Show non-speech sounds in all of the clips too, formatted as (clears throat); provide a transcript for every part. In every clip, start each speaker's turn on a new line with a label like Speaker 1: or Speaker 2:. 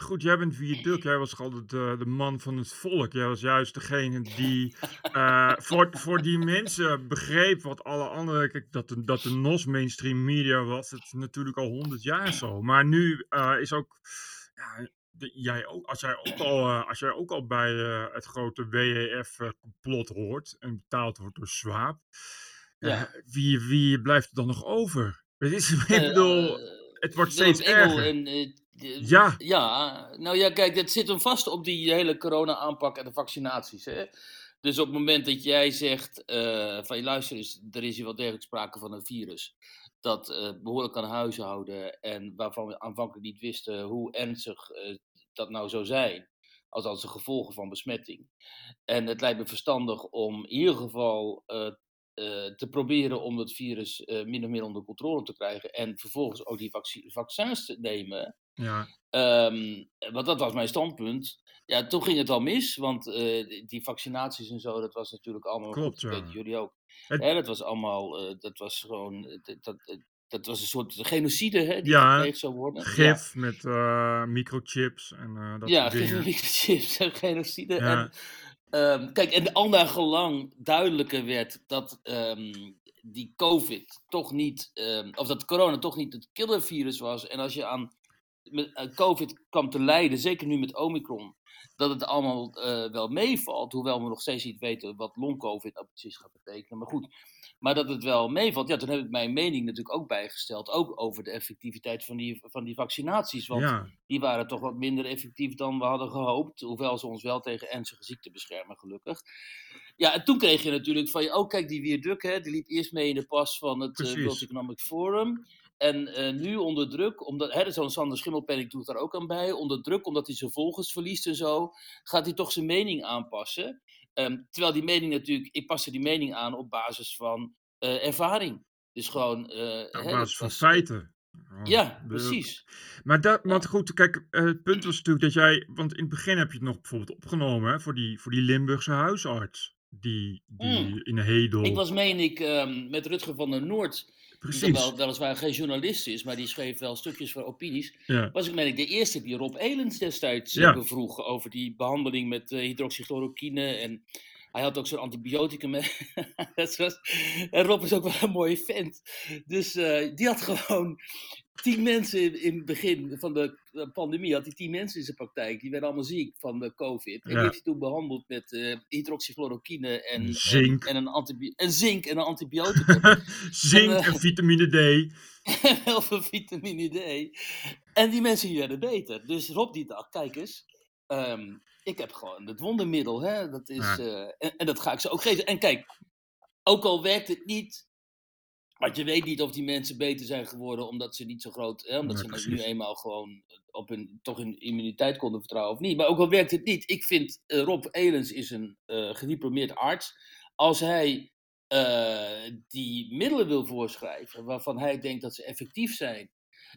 Speaker 1: goed, jij bent Viaduct. Jij was altijd de de man van het volk. Jij was juist degene die, eh, voor voor die mensen begreep wat alle andere kijk, dat de dat de NOS mainstream media was, dat is natuurlijk al 100 jaar zo. Maar nu, eh, is ook ja, de jij ook als jij ook al, eh, als jij ook al bij, het grote WEF, eh, complot hoort en betaald wordt door Swaap,
Speaker 2: Ja.
Speaker 1: wie wie blijft er dan nog over? Het is (laughs) ik bedoel, het wordt steeds erger.
Speaker 2: en,
Speaker 1: Ja.
Speaker 2: ja, nou ja, kijk, dat zit hem vast op die hele corona-aanpak en de vaccinaties, hè. Dus op het moment dat jij zegt, eh, van luister eens, er is hier wel degelijk sprake van een virus dat eh, behoorlijk kan huishouden en waarvan we aanvankelijk niet wisten hoe ernstig eh, dat nou zou zijn, als als de gevolgen van besmetting. En het lijkt me verstandig om in ieder geval te proberen om het virus eh, min of meer onder controle te krijgen en vervolgens ook die vacci- vaccins te nemen.
Speaker 1: Ja.
Speaker 2: Ehm, want dat was mijn standpunt. Ja, toen ging het al mis, want eh, die- vaccinaties en zo, dat was natuurlijk allemaal
Speaker 1: Klopt.
Speaker 2: Dat
Speaker 1: ja.
Speaker 2: jullie ook.
Speaker 1: Het
Speaker 2: Hè, dat was allemaal, eh, dat was gewoon, eh, dat, dat, eh, dat was een soort genocide hè, die
Speaker 1: Ja,
Speaker 2: gepleegd zou worden. Ja,
Speaker 1: gif met, eh, microchips en, eh, dat
Speaker 2: ja
Speaker 1: soort dingen.
Speaker 2: microchips en genocide. En, Ehm, kijk, en al naar gelang duidelijker werd dat ehm, die COVID toch niet, ehm, of dat corona toch niet het killervirus was. En als je aan met, eh, COVID kwam te lijden, zeker nu met Omicron, dat het allemaal eh, wel meevalt. Hoewel we nog steeds niet weten wat long-COVID nou precies gaat betekenen. Maar goed, maar dat het wel meevalt. Ja, toen heb ik mijn mening natuurlijk ook bijgesteld. Ook over de effectiviteit van die, van die vaccinaties. Want
Speaker 1: Ja.
Speaker 2: die waren toch wat minder effectief dan we hadden gehoopt. Hoewel ze ons wel tegen ernstige ziekten beschermen, gelukkig. Ja, en toen kreeg je natuurlijk van, oh kijk, die Viaduct, hè, die liep eerst mee in de pas van het eh, World. Economic Forum. En eh, nu onder druk, omdat, hè, zo'n Sander Schimmelpenning doet daar ook aan bij, onder druk, omdat hij zijn volgers verliest en zo, gaat hij toch zijn mening aanpassen. Ehm, terwijl die mening natuurlijk, ik paste die mening aan op basis van eh, ervaring. Dus gewoon, eh,
Speaker 1: op
Speaker 2: hè,
Speaker 1: basis van feiten. Gewoon
Speaker 2: ja,
Speaker 1: de
Speaker 2: precies.
Speaker 1: maar dat
Speaker 2: Ja.
Speaker 1: want goed, kijk, het punt was natuurlijk dat jij want in het begin heb je het nog bijvoorbeeld opgenomen, hè, voor die voor die Limburgse huisarts, die
Speaker 2: Mm.
Speaker 1: die in
Speaker 2: Ik
Speaker 1: Hedel
Speaker 2: was, meen ik, ehm, met Rutger van der Noord, die
Speaker 1: Precies.
Speaker 2: wel, weliswaar geen journalist is, maar die schreef wel stukjes voor opinies.
Speaker 1: Ja.
Speaker 2: Was ik, meen ik, de eerste die Rob Elens destijds eh,
Speaker 1: Ja.
Speaker 2: bevroeg over die behandeling met eh, hydroxychloroquine. En hij had ook zo'n antibioticum. (laughs) Dat was- en Rob is ook wel een mooie vent. Dus eh, die had gewoon tien mensen in, in het begin van de eh, pandemie, had hij tien mensen in zijn praktijk. Die werden allemaal ziek van de COVID. En die heeft hij toen behandeld met eh hydroxychloroquine en, en,
Speaker 1: Zink.
Speaker 2: en, een antibi- en zink en een (laughs) antibioticum. En,
Speaker 1: Zink en vitamine D. (laughs)
Speaker 2: heel veel vitamine D. En die mensen die werden beter. Dus Rob die dacht, kijk eens, ehm, ik heb gewoon het wondermiddel. Hè? Dat is,
Speaker 1: Ja.
Speaker 2: eh, en, en dat ga ik ze ook geven. En kijk, ook al werkt het niet, want je weet niet of die mensen beter zijn geworden omdat ze niet zo groot, hè, omdat ze nu eenmaal gewoon op hun, toch hun immuniteit konden vertrouwen of niet. Maar ook al werkt het niet, ik vind eh, Rob Elens is een eh, gediplomeerd arts. Als hij eh, die middelen wil voorschrijven waarvan hij denkt dat ze effectief zijn,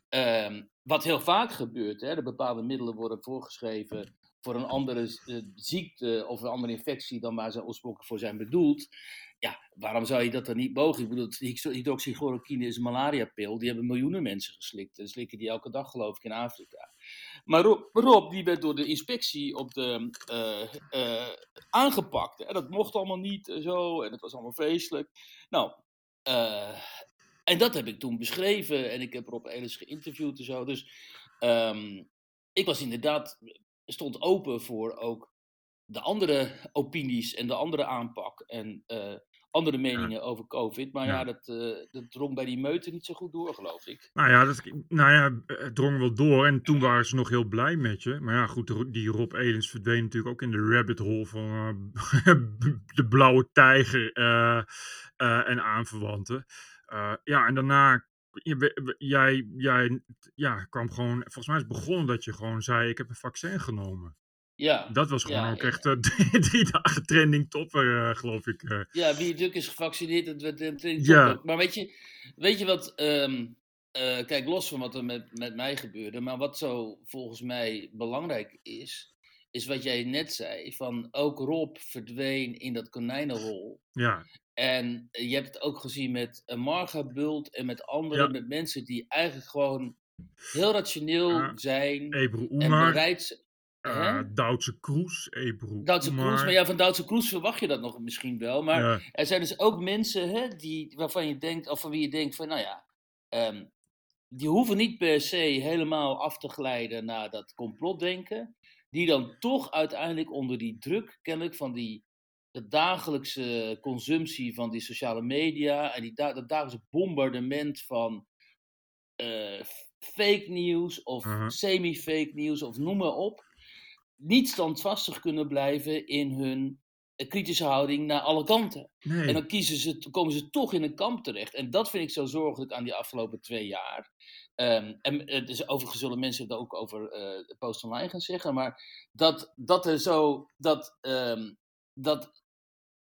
Speaker 2: Ehm, wat heel vaak gebeurt, hè, dat bepaalde middelen worden voorgeschreven voor een andere eh, ziekte of een andere infectie dan waar ze oorspronkelijk voor zijn bedoeld. Ja, waarom zou je dat dan niet mogen? Ik bedoel, hydro- hydroxychloroquine is een malariapil, die hebben miljoenen mensen geslikt. En slikken die elke dag, geloof ik, in Afrika. Maar Rob, die werd door de inspectie op de, eh, eh, aangepakt. Hè. Dat mocht allemaal niet en zo, en het was allemaal vreselijk. Nou, en dat heb ik toen beschreven en ik heb Rob Elis geïnterviewd en zo. Dus ehm, ik was inderdaad, stond open voor ook de andere opinies en de andere aanpak en eh, andere
Speaker 1: Ja.
Speaker 2: meningen over COVID. Maar ja,
Speaker 1: Ja.
Speaker 2: dat, eh, dat drong bij die meute niet zo goed door, geloof ik.
Speaker 1: Nou ja, dat nou ja, het drong wel door en toen waren ze nog heel blij met je. Maar ja, goed, die Rob Elens verdween natuurlijk ook in de rabbit hole van, eh, (laughs) de blauwe tijger, en aanverwanten. Ja, en daarna jij jij ja, kwam gewoon volgens mij is het begonnen dat je gewoon zei: "Ik heb een vaccin genomen."
Speaker 2: Ja,
Speaker 1: Dat was gewoon
Speaker 2: ja,
Speaker 1: ook echt, eh, 3 dagen trending topper, eh, geloof ik, eh.
Speaker 2: Ja, wie druk is gevaccineerd, dat werd dat klinkt
Speaker 1: Ja.
Speaker 2: Maar weet je, weet je wat, ehm, eh, kijk, los van wat er met, met mij gebeurde, maar wat zo volgens mij belangrijk is, is wat jij net zei, van ook Rob verdween in dat konijnenhol.
Speaker 1: Ja.
Speaker 2: En je hebt het ook gezien met eh, Marga Bult en met anderen,
Speaker 1: Ja.
Speaker 2: met mensen die eigenlijk gewoon Heel rationeel
Speaker 1: Ja.
Speaker 2: zijn
Speaker 1: Ebru
Speaker 2: en bereid
Speaker 1: uh,
Speaker 2: hè?
Speaker 1: Duitse Kroes, Ebru
Speaker 2: Duitse Kroes, maar ja, van Duitse Kroes verwacht je dat nog misschien wel. Maar
Speaker 1: Ja.
Speaker 2: er zijn dus ook mensen hè, die, waarvan je denkt, of van wie je denkt van, nou ja, ehm, die hoeven niet per se helemaal af te glijden naar dat complotdenken. Die dan toch uiteindelijk onder die druk, kennelijk, van die de dagelijkse consumptie van die sociale media en die da dat dagelijkse bombardement van eh, fake nieuws of
Speaker 1: Uh-huh.
Speaker 2: semi-fake nieuws of noem maar op, niet standvastig kunnen blijven in hun eh, kritische houding naar alle kanten. En dan kiezen ze, komen ze toch in een kamp terecht. En dat vind ik zo zorgelijk aan die afgelopen twee jaar. Ehm, en eh, dus overigens zullen mensen het ook over eh Post Online gaan zeggen. Maar dat, dat er zo. Dat, ehm, dat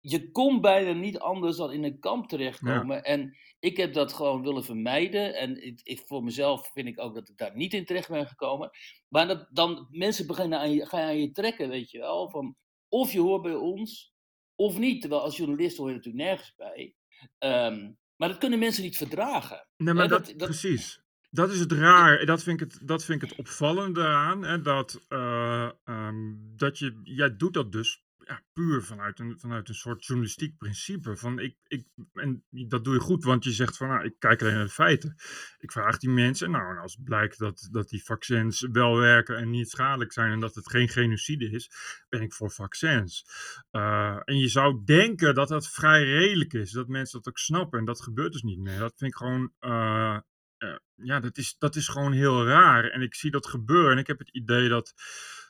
Speaker 2: je kon bijna niet anders dan in een kamp
Speaker 1: Ja.
Speaker 2: terechtkomen. En ik heb dat gewoon willen vermijden. En ik, ik, voor mezelf vind ik ook dat ik daar niet in terecht ben gekomen. Maar dat, dan mensen beginnen aan je, gaan aan je trekken, weet je wel. Van of je hoort bij ons, of niet. Terwijl als journalist hoor je natuurlijk nergens bij. Ehm, maar dat kunnen mensen niet verdragen.
Speaker 1: Nee, maar dat, precies. Dat is het raar. Dat vind ik het, dat vind ik het opvallende aan. Hè, dat, eh, ehm, dat je, jij doet dat dus ja, puur vanuit een, vanuit een soort journalistiek principe. Van ik, ik, en dat doe je goed, want je zegt van nou, ik kijk alleen naar de feiten. Ik vraag die mensen, nou, en als blijkt dat, dat die vaccins wel werken en niet schadelijk zijn en dat het geen genocide is, ben ik voor vaccins. Uh, en je zou denken dat dat vrij redelijk is, dat mensen dat ook snappen. En dat gebeurt dus niet meer. Dat vind ik gewoon. Uh, uh, ja, dat is, dat is gewoon heel raar. En ik zie dat gebeuren. En ik heb het idee dat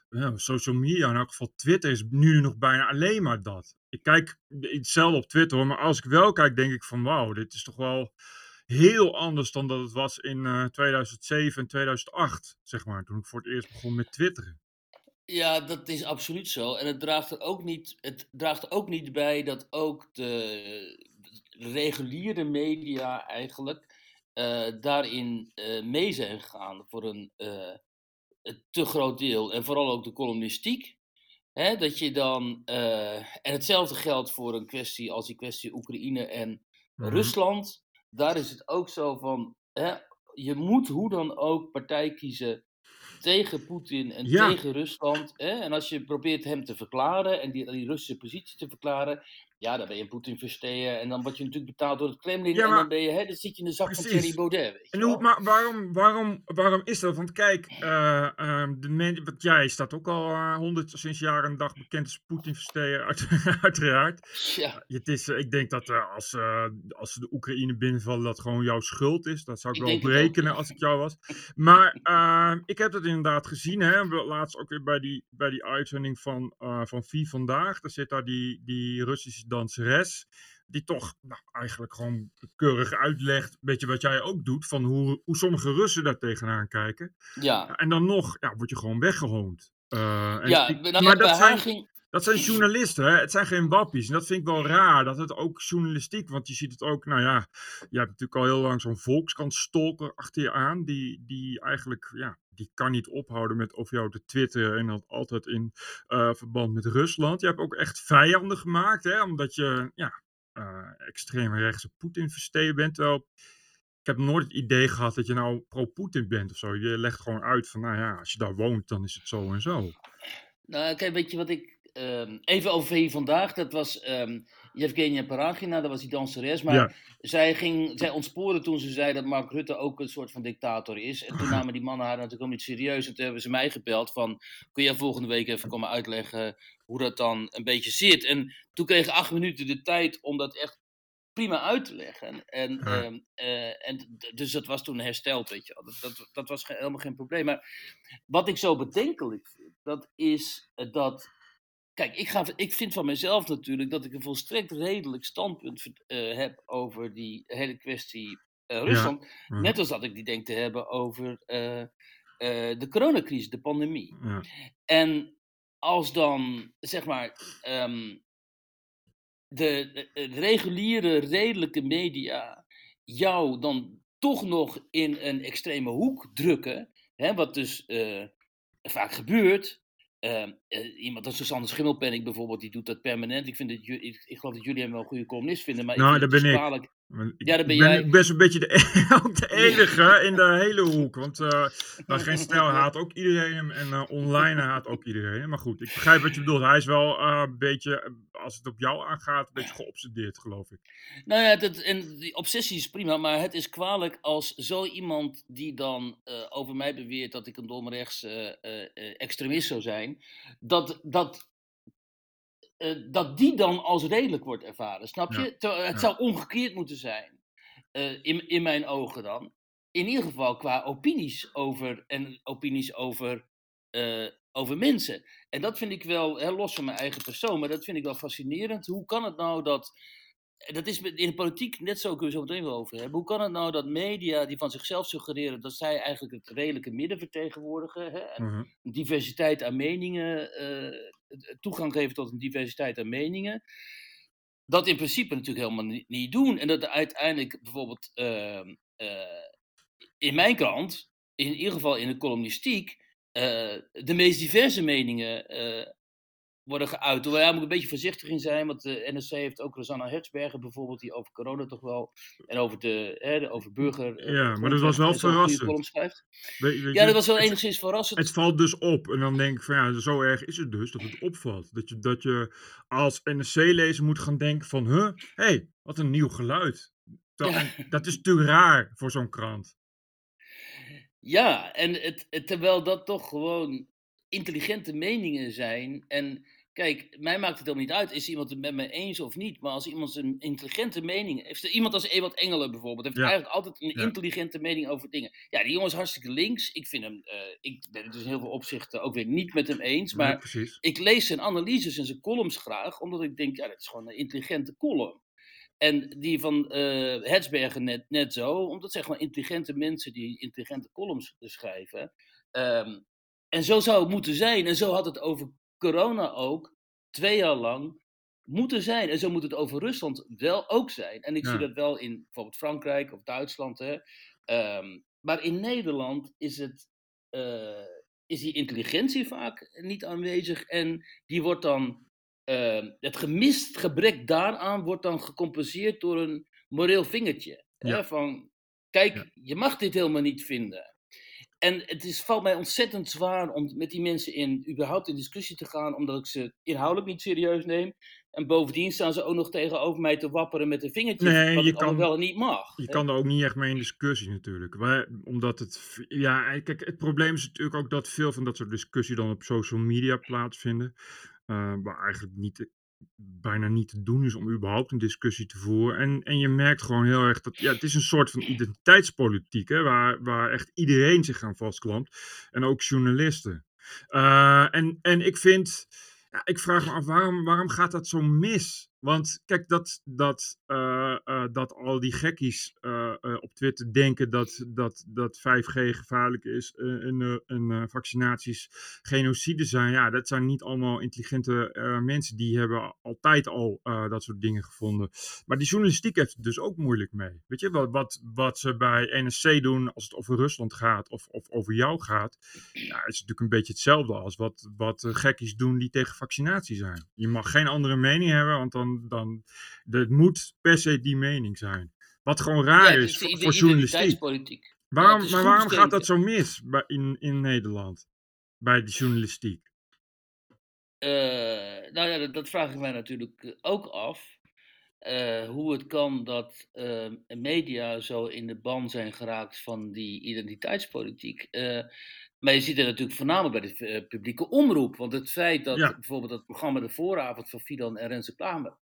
Speaker 1: ja, social media, in elk geval Twitter, is nu nog bijna alleen maar dat. Ik kijk hetzelfde op Twitter, hoor, maar als ik wel kijk, denk ik van wauw, dit is toch wel heel anders dan dat het was in uh, 2007 en 2008, zeg maar, toen ik voor het eerst begon met twitteren.
Speaker 2: Ja, dat is absoluut zo. En het draagt er ook niet, het draagt ook niet bij dat ook de reguliere media eigenlijk uh, daarin uh, mee zijn gegaan voor een te groot deel. En vooral ook de columnistiek. Hè, dat je dan, en hetzelfde geldt voor een kwestie als die kwestie Oekraïne en
Speaker 1: Mhm.
Speaker 2: Rusland. Daar is het ook zo van, hè, je moet hoe dan ook partij kiezen tegen Poetin en
Speaker 1: Ja.
Speaker 2: tegen Rusland. Hè? En als je probeert hem te verklaren en die, die Russische positie te verklaren, ja, dan ben je Poetin en dan word je natuurlijk betaald door het Kremlin
Speaker 1: Ja,
Speaker 2: en dan ben je, hè, dan zit je in de zak van. Thierry Baudet. Weet je
Speaker 1: En hoe, maar waarom, waarom, waarom is dat? Want kijk, eh, ehm, de men, want jij staat ook al eh, honderd sinds jaren en dag bekend als Poetin-versteer, uit- (laughs) uiteraard.
Speaker 2: Ja,
Speaker 1: Het is, eh, ik denk dat eh, als, eh, als ze de Oekraïne binnenvallen, dat gewoon jouw schuld is. Dat zou ik,
Speaker 2: Ik
Speaker 1: wel berekenen als ik jou was. Maar eh, ik heb dat inderdaad gezien. Hè. Laatst ook weer bij die, bij die uitzending van, eh van Vie Vandaag. Daar zit daar die, die Russische danseres. Die toch nou, eigenlijk gewoon keurig uitlegt. Weet je wat jij ook doet? Van hoe, hoe sommige Russen daar tegenaan kijken.
Speaker 2: ja.
Speaker 1: En dan nog ja, word je gewoon weggehoond. Eh, en
Speaker 2: ja,
Speaker 1: ik-
Speaker 2: nou
Speaker 1: maar dat zijn,
Speaker 2: ging...
Speaker 1: dat zijn journalisten, hè? het zijn geen wappies. En dat vind ik wel raar, dat het ook journalistiek, want je ziet het ook, nou ja, je hebt natuurlijk al heel lang zo'n volkskrant-stalker achter je aan, die, die eigenlijk, ja, die kan niet ophouden met over jou te twitteren en dat altijd in eh, verband met Rusland. Je hebt ook echt vijanden gemaakt, hè, omdat je, ja, eh extreem rechtse Poetin-versteer bent, terwijl ik heb nooit het idee gehad dat je nou pro-Poetin bent of zo. Je legt gewoon uit van, nou ja, als je daar woont, dan is het zo en zo.
Speaker 2: Nou, kijk, weet je wat ik... ehm, even over VI vandaag, dat was Yevgenia Paragina, dat was die danseres. Maar
Speaker 1: Ja.
Speaker 2: zij, ging, zij ontspoorde toen ze zei dat Mark Rutte ook een soort van dictator is. En toen (laughs) namen die mannen haar natuurlijk ook niet serieus. En toen hebben ze mij gebeld van, kun jij volgende week even komen uitleggen hoe dat dan een beetje zit? En toen kreeg ik acht minuten de tijd om dat echt prima uit te leggen. En,
Speaker 1: Ja.
Speaker 2: ehm, eh, en dus dat was toen hersteld, weet je wel. Dat, dat, dat was helemaal geen probleem. Maar wat ik zo bedenkelijk vind, dat is eh, dat... Kijk, ik, ga, ik vind van mezelf natuurlijk dat ik een volstrekt redelijk standpunt eh, heb over die hele kwestie eh, Rusland.
Speaker 1: Ja.
Speaker 2: Net als dat ik die denk te hebben over eh, de coronacrisis, de pandemie.
Speaker 1: Ja.
Speaker 2: En als dan, zeg maar, ehm, de, de- de reguliere, redelijke media jou dan toch nog in een extreme hoek drukken, hè, wat dus vaak gebeurt. Ehm, eh, iemand als Susanne Schimmelpenning bijvoorbeeld, die doet dat permanent. Ik, vind dat, ik, ik geloof dat jullie hem wel een goede columnist vinden, maar
Speaker 1: Nou,
Speaker 2: ik vind
Speaker 1: dat
Speaker 2: het
Speaker 1: ben
Speaker 2: dus
Speaker 1: ik. Ik
Speaker 2: Ja, dat ben
Speaker 1: ben
Speaker 2: jij.
Speaker 1: best een beetje de, e- (laughs) ook de enige in de hele hoek. Want uh, nou, geen stijl haat ook iedereen hem en uh, online haat ook iedereen. Maar goed, ik begrijp wat je bedoelt. Hij is wel uh, een beetje, als het op jou aangaat, een beetje geobsedeerd, geloof ik.
Speaker 2: Nou ja, dat, en die obsessie is prima, maar het is kwalijk als zo iemand die dan over mij beweert dat ik een domrechts extremist zou zijn, dat, dat, dat die dan als redelijk wordt ervaren. Snap je? Ja. Het ja. zou omgekeerd moeten zijn, in, in mijn ogen dan. In ieder geval qua opinies over, en opinies over, over mensen. En dat vind ik wel, hè, los van mijn eigen persoon, maar dat vind ik wel fascinerend. Hoe kan het nou dat dat is in de politiek net zo, kunnen we zo meteen wel over hebben. Hoe kan het nou dat media die van zichzelf suggereren dat zij eigenlijk het redelijke midden vertegenwoordigen, hè, en
Speaker 1: Mhm.
Speaker 2: diversiteit aan meningen, eh, toegang geven tot een diversiteit aan meningen, dat in principe natuurlijk helemaal niet, doen. En dat uiteindelijk bijvoorbeeld eh, eh, in mijn krant, in ieder geval in de columnistiek, eh, de meest diverse meningen eh, worden geuit. Hoewel, daar moet ik een beetje voorzichtig in zijn, want de NSC heeft ook Rosanna Hertzberger bijvoorbeeld, die over corona toch wel, en over, de, hè, de- over burger... eh,
Speaker 1: Ja, maar dat was wel verrassend. Weet, weet
Speaker 2: Ja, dat was wel
Speaker 1: het,
Speaker 2: enigszins verrassend.
Speaker 1: het valt dus op. En dan denk ik van ja, zo erg is het dus dat het opvalt. Dat je, dat je als NSC-lezer moet gaan denken van, huh, hé, hey, wat een nieuw geluid.
Speaker 2: Ja.
Speaker 1: en (laughs) dat is natuurlijk raar voor zo'n krant.
Speaker 2: Ja, en het- terwijl dat toch gewoon intelligente meningen zijn. En kijk, mij maakt het helemaal niet uit, is iemand het met me eens of niet. Maar als iemand een intelligente mening heeft, iemand als Ewald Engelen bijvoorbeeld, heeft
Speaker 1: Ja.
Speaker 2: eigenlijk altijd een
Speaker 1: Ja.
Speaker 2: intelligente mening over dingen. Ja, die jongen is hartstikke links. Ik vind hem, eh, ik ben het dus in heel veel opzichten ook weer niet met hem eens.
Speaker 1: Nee,
Speaker 2: Maar
Speaker 1: precies.
Speaker 2: ik lees zijn analyses en zijn columns graag, omdat ik denk, ja, dat is gewoon een intelligente column. En die van Hetsbergen net, net zo, omdat zijn gewoon intelligente mensen die intelligente columns schrijven. Ehm, en zo zou het moeten zijn. En zo had het over corona ook twee jaar lang moeten zijn. En zo moet het over Rusland wel ook zijn. En ik zie dat wel in bijvoorbeeld Frankrijk of Duitsland. Hè. Ehm, maar in Nederland is, het, eh, is die intelligentie vaak niet aanwezig. En die wordt dan, ehm, het gemist gebrek daaraan wordt dan gecompenseerd door een moreel vingertje. Hè, van, kijk,
Speaker 1: Ja.
Speaker 2: je mag dit helemaal niet vinden. En het is, valt mij ontzettend zwaar om met die mensen in, überhaupt in discussie te gaan, omdat ik ze inhoudelijk niet serieus neem. En bovendien staan ze ook nog tegenover mij te wapperen met een vingertje,
Speaker 1: Nee,
Speaker 2: wat
Speaker 1: je kan-
Speaker 2: wel niet mag.
Speaker 1: Je
Speaker 2: hè.
Speaker 1: kan er ook niet echt mee in discussie natuurlijk. Maar, omdat het, ja, en kijk, het probleem is natuurlijk ook dat veel van dat soort discussies dan op social media plaatsvinden. eh, waar eigenlijk niet, bijna niet te doen is om überhaupt een discussie te voeren. En, en je merkt gewoon heel erg dat, ja, het is een soort van identiteitspolitiek, hè, waar, waar echt iedereen zich aan vastklampt. En ook journalisten. Eh, en, en ik vind, ja, ik vraag me af, waarom, waarom gaat dat zo mis? Want kijk, dat, dat, eh, eh, dat al die gekkies eh, op Twitter denken dat, dat, dat 5G gevaarlijk is en, vaccinaties genocide zijn. Ja, dat zijn niet allemaal intelligente mensen. Die hebben altijd al dat soort dingen gevonden. Maar die journalistiek heeft het dus ook moeilijk mee. Weet je, wat, wat, wat ze bij NSC doen als het over Rusland gaat of, of over jou gaat. Ja, is natuurlijk een beetje hetzelfde als wat, wat gekkies doen die tegen vaccinatie zijn. Je mag geen andere mening hebben, want dan, dan het moet per se die mening zijn. Wat gewoon raar
Speaker 2: Ja,
Speaker 1: is voor, journalistiek. Waarom, maar waarom gaat dat zo mis bij, in, in Nederland? Bij de journalistiek?
Speaker 2: Eh, nou ja, dat, dat vraag ik mij natuurlijk eh, ook af. Eh, hoe het kan dat media zo in de ban zijn geraakt van die identiteitspolitiek. Maar je ziet het natuurlijk voornamelijk bij de eh, publieke omroep. Want het feit dat
Speaker 1: Ja.
Speaker 2: bijvoorbeeld dat programma De Vooravond van Fidan en Renze Klamer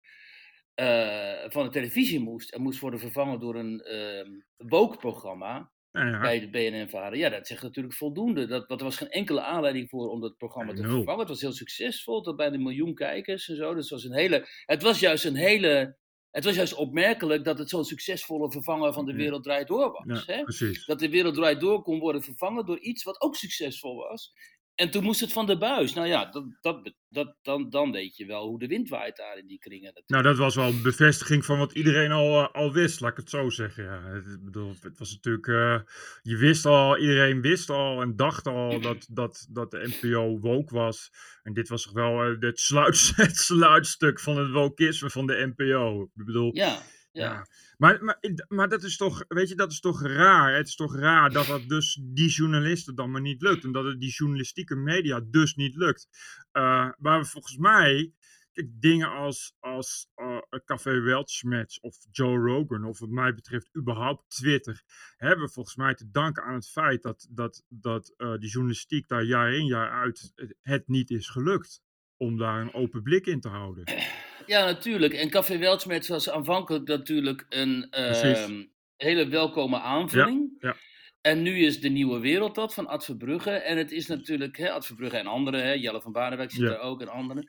Speaker 2: eh, van de televisie moest en moest worden vervangen door een ehm woke-programma
Speaker 1: ja,
Speaker 2: bij de BNN-vader. Ja, dat zegt natuurlijk voldoende. Dat, dat er was geen enkele aanleiding voor om dat programma te vervangen. Het was heel succesvol, tot bij de miljoen kijkers en zo. Dus het was, een hele, het was juist een hele... Het was juist opmerkelijk dat het zo'n succesvolle vervanger van De. Wereld Draait Door was.
Speaker 1: ja,
Speaker 2: hè? Dat De Wereld Draait Door kon worden vervangen door iets wat ook succesvol was. En toen moest het van de buis. Nou ja, dat, dat, dat, dan, dan weet je wel hoe de wind waait daar in die kringen.
Speaker 1: Nou, dat was wel een bevestiging van wat iedereen al, eh, al wist, laat ik het zo zeggen. Ja. Het, ik bedoel, het was natuurlijk, eh, je wist al, iedereen wist al en dacht al (clears throat) dat, dat, dat de NPO woke was. En dit was toch wel eh, het, sluit, (laughs) het sluitstuk van het wokisme van de NPO. Ik bedoel,
Speaker 2: Ja, Ja.
Speaker 1: Maar, maar, maar dat is toch, weet je, dat is toch raar. Het is toch raar dat dat dus die journalisten dan maar niet lukt. En dat het die journalistieke media dus niet lukt. Eh waar we volgens mij, kijk, dingen als, als eh, Café Weltschmerz of Joe Rogan, of wat mij betreft überhaupt Twitter, hebben volgens mij te danken aan het feit dat, dat, dat eh, die journalistiek daar jaar in jaar uit het niet is gelukt. Om daar een open blik in te houden. (clears throat)
Speaker 2: Ja, natuurlijk. En Café Weltschmerz was aanvankelijk natuurlijk een ehm, hele welkome aanvulling.
Speaker 1: ja.
Speaker 2: En nu is de nieuwe wereld dat van Ad Verbrugge. En het is natuurlijk hè, Ad Verbrugge en anderen. Hè, Jelle van Baardenwijk zit
Speaker 1: Ja.
Speaker 2: er ook en anderen.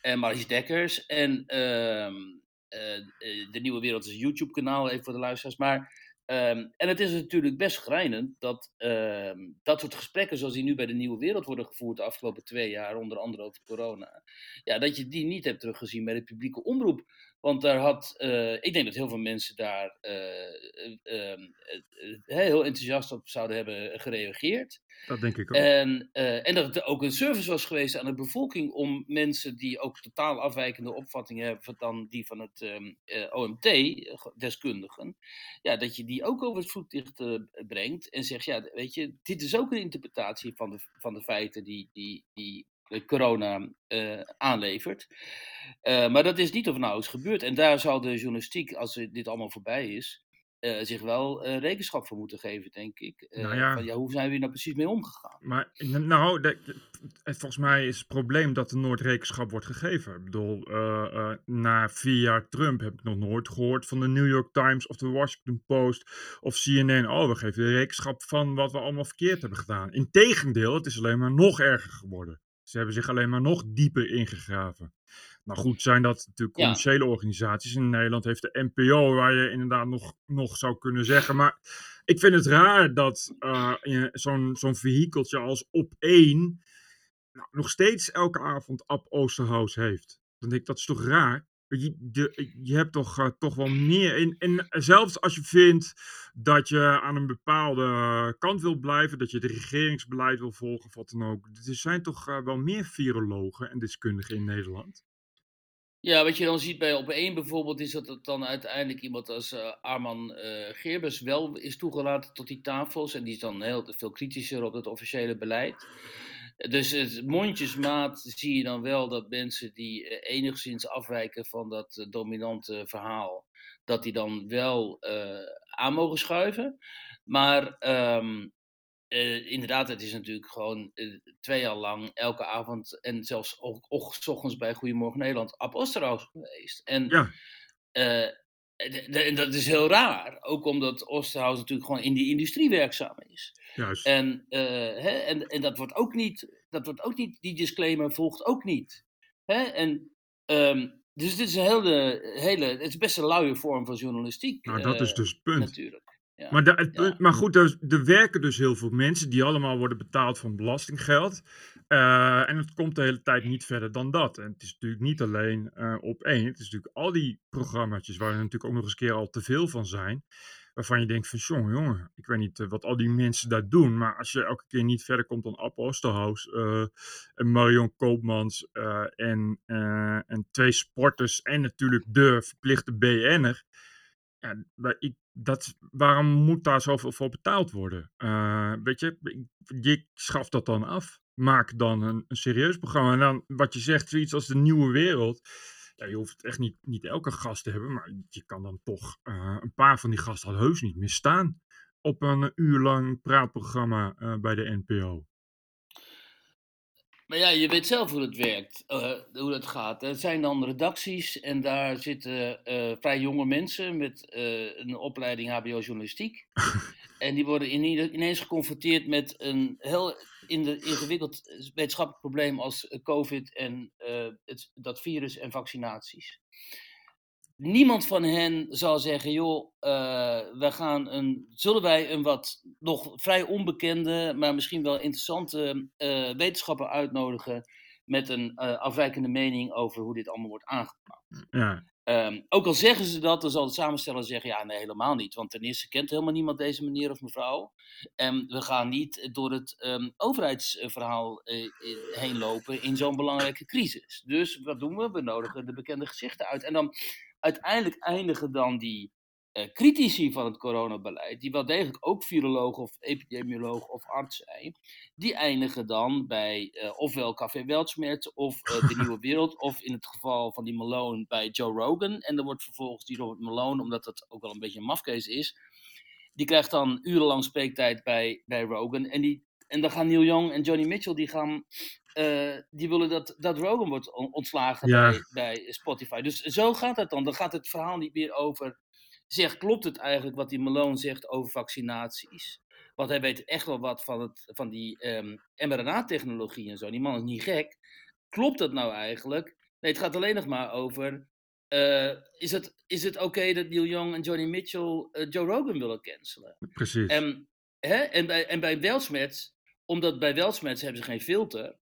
Speaker 2: En Maris Dekkers. En ehm, eh, eh, de nieuwe wereld is een YouTube-kanaal, even voor de luisteraars. Maar, ehm, en het is natuurlijk best schrijnend dat ehm, dat soort gesprekken zoals die nu bij de nieuwe wereld worden gevoerd de afgelopen twee jaar, onder andere over corona. Ja, dat je die niet hebt teruggezien bij de publieke omroep. Want daar had, eh, ik denk dat heel veel mensen daar eh, eh, ehm, eh, eh, heel enthousiast op zouden hebben gereageerd.
Speaker 1: Dat denk ik ook.
Speaker 2: En, en dat het ook een service was geweest aan de bevolking om mensen die ook totaal afwijkende opvattingen hebben dan die van het ehm, eh, OMT, deskundigen, ja, dat je die ook over het voetlicht brengt en zegt, ja, weet je, dit is ook een interpretatie van de, van de feiten die, die, die corona eh, aanlevert. Eh, maar dat is niet of nou is gebeurd. En daar zal de journalistiek, als dit allemaal voorbij is, eh, zich wel rekenschap voor moeten geven, denk ik.
Speaker 1: Nou ja.
Speaker 2: van, ja, hoe zijn we hier nou precies mee omgegaan?
Speaker 1: Maar nou, de- de- het- volgens mij is het probleem dat er nooit rekenschap wordt gegeven. Ik bedoel, na vier jaar Trump heb ik nog nooit gehoord van de New York Times of de Washington Post of CNN. Oh, we geven de rekenschap van wat we allemaal verkeerd hebben gedaan. Integendeel, het is alleen maar nog erger geworden. Ze hebben zich alleen maar nog dieper ingegraven. Nou goed, zijn dat natuurlijk
Speaker 2: Ja.
Speaker 1: commerciële organisaties. In Nederland heeft de NPO, waar je inderdaad nog, nog zou kunnen zeggen. Maar ik vind het raar dat eh, zo'n zo'n vehikeltje als op één nou, nog steeds elke avond Ab Oosterhuis heeft. Dan denk ik, dat is toch raar? Je, je, hebt toch, eh, toch wel meer. En, en zelfs als je vindt dat je aan een bepaalde kant wil blijven, dat je het regeringsbeleid wil volgen of wat dan ook. Er zijn toch eh, wel meer virologen en deskundigen in Nederland.
Speaker 2: Ja, wat je dan ziet bij op één bijvoorbeeld, is dat het dan uiteindelijk iemand als eh, Arman Geerbers wel is toegelaten tot die tafels. En die is dan heel veel kritischer op het officiële beleid. Dus het mondjesmaat zie je dan wel dat mensen die eh, enigszins afwijken van dat eh, dominante verhaal, dat die dan wel eh, aan mogen schuiven. Maar ehm, eh, inderdaad, het is natuurlijk gewoon twee jaar lang elke avond en zelfs ook, ochtends bij Goedemorgen Nederland Ab Osterhaus geweest. En,
Speaker 1: Ja.
Speaker 2: Eh, en dat is heel raar, ook omdat Osterhaus natuurlijk gewoon in die industrie werkzaam is.
Speaker 1: Juist.
Speaker 2: En, eh, hè, en, en dat wordt ook niet, dat wordt ook niet, die disclaimer volgt ook niet. Hè? En, ehm, dus dit is een hele, hele, het is best een luie vorm van journalistiek.
Speaker 1: nou, dat is
Speaker 2: eh,
Speaker 1: dus het punt.
Speaker 2: Natuurlijk. Ja.
Speaker 1: Maar,
Speaker 2: ja.
Speaker 1: maar goed, er, er werken dus heel veel mensen die allemaal worden betaald van belastinggeld. Eh, en het komt de hele tijd niet verder dan dat. En het is natuurlijk niet alleen eh, op één. Het is natuurlijk al die programma's waar er natuurlijk ook nog eens een keer al te veel van zijn. Waarvan je denkt van, jongen, jongen, ik weet niet eh, wat al die mensen daar doen. Maar als je elke keer niet verder komt dan Oosterhuis eh, en Marion Koopmans en, en twee sporters en natuurlijk de verplichte BN'er. Ja, ik, dat, waarom moet daar zoveel voor betaald worden? Eh, weet je, je schaft dat dan af. Maak dan een, een serieus programma. En dan wat je zegt, zoiets als de nieuwe wereld. Ja, je hoeft echt niet, niet elke gast te hebben, maar je kan dan toch eh, een paar van die gasten al heus niet meer staan. Op een uur lang praatprogramma eh, bij de NPO.
Speaker 2: Maar ja, je weet zelf hoe het werkt, eh, hoe dat gaat. Er zijn dan redacties en daar zitten eh, vrij jonge mensen met eh, een opleiding HBO-journalistiek. (laughs) en die worden ine- ineens geconfronteerd met een heel in de, ingewikkeld wetenschappelijk probleem als COVID en het, dat virus en vaccinaties. Niemand van hen zal zeggen, joh, we gaan een, zullen wij een wat nog vrij onbekende, maar misschien wel interessante eh, wetenschapper uitnodigen met een eh, afwijkende mening over hoe dit allemaal wordt aangepakt.
Speaker 1: Ja,
Speaker 2: Ehm, ook al zeggen ze dat, dan zal het samensteller zeggen, ja, nee, helemaal niet. Want ten eerste kent helemaal niemand deze meneer of mevrouw. En we gaan niet door het ehm, overheidsverhaal heen lopen in zo'n belangrijke crisis. Dus wat doen we? We nodigen de bekende gezichten uit. En dan uiteindelijk eindigen dan die uh, critici van het coronabeleid, die wel degelijk ook viroloog of epidemioloog of arts zijn, die eindigen dan bij uh, ofwel Café Weltschmerz of uh, De Nieuwe (laughs) Wereld, of in het geval van die Malone bij Joe Rogan. En dan wordt vervolgens die Robert Malone, omdat dat ook wel een beetje een mafkees is, die krijgt dan urenlang spreektijd bij, bij Rogan. En, die, en dan gaan Neil Young en Johnny Mitchell, die gaan die willen dat, dat Rogan wordt ontslagen ja. bij, bij Spotify. Dus zo gaat het dan. Dan gaat het verhaal niet meer over zegt, klopt het eigenlijk wat die Malone zegt over vaccinaties? Want hij weet echt wel wat van, het, van die um, mRNA-technologie en zo. Die man is niet gek. Klopt dat nou eigenlijk? Nee, het gaat alleen nog maar over. Uh, is het, is het oké dat Neil Young en Johnny Mitchell uh, Joe Rogan willen cancelen?
Speaker 1: Precies.
Speaker 2: En, hè, en, bij, en bij Welsmets, omdat bij Welsmets hebben ze geen filter.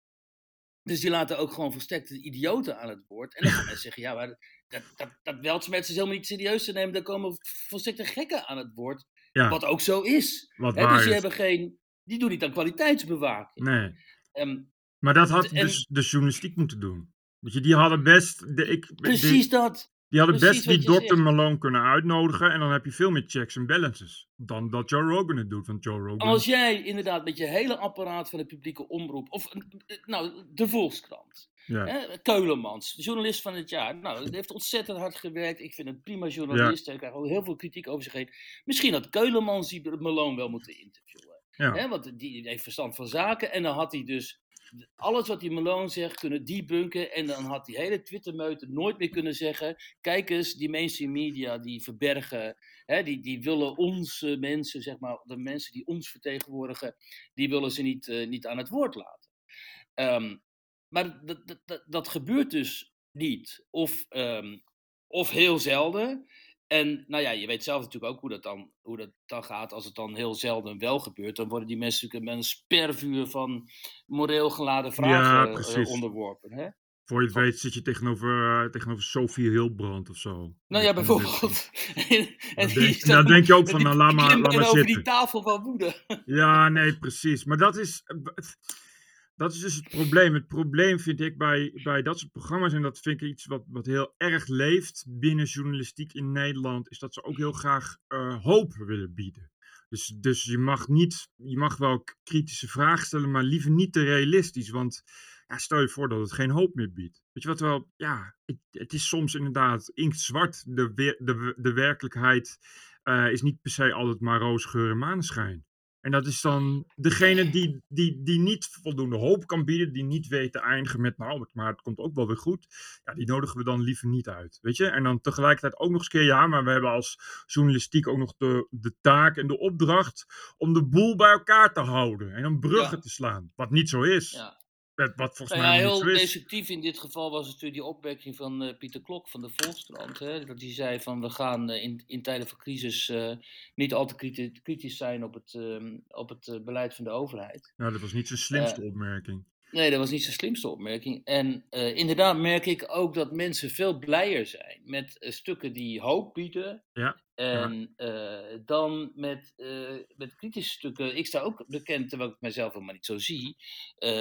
Speaker 2: Dus die laten ook gewoon volstrekte idioten aan het woord. En dan gaan mensen zeggen, ja, maar dat, dat, dat is helemaal niet serieus te nemen. Daar komen volstrekte gekken aan het woord. Ja. Wat ook zo is.
Speaker 1: Wat
Speaker 2: He, dus die hebben geen, die doen niet aan kwaliteitsbewaking.
Speaker 1: Nee. Um, maar dat had en, dus de journalistiek moeten doen. Weet je, die hadden best. De, ik,
Speaker 2: precies dat.
Speaker 1: Die hadden best die dokter Malone kunnen uitnodigen. En dan heb je veel meer checks en balances. Dan dat Joe Rogan het doet. Want Joe Rogan...
Speaker 2: Als jij inderdaad met je hele apparaat van de publieke omroep. Of nou, de Volkskrant. Ja. Hè, Keulemans, journalist van het jaar. Nou, hij heeft ontzettend hard gewerkt. Ik vind een prima journalist. Ja. Hij krijgt ook heel veel kritiek over zich heen. Misschien had Keulemans die Malone wel moeten interviewen. Ja. Hè, want die heeft verstand van zaken. En dan had hij dus alles wat die Malone zegt kunnen debunken. En dan had die hele Twitter-meute nooit meer kunnen zeggen. Kijk eens, die mainstream media die verbergen. Hè, die, die willen onze mensen, zeg maar, de mensen die ons vertegenwoordigen. Die willen ze niet, uh, niet aan het woord laten. Um, maar dat, dat, dat, gebeurt dus niet. Of, um, of heel zelden. En nou ja, je weet zelf natuurlijk ook hoe dat, dan, hoe dat dan gaat. Als het dan heel zelden wel gebeurt, dan worden die mensen natuurlijk met een spervuur van moreel geladen vragen ja, uh, onderworpen. Hè?
Speaker 1: Voor je het weet zit je tegenover, uh, tegenover Sophie Hilbrand of zo.
Speaker 2: Nou ja, bijvoorbeeld. (laughs)
Speaker 1: en, en dan, denk, dan denk je ook van, nou, laat maar, laat maar
Speaker 2: over die tafel van woede.
Speaker 1: ja, nee, precies. Maar dat is... Dat is dus het probleem. Het probleem vind ik bij, bij dat soort programma's, en dat vind ik iets wat, wat heel erg leeft binnen journalistiek in Nederland, is dat ze ook heel graag uh, hoop willen bieden. Dus, dus je mag niet, je mag wel kritische vragen stellen, maar liever niet te realistisch. Want ja, stel je voor dat het geen hoop meer biedt. Weet je wat wel, ja, het, het is soms inderdaad inktzwart. De, de, de werkelijkheid uh, is niet per se altijd maar roze geur en maneschijn. En dat is dan degene die, die, die niet voldoende hoop kan bieden, die niet weet te eindigen met, nou, maar het komt ook wel weer goed. Ja, die nodigen we dan liever niet uit, weet je. En dan tegelijkertijd ook nog eens keer, ja, maar we hebben als journalistiek ook nog de, de taak en de opdracht om de boel bij elkaar te houden en om bruggen ja. te slaan. Wat niet zo is. Ja. Wat volgens
Speaker 2: nou
Speaker 1: mij
Speaker 2: ja, heel destructief in dit geval was natuurlijk die opmerking van uh, Pieter Klok van de Volkskrant. Hè, dat hij zei van we gaan uh, in, in tijden van crisis uh, niet al te kritisch, kritisch zijn op het, ehm, op het beleid van de overheid.
Speaker 1: Nou, dat was niet zijn slimste opmerking.
Speaker 2: Nee, dat was niet zijn slimste opmerking. En inderdaad merk ik ook dat mensen veel blijer zijn met stukken die hoop bieden.
Speaker 1: Ja.
Speaker 2: En ja. uh, dan met, met kritische stukken. Ik sta ook bekend, terwijl ik mezelf helemaal niet zo zie.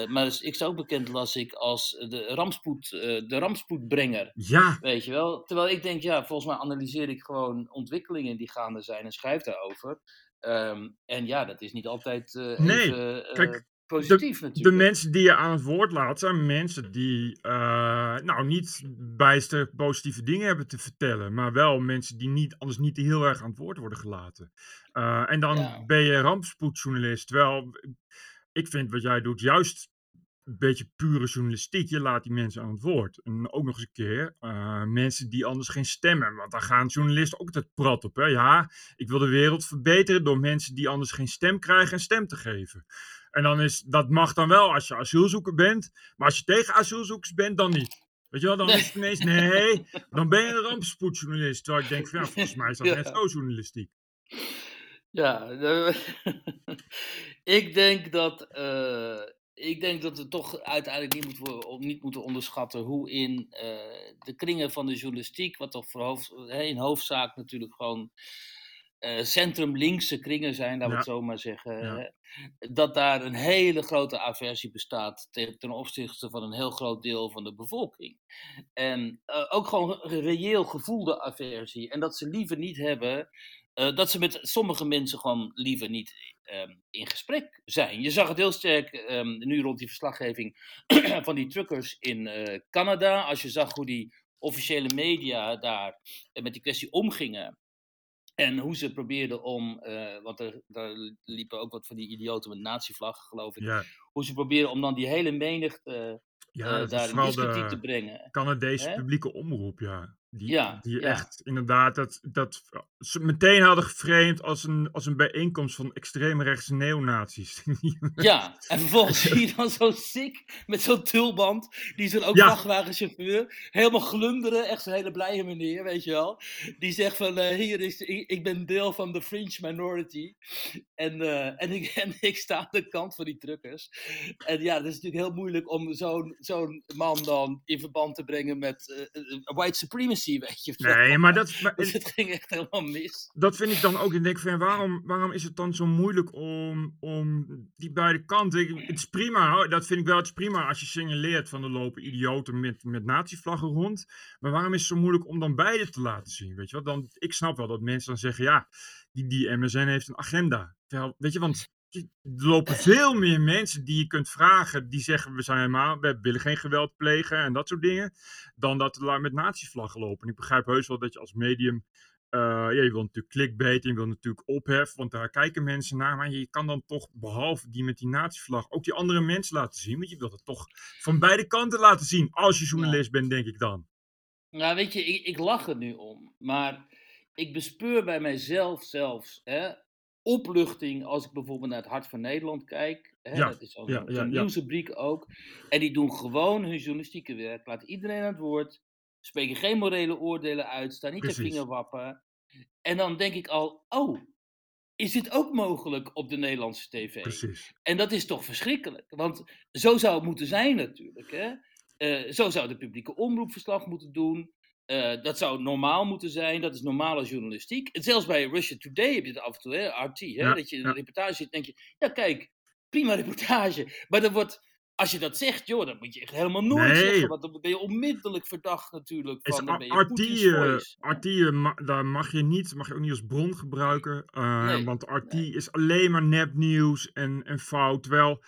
Speaker 2: Maar dus, ik sta ook bekend, las ik, als de, rampspoed, de rampspoedbrenger.
Speaker 1: Ja.
Speaker 2: Weet je wel? Terwijl ik denk, ja, volgens mij analyseer ik gewoon ontwikkelingen die gaande zijn en schrijf daarover. Um, en ja, dat is niet altijd
Speaker 1: nee,
Speaker 2: even,
Speaker 1: kijk,
Speaker 2: positief
Speaker 1: de,
Speaker 2: natuurlijk.
Speaker 1: De mensen die je aan het woord laat zijn mensen die uh, nou niet bijster positieve dingen hebben te vertellen, maar wel mensen die niet, anders niet heel erg aan het woord worden gelaten. Uh, en dan ja. ben je rampspoedjournalist. Terwijl ik vind wat jij doet juist een beetje pure journalistiek. Je laat die mensen aan het woord. En ook nog eens een keer uh, mensen die anders geen stem hebben. Want daar gaan journalisten ook altijd prat op. Hè? Ja, ik wil de wereld verbeteren door mensen die anders geen stem krijgen een stem te geven. En dan is, dat mag dan wel als je asielzoeker bent. Maar als je tegen asielzoekers bent, dan niet. Weet je wel, dan is het ineens, nee, dan ben je een rampspoedjournalist. Terwijl ik denk, van, ja, volgens mij is dat ja. net zo journalistiek.
Speaker 2: Ja, (laughs) ik denk dat, uh, ik denk dat we toch uiteindelijk niet moeten, niet moeten onderschatten hoe in uh, de kringen van de journalistiek, wat toch voor hoofd, in hoofdzaak natuurlijk gewoon eh, centrum-linkse kringen zijn, laten we het zo maar zeggen,
Speaker 1: Ja.
Speaker 2: dat daar een hele grote aversie bestaat ten, ten opzichte van een heel groot deel van de bevolking. En eh, ook gewoon een reëel gevoelde aversie. En dat ze liever niet hebben, eh, dat ze met sommige mensen gewoon liever niet ehm, in gesprek zijn. Je zag het heel sterk ehm, nu rond die verslaggeving (clears throat) van die truckers in Canada. Als je zag hoe die officiële media daar met die kwestie omgingen. En hoe ze probeerden om, eh, want er, daar liepen ook wat van die idioten met nazi-vlaggen, geloof ik.
Speaker 1: Ja,
Speaker 2: Hoe ze probeerden om dan die hele menigte
Speaker 1: ja
Speaker 2: eh, daar in discussie te brengen.
Speaker 1: Canadese
Speaker 2: Hè?
Speaker 1: publieke omroep, ja. Die,
Speaker 2: Ja,
Speaker 1: die
Speaker 2: ja.
Speaker 1: echt inderdaad dat, dat ze meteen hadden geframed als een, als een bijeenkomst van extreemrechtse neonazies. (laughs)
Speaker 2: Ja, en vervolgens (laughs) zie je dan zo'n sick met zo'n tulband, die dan ook
Speaker 1: Ja.
Speaker 2: vrachtwagenchauffeur, helemaal glunderen, echt zo'n hele blije meneer, weet je wel. Die zegt van, eh, hier is, ik, ik ben deel van de fringe minority en, eh, en, ik, (laughs) en ik sta aan de kant van die truckers. En ja, het is natuurlijk heel moeilijk om zo'n zo'n man dan in verband te brengen met eh, eh, white supremacy, weet je wel.
Speaker 1: nee, (laughs) maar dat, maar-
Speaker 2: Dus het ging echt helemaal mis.
Speaker 1: dat vind ik dan ook. Ik denk van, waarom, waarom is het dan zo moeilijk om, om die beide kanten... Het is prima, dat vind ik wel. Het is prima als je signaleert van er lopen idioten met, met nazi-vlaggen rond. Maar waarom is het zo moeilijk om dan beide te laten zien? Weet je wat? Dan, ik snap wel dat mensen dan zeggen, ja, die, die MSN heeft een agenda. Terwijl, weet je, want er lopen veel meer mensen die je kunt vragen, die zeggen we zijn helemaal, we willen geen geweld plegen en dat soort dingen, dan dat er daar met nazi-vlaggen lopen. En ik begrijp heus wel dat je als medium eh, ja, je wil natuurlijk clickbait, en je wil natuurlijk ophef, want daar kijken mensen naar. Maar je kan dan toch, behalve die met die nazi-vlag, ook die andere mensen laten zien. Want je wilt het toch van beide kanten laten zien, als je journalist bent, denk ik dan.
Speaker 2: Nou, weet je, ik, ik lach er nu om. Maar ik bespeur bij mijzelf zelfs hè, opluchting als ik bijvoorbeeld naar het Hart van Nederland kijk. Hè,
Speaker 1: Ja,
Speaker 2: dat is
Speaker 1: ja,
Speaker 2: zo'n
Speaker 1: ja,
Speaker 2: nieuwsrubriek ook. En die doen gewoon hun journalistieke werk. Laten iedereen aan het woord. Spreken geen morele oordelen uit. Staan niet
Speaker 1: Precies.
Speaker 2: te vingerwappen. En dan denk ik al, oh, is dit ook mogelijk op de Nederlandse tv?
Speaker 1: Precies.
Speaker 2: En dat is toch verschrikkelijk? Want zo zou het moeten zijn natuurlijk. Hè? Eh, zo zou de publieke omroep verslag moeten doen. Eh, dat zou normaal moeten zijn. Dat is normale journalistiek. En zelfs bij Russia Today heb je het af en toe, hè? RT. Hè?
Speaker 1: Ja,
Speaker 2: dat je in
Speaker 1: ja.
Speaker 2: een reportage zit denk je... Ja, kijk, prima reportage. Maar dan wordt... Als je dat zegt, joh, dat moet je echt helemaal nooit
Speaker 1: Nee.
Speaker 2: zeggen. Want dan ben je onmiddellijk verdacht natuurlijk. Van, dan ben je
Speaker 1: RT, eh. RT, eh, ma- daar mag je niet, mag je ook niet als bron gebruiken.
Speaker 2: Nee,
Speaker 1: want RT
Speaker 2: nee.
Speaker 1: is alleen maar nepnieuws en, en fout. Terwijl,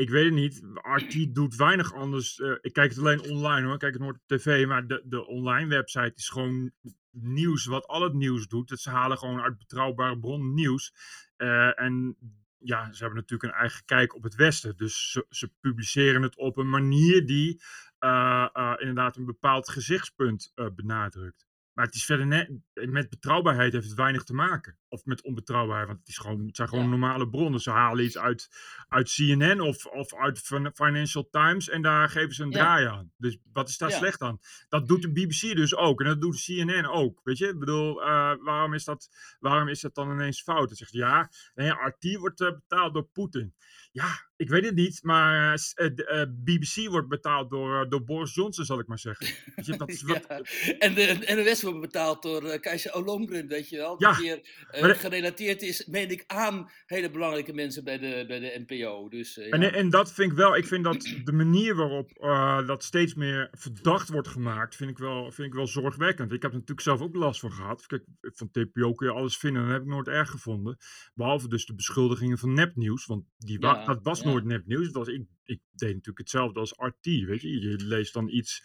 Speaker 1: ik weet het niet, RT doet weinig anders. eh, ik kijk het alleen online hoor, ik kijk het nooit op tv. Maar de, de online website is gewoon nieuws wat al het nieuws doet. Dat ze halen gewoon uit betrouwbare bronnen nieuws. Eh, en ja, ze hebben natuurlijk een eigen kijk op het Westen. Dus ze, ze publiceren het op een manier die eh, inderdaad een bepaald gezichtspunt benadrukt. Maar het is verder net, met betrouwbaarheid heeft het weinig te maken. Of met onbetrouwbaarheid, want het, is gewoon, het zijn gewoon
Speaker 2: Ja.
Speaker 1: normale bronnen. Ze halen iets uit, uit CNN of, of uit Fin- Financial Times en daar geven ze een
Speaker 2: Ja.
Speaker 1: draai aan. Dus wat is daar
Speaker 2: Ja.
Speaker 1: slecht aan? Dat doet de BBC dus ook en dat doet CNN ook. Weet je, ik bedoel, eh, waarom, is dat, waarom is dat dan ineens fout? Dan zegt ja, nee, RT wordt eh, betaald door Poetin. Ja, ik weet het niet, maar eh, s- eh, de, eh, BBC wordt betaald door, eh, door Boris Johnson, zal ik maar zeggen. Je, dat (laughs) is wat,
Speaker 2: Ja, en de NOS wordt betaald door uh, Keizer Olongren, weet je wel. Die
Speaker 1: Ja,
Speaker 2: weer eh,
Speaker 1: maar de-
Speaker 2: gerelateerd is, meen ik, aan hele belangrijke mensen bij de, bij de NPO. Dus, eh,
Speaker 1: En, en dat vind ik wel, ik vind dat de manier waarop eh, dat steeds meer verdacht wordt gemaakt, vind ik, wel, vind ik wel zorgwekkend. Ik heb er natuurlijk zelf ook last van gehad. Kijk, van TPO kun je alles vinden, dat heb ik nooit erg gevonden. Behalve dus de beschuldigingen van nepnieuws, want die wa-
Speaker 2: Ja,
Speaker 1: dat was nooit nepnieuws. Dat was, ik, ik deed natuurlijk hetzelfde als RT, weet je. Je leest dan iets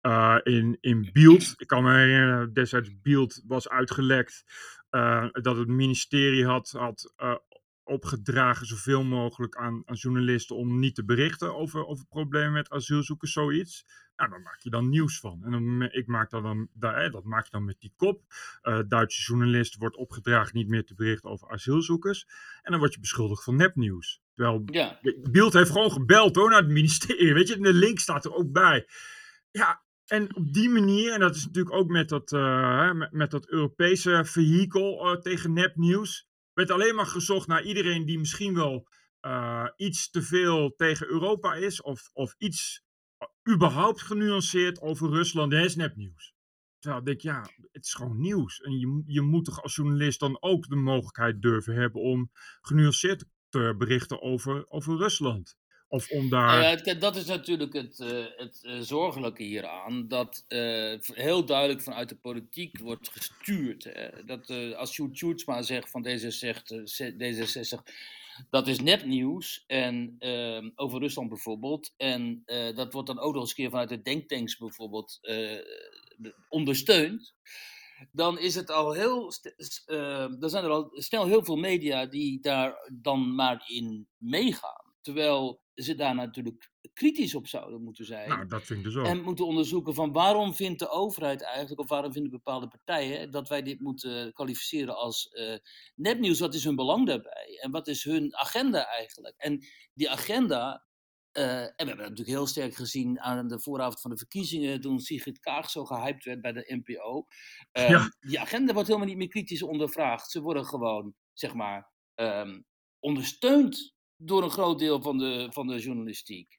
Speaker 1: eh, in, in Beeld. Ik kan me herinneren, destijds Beeld was uitgelekt eh, dat het ministerie had, had eh, opgedragen zoveel mogelijk aan, aan journalisten om niet te berichten over, over problemen met asielzoekers, zoiets. Nou, daar maak je dan nieuws van. En dan, ik maak dat dan, dat maak je dan met die kop. Eh, Duitse journalist wordt opgedragen niet meer te berichten over asielzoekers. En dan word je beschuldigd van nepnieuws. Terwijl
Speaker 2: ja,
Speaker 1: Beeld heeft gewoon gebeld hoor, naar het ministerie. (laughs) Weet je, en de link staat er ook bij. Ja, en op die manier, en dat is natuurlijk ook met dat, eh, met, met dat Europese vehikel eh, tegen nepnieuws, werd alleen maar gezocht naar iedereen die misschien wel eh, iets te veel tegen Europa is, of, of iets eh, überhaupt genuanceerd over Rusland. Dat is nepnieuws. Terwijl ik denk, ja, het is gewoon nieuws. En je, je moet toch als journalist dan ook de mogelijkheid durven hebben om genuanceerd te berichten over, over Rusland. Of om daar.
Speaker 2: Nou ja, dat is natuurlijk het, uh, het uh, zorgelijke hieraan. Dat uh, heel duidelijk vanuit de politiek wordt gestuurd. Dat als Sjoerd Sjoerdsma zegt van D66, D66 dat is nepnieuws. En ehm, over Rusland bijvoorbeeld. En dat wordt dan ook nog eens keer vanuit de denktanks bijvoorbeeld ondersteund. Dan is het al heel. dan zijn er al snel heel veel media die daar dan maar in meegaan. Terwijl ze daar natuurlijk kritisch op zouden moeten zijn.
Speaker 1: Nou, dat vind ik dus ook.
Speaker 2: En moeten onderzoeken van waarom vindt de overheid eigenlijk, of waarom vinden bepaalde partijen, dat wij dit moeten kwalificeren als uh, nepnieuws. Wat is hun belang daarbij? En wat is hun agenda eigenlijk? En die agenda, uh, en we hebben dat natuurlijk heel sterk gezien aan de vooravond van de verkiezingen, toen Sigrid Kaag zo gehyped werd bij de NPO. Uh, ja. Die agenda wordt helemaal niet meer kritisch ondervraagd. Ze worden gewoon, zeg maar, um, ondersteund door een groot deel van de, van de journalistiek.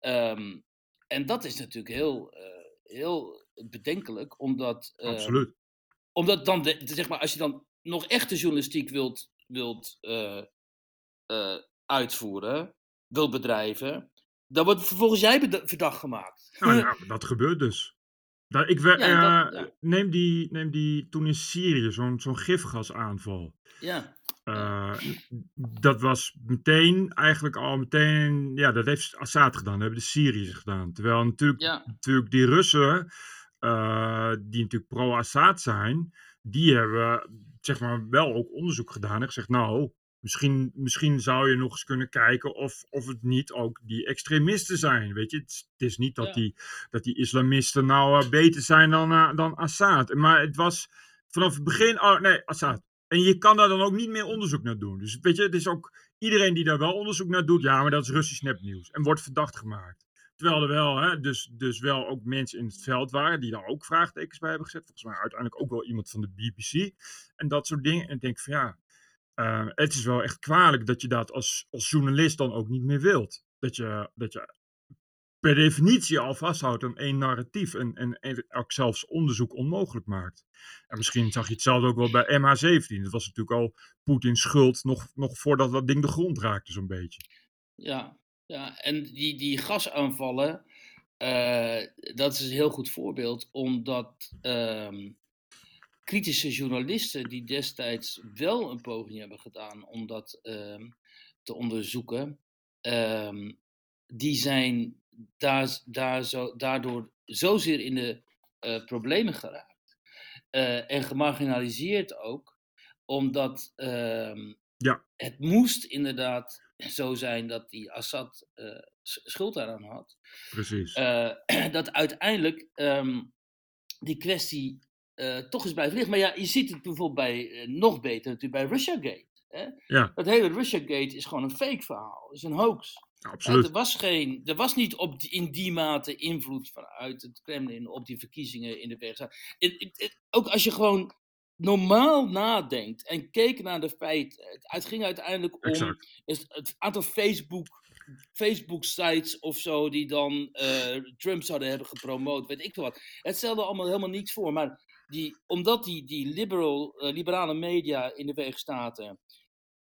Speaker 2: Um, en dat is natuurlijk heel, uh, heel bedenkelijk, omdat.
Speaker 1: Uh, Absoluut.
Speaker 2: Omdat dan, de, zeg maar, als je dan nog echte journalistiek wilt, wilt uh, uitvoeren, wilt bedrijven, dan wordt vervolgens jij verdacht gemaakt.
Speaker 1: Nou, ja, (laughs) dat gebeurt dus. Nou, ik we, ja, dat, ja. neem, die, neem die toen in Syrië, zo'n zo'n gifgasaanval.
Speaker 2: Ja.
Speaker 1: Uh, dat was meteen, eigenlijk al meteen, ja, dat heeft Assad gedaan, dat hebben de Syriërs gedaan. Terwijl natuurlijk,
Speaker 2: ja.
Speaker 1: natuurlijk die Russen, uh, die natuurlijk pro-Assad zijn, die hebben zeg maar wel ook onderzoek gedaan en gezegd, nou, misschien, misschien zou je nog eens kunnen kijken of, of het niet ook die extremisten zijn. Weet je, het, het is niet dat,
Speaker 2: Ja.
Speaker 1: die, dat die islamisten nou eh, beter zijn dan, eh, dan Assad. Maar het was vanaf het begin, oh nee, Assad. En je kan daar dan ook niet meer onderzoek naar doen. Dus weet je, het is ook iedereen die daar wel onderzoek naar doet, ja, maar dat is Russisch nepnieuws. En wordt verdacht gemaakt. Terwijl er wel, hè, dus, dus wel ook mensen in het veld waren die daar ook vraagtekens bij hebben gezet. Volgens mij uiteindelijk ook wel iemand van de BBC. En dat soort dingen. En ik denk van ja, uh, het is wel echt kwalijk dat je dat als, als journalist dan ook niet meer wilt. Dat je, dat je per definitie al vasthoudt aan één narratief en, en, ook zelfs onderzoek onmogelijk maakt. En misschien zag je hetzelfde ook wel bij MH17. Dat was natuurlijk al Poetins schuld nog, nog voordat dat ding de grond raakte zo'n beetje.
Speaker 2: Ja, ja, en die, die gasaanvallen, uh, dat is een heel goed voorbeeld, omdat uh, kritische journalisten die destijds wel een poging hebben gedaan om dat uh, te onderzoeken, ehm, die zijn daar, daar zo, daardoor zozeer in de uh, problemen geraakt uh, en gemarginaliseerd ook, omdat
Speaker 1: ja.
Speaker 2: het moest inderdaad zo zijn dat die Assad uh, schuld daaraan had.
Speaker 1: Precies. (clears throat)
Speaker 2: Dat uiteindelijk um, die kwestie toch is blijven liggen. Maar ja, je ziet het bijvoorbeeld bij, nog beter natuurlijk bij Russiagate. Hè?
Speaker 1: Ja.
Speaker 2: Dat hele Russiagate is gewoon een fake verhaal. Is een hoax.
Speaker 1: Ja, absoluut.
Speaker 2: er, was geen, er was niet op die, in die mate invloed vanuit het Kremlin op die verkiezingen in de VS. Ook als je gewoon normaal nadenkt en keek naar de feiten. Het ging uiteindelijk om
Speaker 1: exact.
Speaker 2: het aantal Facebook, Facebook sites of zo die dan uh, Trump zouden hebben gepromoot, weet ik veel wat. Het stelde allemaal helemaal niets voor, maar die, omdat die, die liberal, uh, liberale media in de Verenigde Staten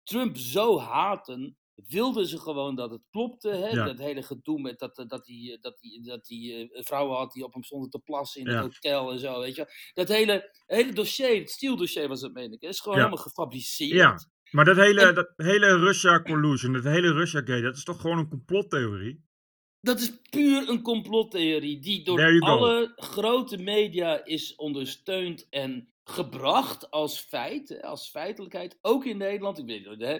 Speaker 2: Trump zo haten, wilden ze gewoon dat het klopte. Hè?
Speaker 1: Ja.
Speaker 2: Dat hele gedoe met dat, dat die, dat die, dat die uh, vrouwen had die op hem stonden te plassen in
Speaker 1: Ja.
Speaker 2: het hotel en zo. Weet je? Dat hele, hele dossier, het stieldossier was het, meen ik. is gewoon
Speaker 1: Ja.
Speaker 2: helemaal gefabriceerd.
Speaker 1: Ja. Maar dat hele,
Speaker 2: En-
Speaker 1: dat hele Russia collusion, dat hele Russia gate, dat is toch gewoon een complottheorie?
Speaker 2: Dat is puur een complottheorie die door alle grote media is ondersteund en gebracht als feit, als feitelijkheid. Ook in Nederland. Ik weet niet, hè,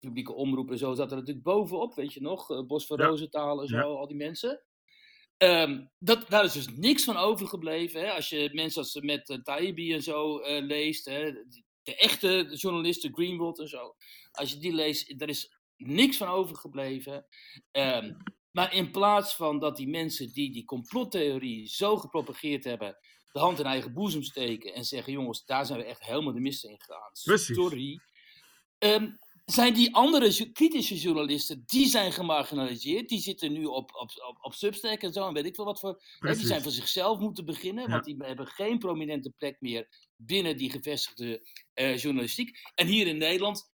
Speaker 2: publieke omroep en zo zat er natuurlijk bovenop, weet je nog. eh, Bos van
Speaker 1: Ja.
Speaker 2: Roosentaal en zo,
Speaker 1: Ja.
Speaker 2: al die mensen. Ehm, dat, daar is dus niks van overgebleven. Hè? Als je mensen als met uh, Taibbi en zo eh, leest, hè? de echte journalisten, Greenwald en zo. Als je die leest, er is niks van overgebleven. Ehm, maar in plaats van dat die mensen die die complottheorie zo gepropageerd hebben, de hand in eigen boezem steken en zeggen: jongens, daar zijn we echt helemaal de mist in gegaan.
Speaker 1: Precies.
Speaker 2: Sorry. Ehm, zijn die andere kritische journalisten, die zijn gemarginaliseerd. Die zitten nu op, op, op, op Substack en zo, en weet ik veel wat voor. Hè, die zijn van zichzelf moeten beginnen,
Speaker 1: Ja.
Speaker 2: want die hebben geen prominente plek meer binnen die gevestigde eh, journalistiek. En hier in Nederland,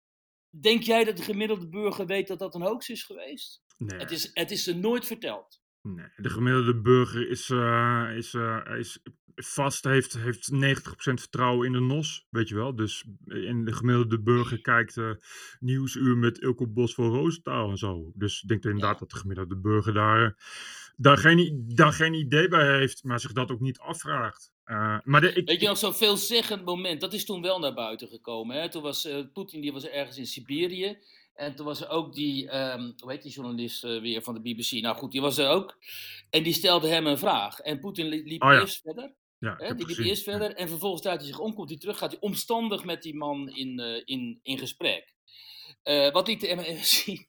Speaker 2: denk jij dat de gemiddelde burger weet dat dat een hoax is geweest?
Speaker 1: Nee.
Speaker 2: Het is, het is ze nooit verteld.
Speaker 1: Nee, de gemiddelde burger is, eh, is, eh, is vast, heeft, heeft 90% vertrouwen in de NOS, weet je wel. Dus en de gemiddelde burger (laughs) kijkt eh Nieuwsuur met Ilko Bos voor Roosentaal en zo. Dus ik denk inderdaad
Speaker 2: Ja.
Speaker 1: dat de gemiddelde burger daar, daar, geen, daar geen idee bij heeft, maar zich dat ook niet afvraagt. Maar de, ik,
Speaker 2: Weet je nog zo'n veelzeggend moment? Dat is toen wel naar buiten gekomen. Hè? Toen was Poetin die was ergens in Siberië. En toen was er ook die, ehm, hoe heet die journalist eh, weer van de BBC? Nou goed, die was er ook. En die stelde hem een vraag. En Poetin li- liep
Speaker 1: Oh ja.
Speaker 2: eerst verder.
Speaker 1: ja,
Speaker 2: Hè? Die liep eerst verder. En vervolgens draait hij zich om, komt hij terug, gaat hij omstandig met die man in, eh, in, in gesprek. Eh, wat liet de NOS (laughs) zien?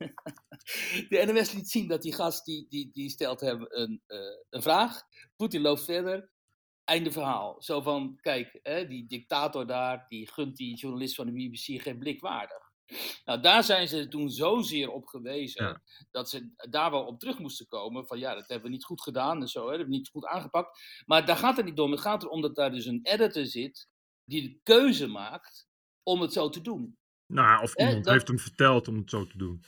Speaker 2: de NOS liet zien dat die gast, die, die, die stelt hem een, een vraag. Poetin loopt verder. Einde verhaal. Zo van, kijk, hè, die dictator daar, die gunt die journalist van de BBC geen blik waardig. Nou, daar zijn ze toen zozeer op gewezen
Speaker 1: Ja.
Speaker 2: dat ze daar wel op terug moesten komen. Van ja, dat hebben we niet goed gedaan en zo, hè, dat hebben we niet goed aangepakt. Maar daar gaat het niet om. Het gaat erom dat daar dus een editor zit die de keuze maakt om het zo te doen.
Speaker 1: Nou, of iemand
Speaker 2: dat-
Speaker 1: heeft hem verteld om het zo te doen.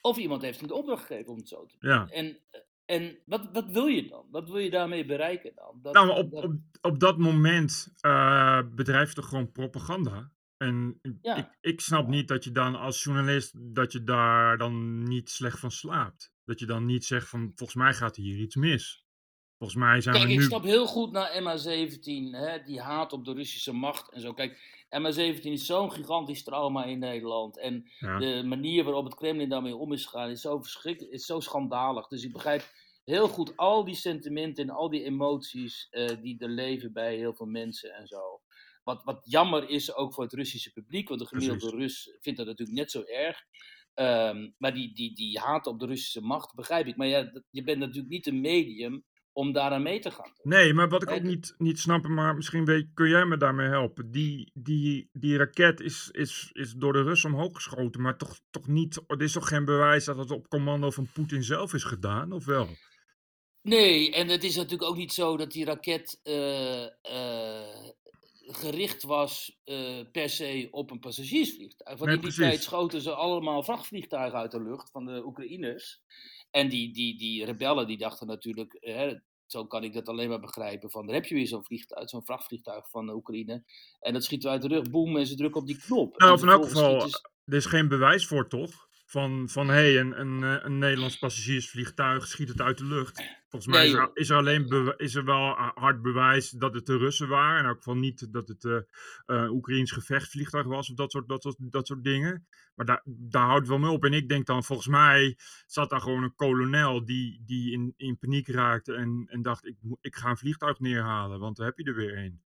Speaker 2: Of iemand heeft hem de opdracht gegeven om het zo te doen.
Speaker 1: Ja.
Speaker 2: En, en wat, wat wil je dan? Wat wil je daarmee bereiken dan? Dat,
Speaker 1: Nou, op,
Speaker 2: dat-
Speaker 1: op, op dat moment eh bedrijft er gewoon propaganda. En
Speaker 2: Ja.
Speaker 1: ik, ik snap niet dat je dan als journalist, dat je daar dan niet slecht van slaapt. Dat je dan niet zegt van, volgens mij gaat hier iets mis. Volgens mij zijn
Speaker 2: Kijk,
Speaker 1: we
Speaker 2: ik
Speaker 1: nu...
Speaker 2: snap heel goed naar MH17, hè, die haat op de Russische macht en zo. Kijk, MH17 is zo'n gigantisch trauma in Nederland. En
Speaker 1: Ja.
Speaker 2: de manier waarop het Kremlin daarmee om is gegaan is zo verschrikkelijk, is zo schandalig. Dus ik begrijp heel goed al die sentimenten en al die emoties eh, die er leven bij heel veel mensen en zo. Wat, wat jammer is ook voor het Russische publiek, want de gemiddelde Rus vindt dat natuurlijk net zo erg. Ehm, maar die, die, die haat op de Russische macht begrijp ik. Maar ja, je bent natuurlijk niet een medium om daaraan mee te gaan.
Speaker 1: Nee, maar wat ik ook niet, niet snap, maar misschien weet, kun jij me daarmee helpen. Die, die, die raket is, is, is door de Russen omhoog geschoten, maar toch, toch niet, er is toch geen bewijs dat het op commando van Poetin zelf is gedaan, of wel?
Speaker 2: Nee, en het is natuurlijk ook niet zo dat die raket eh, eh, gericht was eh, per se op een passagiersvliegtuig. Want
Speaker 1: Nee,
Speaker 2: in die
Speaker 1: precies.
Speaker 2: tijd schoten ze allemaal vrachtvliegtuigen uit de lucht van de Oekraïners. En die, die, die rebellen die dachten natuurlijk, hè, zo kan ik dat alleen maar begrijpen, van daar heb je weer zo'n vliegtuig, zo'n vrachtvliegtuig van de Oekraïne. En dat schiet uit de rug, boem, en ze drukken op die knop.
Speaker 1: Nou, in elk geval,
Speaker 2: schieten ze-
Speaker 1: er is geen bewijs voor, toch? Van, van hé, hey, een, een, eh, een Nederlands passagiersvliegtuig schiet het uit de lucht. Volgens mij
Speaker 2: Nee,
Speaker 1: is, er, is er alleen is er wel hard bewijs dat het de Russen waren. In elk geval niet dat het eh eh, Oekraïns gevechtsvliegtuig was of dat soort, dat soort, dat soort dingen. Maar daar, daar houdt het wel mee op. En ik denk dan, volgens mij zat daar gewoon een kolonel die, die in, in paniek raakte en, en dacht, ik, ik ga een vliegtuig neerhalen, want daar heb je er weer een.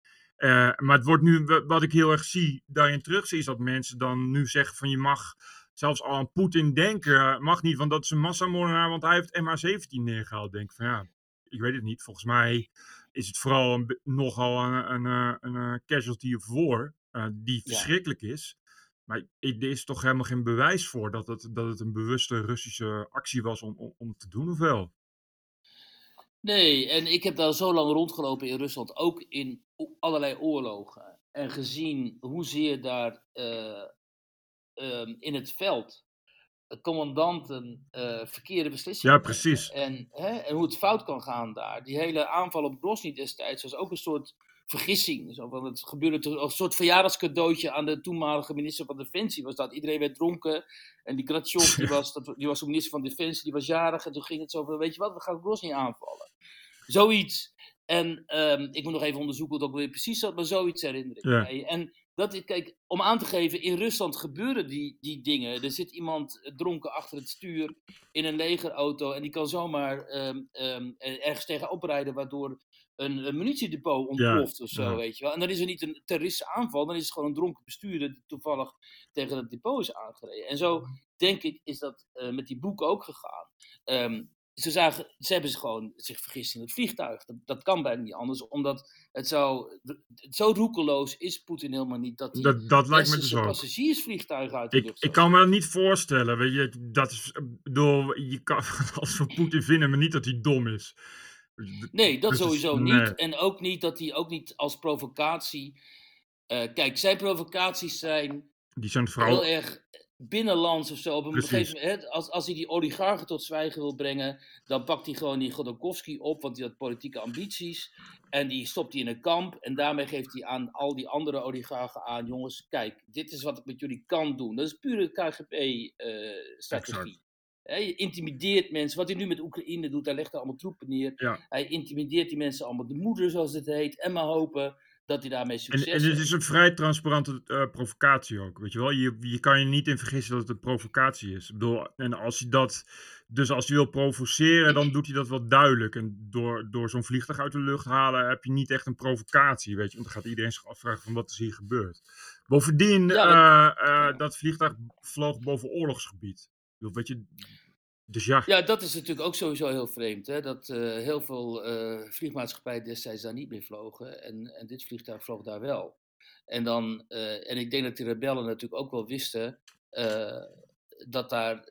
Speaker 1: Maar het wordt nu, wa- wat ik heel erg zie, daarin terug zie, is dat mensen dan nu zeggen van je mag zelfs al aan Poetin denken, mag niet, want dat is een massamoordenaar, want hij heeft MH17 neergehaald. Denk van ja, ik weet het niet. Volgens mij is het vooral een, nogal een, een, eh, een, eh, casualty of war, eh, die
Speaker 2: Ja.
Speaker 1: verschrikkelijk is. Maar er is toch helemaal geen bewijs voor dat het, dat het een bewuste Russische actie was om, om, om te doen, of wel?
Speaker 2: Nee, en ik heb daar zo lang rondgelopen in Rusland, ook in allerlei oorlogen. En gezien hoezeer daar eh, ehm, in het veld eh, commandanten eh, verkeerde beslissingen
Speaker 1: Ja, precies.
Speaker 2: En, hè, en hoe het fout kan gaan daar. Die hele aanval op Grozny destijds was ook een soort vergissing. Zo van, het gebeurde een soort verjaardagscadeautje aan de toenmalige minister van Defensie. Was dat. Iedereen werd dronken. En die Kratjov, die (laughs) was, dat, die was de minister van Defensie, die was jarig. En toen ging het zo van, weet je wat, we gaan Grozny aanvallen. Zoiets. En ehm, ik moet nog even onderzoeken wat ook weer precies zat, maar zoiets herinner ik
Speaker 1: Ja.
Speaker 2: En dat is, kijk, om aan te geven, in Rusland gebeuren die, die dingen. Er zit iemand eh, dronken achter het stuur in een legerauto en die kan zomaar ehm, ehm, eh, ergens tegenop rijden, waardoor een, een munitiedepot ontploft of zo,
Speaker 1: ja.
Speaker 2: weet je wel. En dan is er niet een terroristische aanval, dan is het gewoon een dronken bestuurder die toevallig tegen dat depot is aangereden. En zo, denk ik, is dat eh, met die boeken ook gegaan. Ehm, ze, zagen, ze hebben zich gewoon zich vergist in het vliegtuig. Dat, dat kan bijna niet anders, omdat het zo, zo roekeloos is Poetin helemaal niet dat hij
Speaker 1: Dat, dat lijkt me dus
Speaker 2: westerse
Speaker 1: ook.
Speaker 2: passagiersvliegtuigen uit de
Speaker 1: Ik,
Speaker 2: lucht
Speaker 1: ik kan me dat niet voorstellen. Weet je, dat is, bedoel, je kan (laughs) als van Poetin vinden, maar niet dat hij dom is.
Speaker 2: Nee, dat
Speaker 1: Dus
Speaker 2: sowieso
Speaker 1: nee.
Speaker 2: niet. En ook niet dat hij ook niet als provocatie. eh, kijk, zijn provocaties zijn
Speaker 1: Die zijn
Speaker 2: heel
Speaker 1: vooral.
Speaker 2: erg binnenlands of zo. Op een
Speaker 1: Precies.
Speaker 2: gegeven moment, hè, als, als hij die oligarchen tot zwijgen wil brengen, dan pakt hij gewoon die Godorkovsky op, want die had politieke ambities. En die stopt hij in een kamp. En daarmee geeft hij aan al die andere oligarchen aan: jongens, kijk, dit is wat ik met jullie kan doen. Dat is pure KGB-strategie. je intimideert mensen. Wat hij nu met Oekraïne doet, hij legt er allemaal troepen neer.
Speaker 1: Ja.
Speaker 2: Hij intimideert die mensen allemaal de moeder, zoals het heet. En maar hopen dat hij daarmee
Speaker 1: En,
Speaker 2: succes
Speaker 1: en het
Speaker 2: heeft.
Speaker 1: is een vrij transparante eh, provocatie ook, weet je wel. Je, je kan je niet in vergissen dat het een provocatie is. Ik bedoel, en als hij dat, dus als hij wil provoceren, dan doet hij dat wel duidelijk. En door, door zo'n vliegtuig uit de lucht halen, heb je niet echt een provocatie, weet je. Want dan gaat iedereen zich afvragen van wat is hier gebeurd. Bovendien,
Speaker 2: Ja,
Speaker 1: eh, eh, dat vliegtuig vloog boven oorlogsgebied. Weet je, ja.
Speaker 2: Dat is natuurlijk ook sowieso heel vreemd. Hè? Dat eh, heel veel eh, vliegmaatschappijen destijds daar niet meer vlogen. En, en dit vliegtuig vloog daar wel. En, dan, eh, en ik denk dat de rebellen natuurlijk ook wel wisten dat daar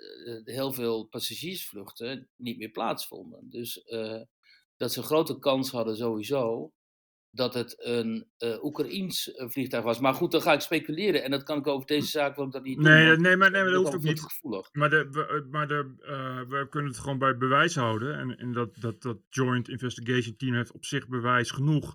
Speaker 2: heel veel passagiersvluchten niet meer plaatsvonden. Dus dat ze een grote kans hadden sowieso dat het een eh Oekraïens eh, vliegtuig was. Maar goed, dan ga ik speculeren. En dat kan ik over deze zaak wel dat niet.
Speaker 1: Nee,
Speaker 2: want
Speaker 1: nee, maar, nee, maar dat hoeft ook niet.
Speaker 2: gevoelig.
Speaker 1: Maar, de, we, maar de, eh, we kunnen het gewoon bij bewijs houden. En, en dat, dat, dat Joint Investigation Team heeft op zich bewijs genoeg.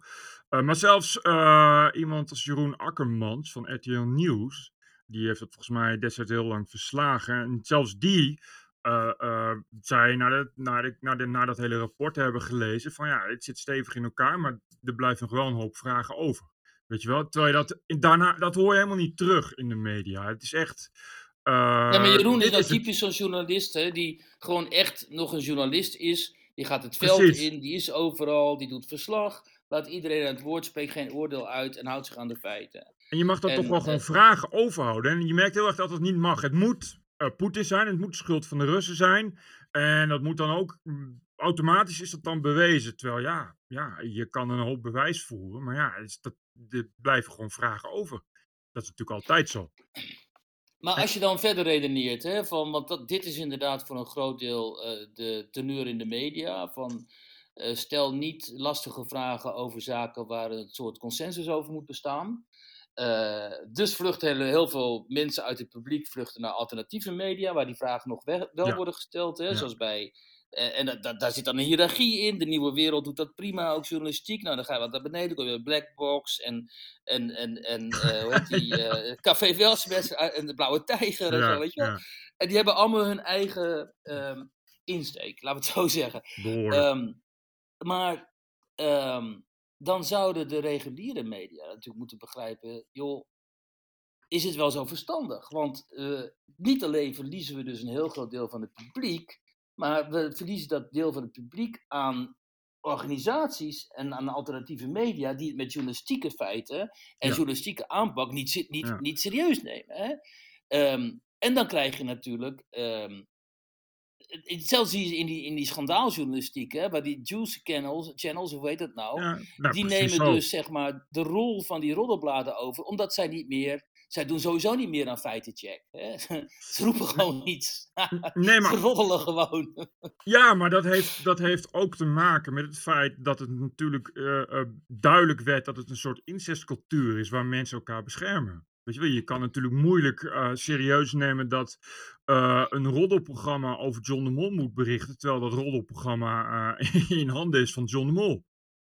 Speaker 1: Eh, maar zelfs eh, iemand als Jeroen Akkermans van RTL Nieuws. Die heeft het volgens mij destijds heel lang verslagen. En zelfs die eh, eh, zei na, de, na, de, na, de, na dat hele rapport hebben gelezen. Van ja, het zit stevig in elkaar. Maar er blijft nog wel een hoop vragen over. Weet je wel? Terwijl je dat, daarna, dat hoor je helemaal niet terug in de media. Het is echt.
Speaker 2: Ja, maar
Speaker 1: eh,
Speaker 2: Jeroen is
Speaker 1: het-
Speaker 2: typisch zo'n journalist, hè, die gewoon echt nog een journalist is. Die gaat het veld
Speaker 1: Precies.
Speaker 2: in, die is overal, die doet verslag. Laat iedereen aan het woord, spreekt geen oordeel uit en houdt zich aan de feiten.
Speaker 1: En je mag
Speaker 2: En,
Speaker 1: toch wel gewoon vragen overhouden. En je merkt heel erg dat het niet mag. Het moet Poetin zijn, het moet de schuld van de Russen zijn. En dat moet dan ook, mm, automatisch is dat dan bewezen. Terwijl ja, ja je kan een hoop bewijs voeren. Maar ja, is, dat, er blijven gewoon vragen over. Dat is natuurlijk altijd zo.
Speaker 2: Maar als je dan verder redeneert, hè, van, want dat, dit is inderdaad voor een groot deel eh, de teneur in de media. Van, eh, stel niet lastige vragen over zaken waar een soort consensus over moet bestaan. Eh, dus vluchten heel, heel veel mensen uit het publiek vluchten naar alternatieve media, waar die vragen nog we- wel
Speaker 1: Ja.
Speaker 2: worden gesteld. Hè,
Speaker 1: Ja.
Speaker 2: Zoals bij. eh, en da- da- daar zit dan een hiërarchie in. De nieuwe wereld doet dat prima, ook journalistiek. Nou, dan ga je wat naar beneden, kom je bij Blackbox en, en, en, en eh, hoe heet die, (laughs) Café Welsmes en de Blauwe Tijger en
Speaker 1: Ja,
Speaker 2: zo, weet je wel. En die hebben allemaal hun eigen ehm, insteek, laten we het zo zeggen. Ehm, maar ehm, dan zouden de reguliere media natuurlijk moeten begrijpen, joh, is het wel zo verstandig? Want eh, niet alleen verliezen we dus een heel groot deel van het publiek, maar we verliezen dat deel van het publiek aan organisaties en aan alternatieve media die het met journalistieke feiten en
Speaker 1: Ja.
Speaker 2: journalistieke aanpak niet, niet,
Speaker 1: Ja.
Speaker 2: niet serieus nemen. Hè? Ehm, en dan krijg je natuurlijk ehm, zelfs zie je in die, in die schandaaljournalistiek, hè, waar die juice channels, channels, hoe heet dat nou?
Speaker 1: ja, nou,
Speaker 2: die nemen
Speaker 1: zo.
Speaker 2: dus zeg maar de rol van die roddelbladen over, omdat zij niet meer, zij doen sowieso niet meer aan feitencheck. Hè? (laughs) Ze roepen gewoon (laughs) iets.
Speaker 1: Nee, (laughs)
Speaker 2: Ze
Speaker 1: maar
Speaker 2: roddelen gewoon.
Speaker 1: Ja, maar dat heeft, dat heeft ook te maken met het feit dat het natuurlijk eh, eh, duidelijk werd dat het een soort incestcultuur is waar mensen elkaar beschermen. Weet je wel, je kan natuurlijk moeilijk eh, serieus nemen dat eh, een roddelprogramma over John de Mol moet berichten, terwijl dat roddelprogramma eh, (laughs) in handen is van John de Mol.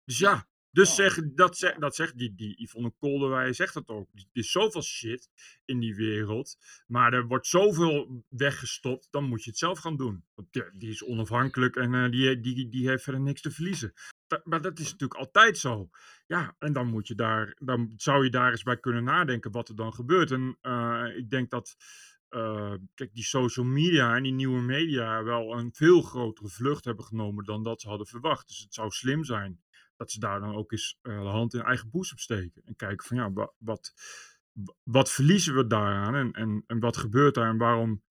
Speaker 1: Dus ja,
Speaker 2: Ja.
Speaker 1: Dus
Speaker 2: Ja.
Speaker 1: zeg, dat, zeg, dat zegt die, die Yvonne Kolderwij zegt dat ook. Er is zoveel shit in die wereld, maar er wordt zoveel weggestopt, dan moet je het zelf gaan doen. Want die is onafhankelijk en eh, die, die, die heeft verder niks te verliezen. Da- maar dat is natuurlijk altijd zo. Ja, en dan moet je daar, dan zou je daar eens bij kunnen nadenken wat er dan gebeurt. En eh, ik denk dat, eh, kijk, die social media en die nieuwe media wel een veel grotere vlucht hebben genomen dan dat ze hadden verwacht. Dus het zou slim zijn dat ze daar dan ook eens eh, de hand in eigen boezem steken. En kijken van ja, wa- wat, wat verliezen we daaraan en, en, en wat gebeurt daar en waarom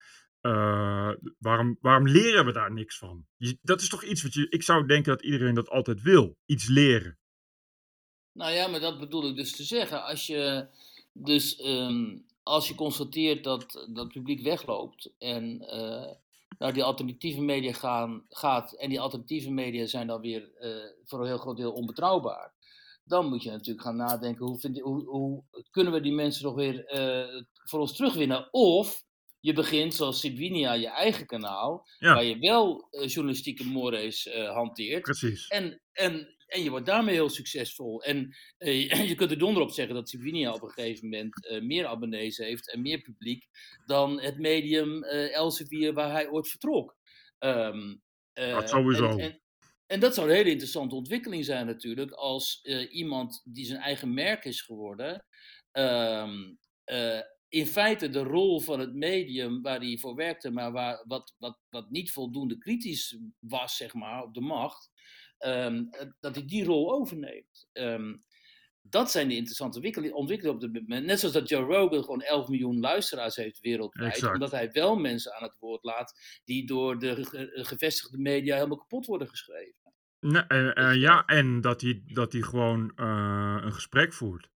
Speaker 1: Uh, waarom, waarom leren we daar niks van? Dat is toch iets wat je. Ik zou denken dat iedereen dat altijd wil: iets leren.
Speaker 2: Nou ja, maar dat bedoel ik dus te zeggen. Als je dus ehm, als je constateert dat dat publiek wegloopt en uh, naar die alternatieve media gaan, gaat en die alternatieve media zijn dan weer uh, voor een heel groot deel onbetrouwbaar, dan moet je natuurlijk gaan nadenken hoe, vind, hoe, hoe kunnen we die mensen nog weer uh, voor ons terugwinnen? Of je begint zoals Sibinia je eigen kanaal, waar je wel journalistieke mores hanteert.
Speaker 1: Precies.
Speaker 2: En, en en je wordt daarmee heel succesvol. En uh, (clears throat) je kunt er donder op zeggen dat Sivinia op een gegeven moment uh, meer abonnees heeft en meer publiek dan het medium uh, Elsevier waar hij ooit vertrok. Um,
Speaker 1: dat sowieso.
Speaker 2: En, en, en, dat zou een hele interessante ontwikkeling zijn natuurlijk, als iemand die zijn eigen merk is geworden, um, in feite de rol van het medium waar hij voor werkte, maar waar, wat, wat, wat niet voldoende kritisch was, zeg maar, op de macht, um, dat hij die rol overneemt. Um, dat zijn de interessante ontwikkelingen op dit moment. Net zoals dat Joe Rogan gewoon 11 miljoen luisteraars heeft wereldwijd. Exact. Omdat hij wel mensen aan het woord laat die door de gevestigde media helemaal kapot worden geschreven.
Speaker 1: Nee, uh, uh, ja, en dat hij, dat hij gewoon uh, een gesprek voert.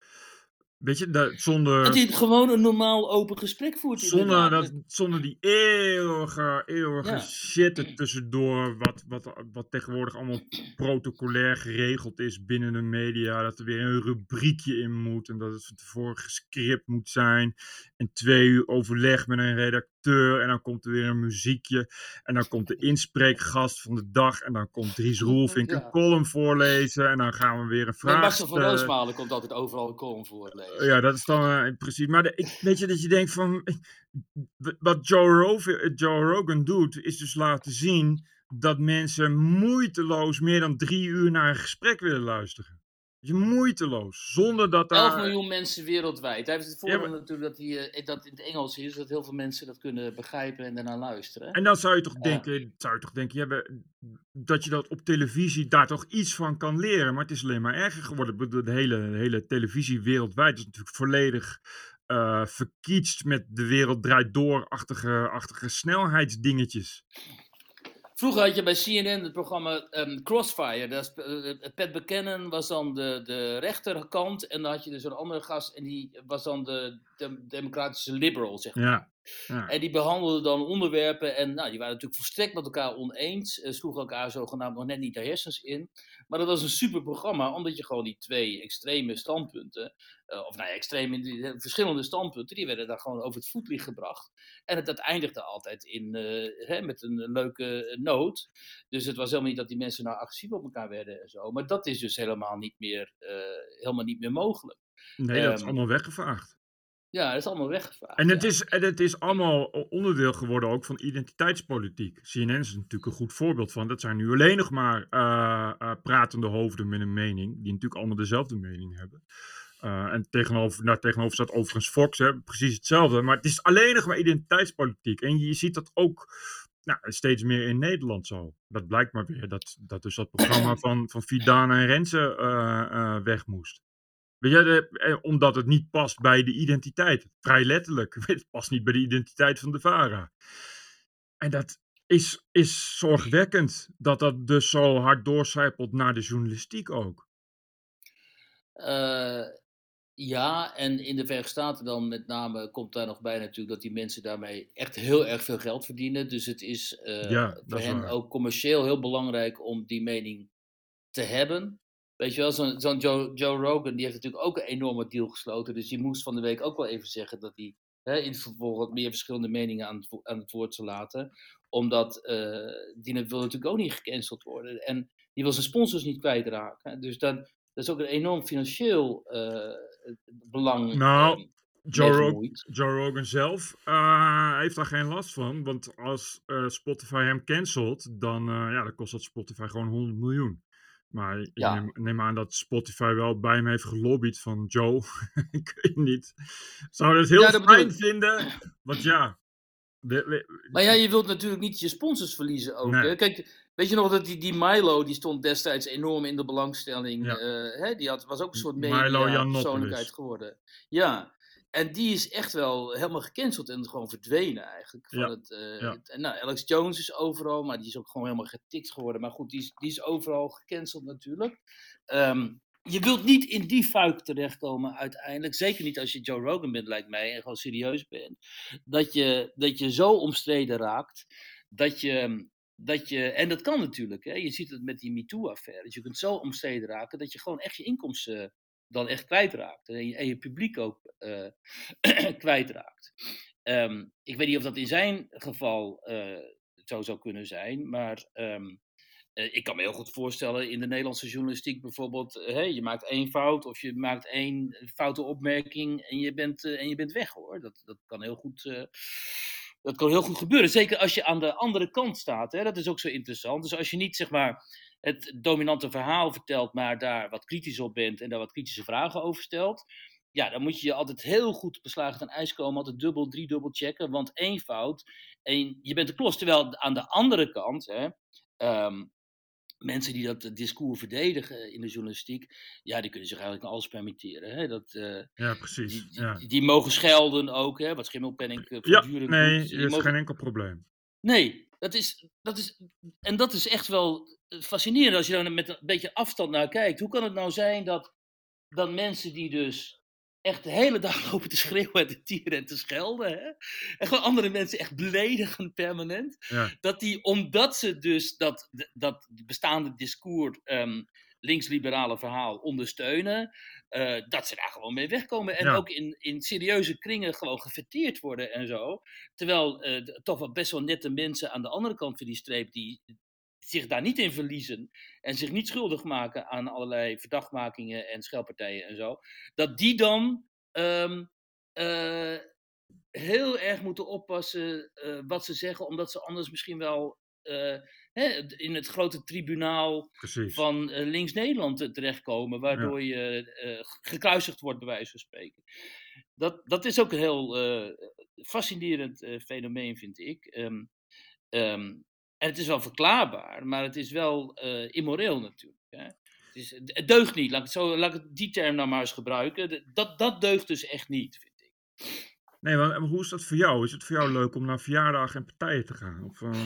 Speaker 1: Weet je, dat, zonder...
Speaker 2: Dat hij gewoon een normaal open gesprek voert.
Speaker 1: Zonder, dat, zonder die eeuwige, eeuwige ja. shit er tussendoor, wat, wat, wat tegenwoordig allemaal protocolair geregeld is binnen de media. Dat er weer een rubriekje in moet en dat het van tevoren gescript moet zijn. En twee uur overleg met een redacteur en dan komt er weer een muziekje. En dan komt de inspreekgast van de dag en dan komt Dries Roelvink ja. een column voorlezen. En dan gaan we weer een vraag...
Speaker 2: Marcel van Roosmalen komt altijd overal een column voorlezen.
Speaker 1: Ja, dat is dan uh, precies. Maar de, ik, weet je dat je denkt van. Wat Joe Rogan, Joe Rogan doet, is dus laten zien dat mensen moeiteloos meer dan drie uur naar een gesprek willen luisteren. Je moeiteloos, zonder dat daar...
Speaker 2: 11 miljoen mensen wereldwijd. Hij heeft het voordeel ja, maar... natuurlijk dat, hij, eh, dat in het Engels is, dat heel veel mensen dat kunnen begrijpen en daarna luisteren.
Speaker 1: En dan zou je toch denken, zou je toch denken ja, dat je dat op televisie daar toch iets van kan leren. Maar het is alleen maar erger geworden. De hele, de hele televisie wereldwijd is natuurlijk volledig uh, verkietst met de wereld draait door-achtige achtige snelheidsdingetjes.
Speaker 2: Vroeger had je bij CNN het programma um, Crossfire. Dat is, uh, Pat Buchanan was dan de, de rechterkant. En dan had je dus een andere gast. En die was dan de, de democratische liberal, zeg maar.
Speaker 1: Ja.
Speaker 2: Ja. En die behandelden dan onderwerpen en nou, die waren natuurlijk volstrekt met elkaar oneens, uh, sloegen elkaar zogenaamd nog net niet de hersens in. Maar dat was een super programma, omdat je gewoon die twee extreme standpunten, uh, of nou ja, extreme, die, verschillende standpunten, die werden daar gewoon over het voetlicht gebracht. En het, dat eindigde altijd in, uh, hè, met een leuke noot. Dus het was helemaal niet dat die mensen nou agressief op elkaar werden en zo. Maar dat is dus helemaal niet meer, helemaal niet meer mogelijk.
Speaker 1: Nee, dat is um, allemaal weggevaagd.
Speaker 2: Ja, dat is allemaal weggevaagd.
Speaker 1: En het,
Speaker 2: ja.
Speaker 1: is, en het is allemaal onderdeel geworden ook van identiteitspolitiek. CNN is natuurlijk een goed voorbeeld van. Dat zijn nu alleen nog maar uh, uh, pratende hoofden met een mening, die natuurlijk allemaal dezelfde mening hebben. Uh, en tegenover, nou, tegenover staat overigens Fox, hè, precies hetzelfde. Maar het is alleen nog maar identiteitspolitiek. En je ziet dat ook nou, steeds meer in Nederland zo. Dat blijkt maar weer, dat, dat dus dat programma (clears throat) van, van Vidana en Renze weg moest. Weet je, de, eh, omdat het niet past bij de identiteit. Vrij letterlijk. (laughs) Het past niet bij de identiteit van de VARA. En dat is, is zorgwekkend dat dat dus zo hard doorcijpelt naar de journalistiek ook.
Speaker 2: Uh, ja, en in de Verenigde Staten dan met name komt daar nog bij natuurlijk dat die mensen daarmee echt heel erg veel geld verdienen. Dus het is uh,
Speaker 1: ja,
Speaker 2: voor
Speaker 1: is
Speaker 2: hen
Speaker 1: waar.
Speaker 2: ook commercieel heel belangrijk om die mening te hebben. Weet je wel, zo'n zo Joe, Joe, Rogan, die heeft natuurlijk ook een enorme deal gesloten. Dus die moest van de week ook wel even zeggen dat hij hè, in het vervolg wat meer verschillende meningen aan het, aan het woord zou laten. Omdat uh, die wil natuurlijk ook niet gecanceld worden. En die wil zijn sponsors niet kwijtraken. Dus dan, dat is ook een enorm financieel uh, belang.
Speaker 1: Nou,
Speaker 2: uh,
Speaker 1: Joe, Rog Joe, Rogan zelf uh, heeft daar geen last van. Want als Spotify hem cancelt, dan, ja, dan kost dat Spotify gewoon 100 miljoen. Maar
Speaker 2: Ja.
Speaker 1: neem, neem aan dat Spotify wel bij hem heeft gelobbyd van Joe. (laughs) ik weet niet. Zou dat heel
Speaker 2: Ja, dat bedoel
Speaker 1: fijn vinden? Want ja. we- we-
Speaker 2: Maar ja, je wilt natuurlijk niet je sponsors verliezen ook.
Speaker 1: Nee.
Speaker 2: Kijk, weet je nog dat die, die Milo, die stond destijds enorm in de belangstelling.
Speaker 1: Ja.
Speaker 2: eh, hè? Die had, was ook een soort media persoonlijkheid geworden. Ja, En die is echt wel helemaal gecanceld en gewoon verdwenen eigenlijk. Van
Speaker 1: Ja,
Speaker 2: het, eh,
Speaker 1: ja.
Speaker 2: het- en nou, Alex Jones is overal, maar die is ook gewoon helemaal getikt geworden. Maar goed, die is, die is overal gecanceld natuurlijk. Ehm, je wilt niet in die fuik terechtkomen uiteindelijk. Zeker niet als je Joe Rogan bent, lijkt mij, en gewoon serieus bent. Dat je, dat je zo omstreden raakt. Dat je, dat je, en dat kan natuurlijk, hè? je ziet het met die MeToo-affaire. Dus je kunt zo omstreden raken dat je gewoon echt je inkomsten dan echt kwijtraakt. En je, en je publiek ook eh, (clears throat) kwijtraakt. Ehm, ik weet niet of dat in zijn geval eh, zo zou kunnen zijn, maar ehm, eh, ik kan me heel goed voorstellen in de Nederlandse journalistiek bijvoorbeeld, hey, je maakt één fout of je maakt één foute opmerking en je bent, en je bent weg hoor. Dat, dat kan heel goed. dat kan heel goed gebeuren. Zeker als je aan de andere kant staat. Hè? Dat is ook zo interessant. Dus als je niet zeg maar het dominante verhaal vertelt, maar daar wat kritisch op bent en daar wat kritische vragen over stelt. Ja, dan moet je je altijd heel goed beslagen ten ijs komen. Altijd dubbel, driedubbel checken. Want één fout en je bent de klos. Terwijl aan de andere kant, hè, ehm, mensen die dat discours verdedigen in de journalistiek, ja, die kunnen zich eigenlijk alles permitteren. Hè? Dat, eh,
Speaker 1: Ja, precies.
Speaker 2: die, die,
Speaker 1: Ja,
Speaker 2: die mogen schelden ook, hè, wat Schimmelpenning eh,
Speaker 1: ja
Speaker 2: voortdurend
Speaker 1: nee, er is
Speaker 2: mogen-
Speaker 1: geen enkel probleem.
Speaker 2: Nee, dat is, dat is, en dat is echt wel eh, fascinerend als je daar met een beetje afstand naar kijkt. Hoe kan het nou zijn dat, dat mensen die dus echt de hele dag (laughs) lopen te schreeuwen en te tieren en te schelden, hè? en gewoon andere mensen echt beledigen permanent,
Speaker 1: Ja,
Speaker 2: dat die, omdat ze dus dat, dat bestaande discours, ehm, linksliberale verhaal ondersteunen, eh, dat ze daar gewoon mee wegkomen. En
Speaker 1: Ja.
Speaker 2: ook in, in serieuze kringen gewoon gefeteerd worden en zo. Terwijl eh, toch wel best wel nette mensen aan de andere kant van die streep, die zich daar niet in verliezen en zich niet schuldig maken aan allerlei verdachtmakingen en schelpartijen en zo, dat die dan ehm, eh, heel erg moeten oppassen wat ze zeggen, omdat ze anders misschien wel hè, in het grote tribunaal
Speaker 1: precies.
Speaker 2: van eh, links-Nederland terechtkomen, waardoor je eh, gekruisigd wordt, bij wijze van spreken. Dat, dat is ook een heel eh, fascinerend fenomeen, vind ik. Ehm, ehm, en het is wel verklaarbaar, maar het is wel immoreel natuurlijk. Hè? Het, is, het deugt niet, laat ik, het zo, laat ik die term nou maar eens gebruiken. Dat, dat deugt dus echt niet, vind ik.
Speaker 1: Nee, maar hoe is dat voor jou? Is het voor jou leuk om naar verjaardagen en partijen te gaan? Of, eh,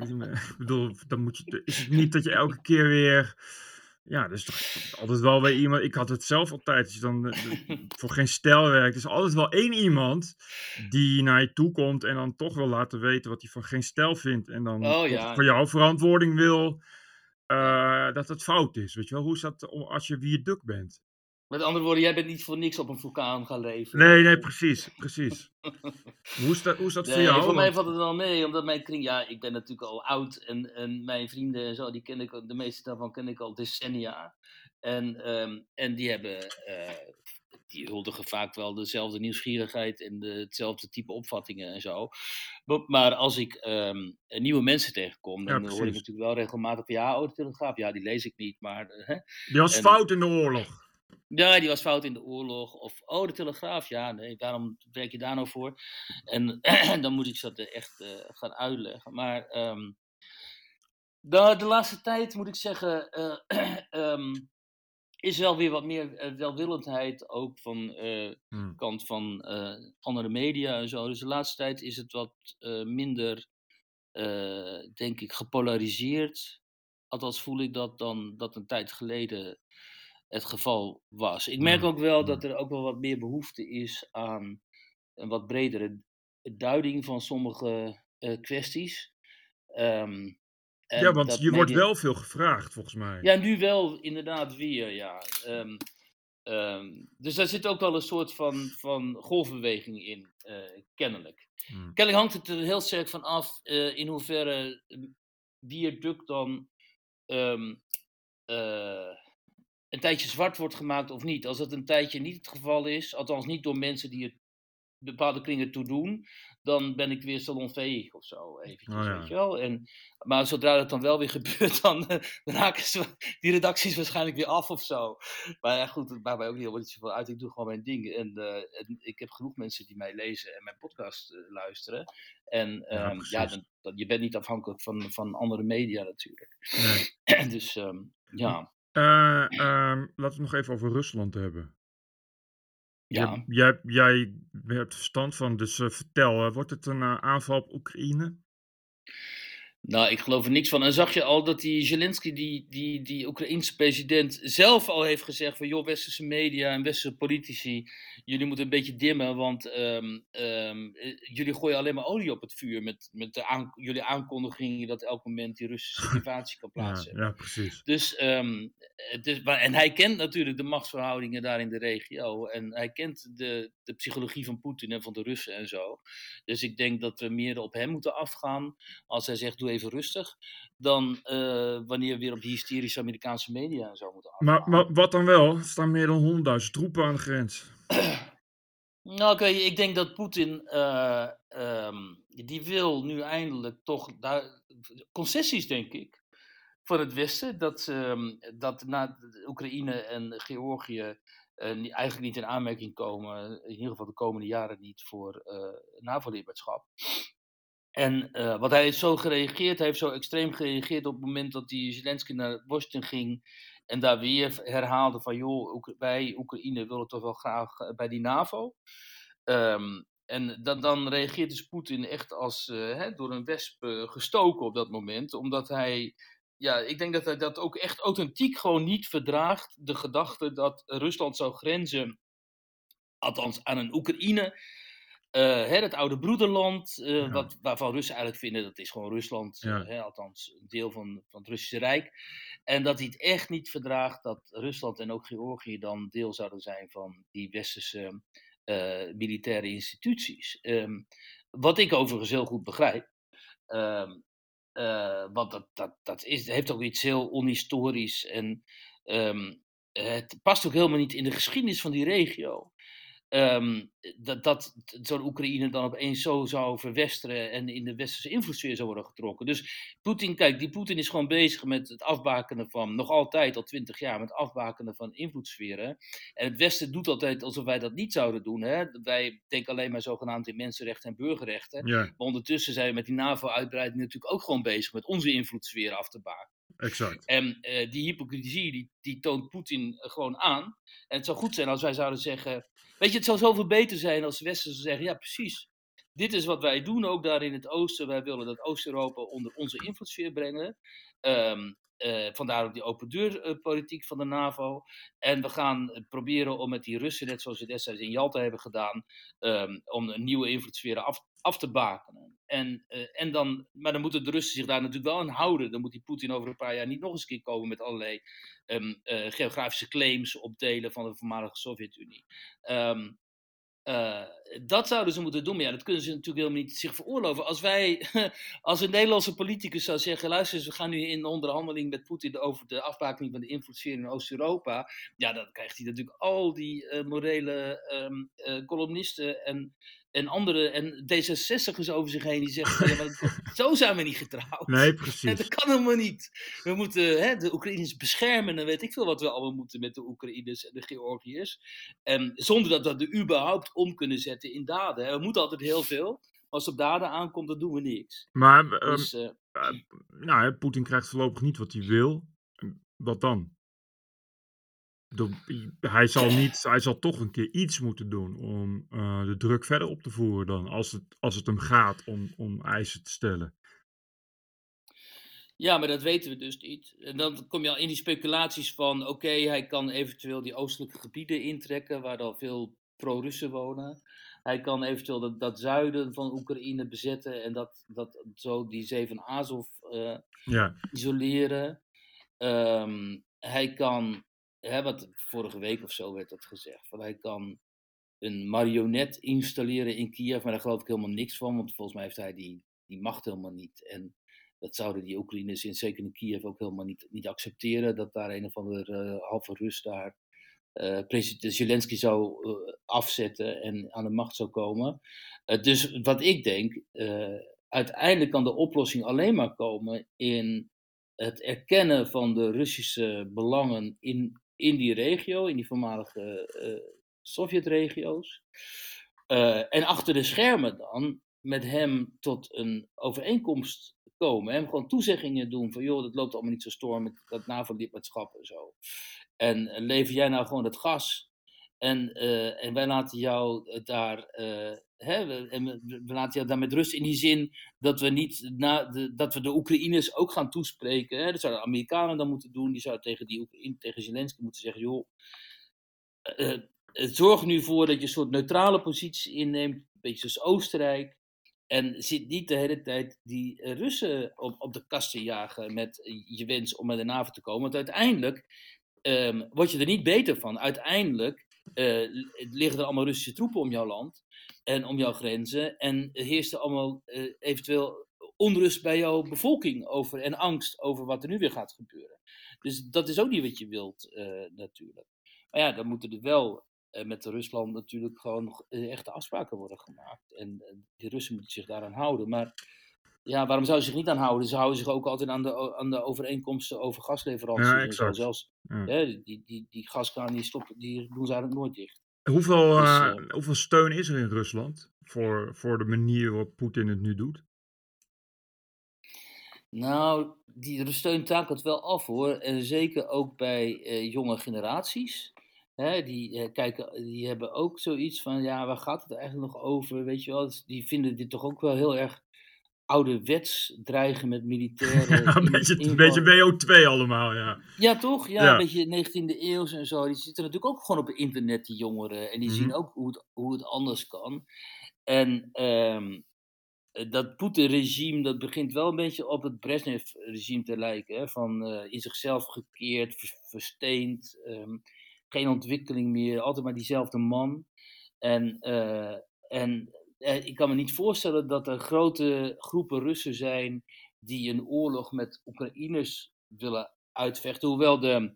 Speaker 1: (laughs) ik bedoel, dan moet je, is het niet dat je elke keer weer... Ja, is toch altijd wel weer iemand... Ik had het zelf altijd, als je dan (laughs) voor geen stijl werkt. Er is altijd wel één iemand die naar je toe komt en dan toch wil laten weten wat hij van geen stijl vindt. En dan
Speaker 2: Oh, ja.
Speaker 1: voor jou verantwoording wil eh, dat het fout is. Weet je wel, hoe is dat als je wie je duk bent?
Speaker 2: Met andere woorden, jij bent niet voor niks op een vulkaan gaan leven.
Speaker 1: Nee, nee, precies, precies. (laughs) hoe, is dat, hoe is dat voor jou?
Speaker 2: voor mij valt het wel mee, omdat mijn kring, ja, ik ben natuurlijk al oud en, en mijn vrienden en zo, die ken ik, de meeste daarvan ken ik al decennia. En, ehm, en die hebben, eh, die huldigen vaak wel dezelfde nieuwsgierigheid en de, hetzelfde type opvattingen en zo. Maar, als ik ehm, nieuwe mensen tegenkom, dan hoor ik natuurlijk wel regelmatig ja, oh, de Telegraaf, ja, die lees ik niet, maar... eh, hè?
Speaker 1: Die was
Speaker 2: en-
Speaker 1: fout in de oorlog.
Speaker 2: Ja, die was fout in de oorlog. Of, oh, de Telegraaf. Ja, nee, waarom werk je daar nou voor? En (clears throat) dan moet ik dat echt eh, gaan uitleggen. Maar ehm, de, de laatste tijd, moet ik zeggen, eh, (clears throat) ehm, is wel weer wat meer eh, welwillendheid ook van
Speaker 1: Hm.
Speaker 2: kant van andere media en zo. Dus de laatste tijd is het wat minder, denk ik, gepolariseerd. Althans voel ik dat dan dat een tijd geleden het geval was. Ik merk ook wel dat er ook wel wat meer behoefte is aan een wat bredere duiding van sommige eh, kwesties. Ehm,
Speaker 1: Ja, want je wordt wel veel gevraagd, volgens mij.
Speaker 2: ja, nu wel inderdaad weer, ja. Ehm, ehm, dus daar zit ook wel een soort van, van golfbeweging in, eh, kennelijk.
Speaker 1: Hm.
Speaker 2: Kennelijk hangt het er heel sterk van af eh, in hoeverre Bierduk dan een tijdje zwart wordt gemaakt of niet. Als dat een tijdje niet het geval is, althans niet door mensen die het bepaalde kringen toe doen, dan ben ik weer salonveeg of zo, eventjes,
Speaker 1: Oh ja.
Speaker 2: weet je wel. En, maar zodra dat dan wel weer (laughs) gebeurt, dan eh, raken ze, (laughs) die redacties waarschijnlijk weer af of zo. Maar ja, goed, het maakt mij ook niet helemaal zoveel uit. Ik doe gewoon mijn ding. En, eh, en ik heb genoeg mensen die mij lezen en mijn podcast eh, luisteren. En
Speaker 1: Ja,
Speaker 2: ehm, ja,
Speaker 1: precies.
Speaker 2: dan, dan- je bent niet afhankelijk van, van andere media natuurlijk.
Speaker 1: Nee. (clears throat)
Speaker 2: dus ehm, ja.
Speaker 1: Eh, ehm, laten we het nog even over Rusland hebben.
Speaker 2: Ja.
Speaker 1: Jij, jij, hebt verstand van, dus uh, vertel, uh, wordt het een aanval op Oekraïne?
Speaker 2: Nou, ik geloof er niks van. En zag je al dat die Zelensky, die, die, die Oekraïense president, zelf al heeft gezegd van joh, westerse media en westerse politici, jullie moeten een beetje dimmen, want um, um, jullie gooien alleen maar olie op het vuur met, met de aan, jullie aankondigingen dat elk moment die Russische (laughs) invasie kan plaatsen.
Speaker 1: Ja, ja precies.
Speaker 2: Dus, um, dus, en hij kent natuurlijk de machtsverhoudingen daar in de regio en hij kent de, de psychologie van Poetin en van de Russen en zo. Dus ik denk dat we meer op hem moeten afgaan als hij zegt doe even rustig, dan uh, wanneer we weer op die hysterische Amerikaanse media en zo moeten afgaan.
Speaker 1: Maar, maar wat dan wel? Er staan meer dan 100.000 troepen aan de grens. (clears throat)
Speaker 2: Nou, oké, ik denk dat Poetin, uh, um, die wil nu eindelijk toch concessies, denk ik, van het Westen. Dat, um, dat na Oekraïne en Georgië uh, eigenlijk niet in aanmerking komen, in ieder geval de komende jaren niet, voor uh, NAVO-lidmaatschap. En uh, wat hij heeft zo gereageerd, hij heeft zo extreem gereageerd op het moment dat die Zelensky naar Washington ging en daar weer herhaalde van joh, wij Oekraïne willen toch wel graag eh, bij die NAVO. Um, en dan, dan reageert dus Poetin echt als uh, hè, door een wesp gestoken op dat moment, omdat hij ja, ik denk dat hij dat ook echt authentiek gewoon niet verdraagt. De gedachte dat Rusland zou grenzen, althans aan een Oekraïne, uh, hè, het oude broederland, uh, ja. wat, waarvan Russen eigenlijk vinden dat is gewoon Rusland, ja. uh, hè, althans een deel van, van het Russische Rijk. En dat hij het echt niet verdraagt dat Rusland en ook Georgië dan deel zouden zijn van die westerse militaire instituties. Um, wat ik overigens heel goed begrijp. Um, want dat, dat, dat is, heeft ook iets heel onhistorisch en um, het past ook helemaal niet in de geschiedenis van die regio. Um, dat, dat zo'n Oekraïne dan opeens zo zou verwesteren en in de westerse invloedssfeer zou worden getrokken. Dus Poetin, kijk, die Poetin is gewoon bezig met het afbakenen van, nog altijd al twintig jaar, met het afbakenen van invloedssferen. En het Westen doet altijd alsof wij dat niet zouden doen. Hè? Wij denken alleen maar zogenaamd in mensenrechten en burgerrechten.
Speaker 1: Ja.
Speaker 2: Maar ondertussen zijn we met die NAVO-uitbreiding natuurlijk ook gewoon bezig met onze invloedssfeer af te baken.
Speaker 1: Exact.
Speaker 2: En uh, die hypocrisie, die, die toont Poetin gewoon aan. En het zou goed zijn als wij zouden zeggen. Weet je, het zou zoveel beter zijn als Westen zou zeggen: ja, precies. Dit is wat wij doen, ook daar in het oosten. Wij willen dat Oost-Europa onder onze invloedssfeer brengen. Um, uh, vandaar ook die open deur uh, van de NAVO. En we gaan proberen om met die Russen, net zoals we destijds in Jalta hebben gedaan, um, om een nieuwe invloedssfeer af, af te bakenen. En, uh, en dan, maar dan moeten de Russen zich daar natuurlijk wel aan houden. Dan moet die Poetin over een paar jaar niet nog eens een keer komen met allerlei um, geografische claims op delen van de voormalige Sovjet-Unie. Um, uh, dat zouden ze moeten doen. Maar ja, dat kunnen ze natuurlijk helemaal niet zich veroorloven. Als wij, (laughs) als een Nederlandse politicus zou zeggen: luister eens, we gaan nu in onderhandeling met Poetin over de afbakening van de invloedssfeer in Oost-Europa. Ja, dan krijgt hij natuurlijk al die morele um, columnisten en, en andere en D66'ers over zich heen die zeggen: ja, maar (laughs) zo zijn we niet getrouwd.
Speaker 1: Nee, precies.
Speaker 2: En dat kan helemaal niet. We moeten hè, de Oekraïners beschermen en weet ik veel wat we allemaal moeten met de Oekraïners en de Georgiërs. En zonder dat we er überhaupt om kunnen zetten in daden. We moeten altijd heel veel. Maar als het op daden aankomt, dan doen we niks.
Speaker 1: Maar um,
Speaker 2: Dus, eh,
Speaker 1: uh, nou, Poetin krijgt voorlopig niet wat hij wil. Wat dan? Hij, zal niet, hij zal toch een keer iets moeten doen om uh, de druk verder op te voeren dan. Als het, als het hem gaat om, om eisen te stellen.
Speaker 2: Ja, maar dat weten we dus niet. En dan kom je al in die speculaties van: oké, okay, hij kan eventueel die oostelijke gebieden intrekken waar dan veel pro-Russen wonen. Hij kan eventueel dat, dat, zuiden van Oekraïne bezetten en dat, dat zo die zee van Azov uh,
Speaker 1: ja.
Speaker 2: isoleren. Um, hij kan, hè, wat vorige week of zo werd dat gezegd, van hij kan een marionet installeren in Kiev, maar daar geloof ik helemaal niks van, want volgens mij heeft hij die, die macht helemaal niet. En dat zouden die Oekraïners, in, zeker in Kiev, ook helemaal niet, niet accepteren, dat daar een of andere uh, halve Rus daar uh, president Zelensky zou uh, afzetten en aan de macht zou komen. Uh, dus wat ik denk, uiteindelijk kan de oplossing alleen maar komen in het erkennen van de Russische belangen in, in die regio, in die voormalige Sovjet-regio's. en achter de schermen dan met hem tot een overeenkomst komen. Hem gewoon toezeggingen doen van joh, dat loopt allemaal niet zo storm met dat NAVO-lidmaatschap en zo. En lever jij nou gewoon het gas En, eh, en wij laten jou eh, daar, eh, hè, we, en we, we laten jou daar met rust in die zin dat we, niet na de, dat we de Oekraïners ook gaan toespreken. Hè? Dat zouden de Amerikanen dan moeten doen. Die zouden tegen, die Oekraïne, tegen Zelensky moeten zeggen, joh, eh, eh, zorg nu voor dat je een soort neutrale positie inneemt, een beetje zoals Oostenrijk. En zit niet de hele tijd die eh, Russen op, op de kast te jagen met je wens om met de NAVO te komen. Want uiteindelijk ehm, word je er niet beter van. Uiteindelijk li- liggen er allemaal Russische troepen om jouw land en om jouw grenzen. En heerst er allemaal eh, eventueel onrust bij jouw bevolking over, en angst over wat er nu weer gaat gebeuren. Dus dat is ook niet wat je wilt, eh, natuurlijk. Maar ja, dan moeten er wel eh, met Rusland natuurlijk gewoon nog, echte afspraken worden gemaakt. En die Russen moeten zich daaraan houden. Maar ja, waarom zouden ze zich niet aan houden? Ze houden zich ook altijd aan de, aan de overeenkomsten over gasleveranties
Speaker 1: Ja,
Speaker 2: en zo. Zelfs
Speaker 1: Ja.
Speaker 2: hè, die, die, die gaskraan die, stoppen, die doen ze eigenlijk nooit dicht.
Speaker 1: Hoeveel,
Speaker 2: Dus,
Speaker 1: eh,
Speaker 2: eh,
Speaker 1: hoeveel steun is er in Rusland voor, voor de manier waarop Poetin het nu doet?
Speaker 2: Nou, die steun takelt wel af hoor. En zeker ook bij eh, jonge generaties. Hè, die, kijken, die hebben ook zoiets van, ja, waar gaat het eigenlijk nog over? Weet je wel, Dus die vinden dit toch ook wel heel erg ouderwets dreigen met militaire (laughs)
Speaker 1: Ja, een beetje, een
Speaker 2: inval.
Speaker 1: beetje WO2 allemaal, ja.
Speaker 2: Ja, toch? Ja,
Speaker 1: Ja.
Speaker 2: een beetje 19e eeuw en zo. Die zitten natuurlijk ook gewoon op het internet, die jongeren. En die
Speaker 1: Mhm.
Speaker 2: zien ook hoe het, hoe het anders kan. En ehm, eh, dat Poetin-regime, dat begint wel een beetje op het Brezhnev-regime te lijken. Hè? Van eh, in zichzelf gekeerd, ver- versteend, ehm, geen ontwikkeling meer, altijd maar diezelfde man. En, eh, en ik kan me niet voorstellen dat er grote groepen Russen zijn die een oorlog met Oekraïners willen uitvechten. Hoewel de,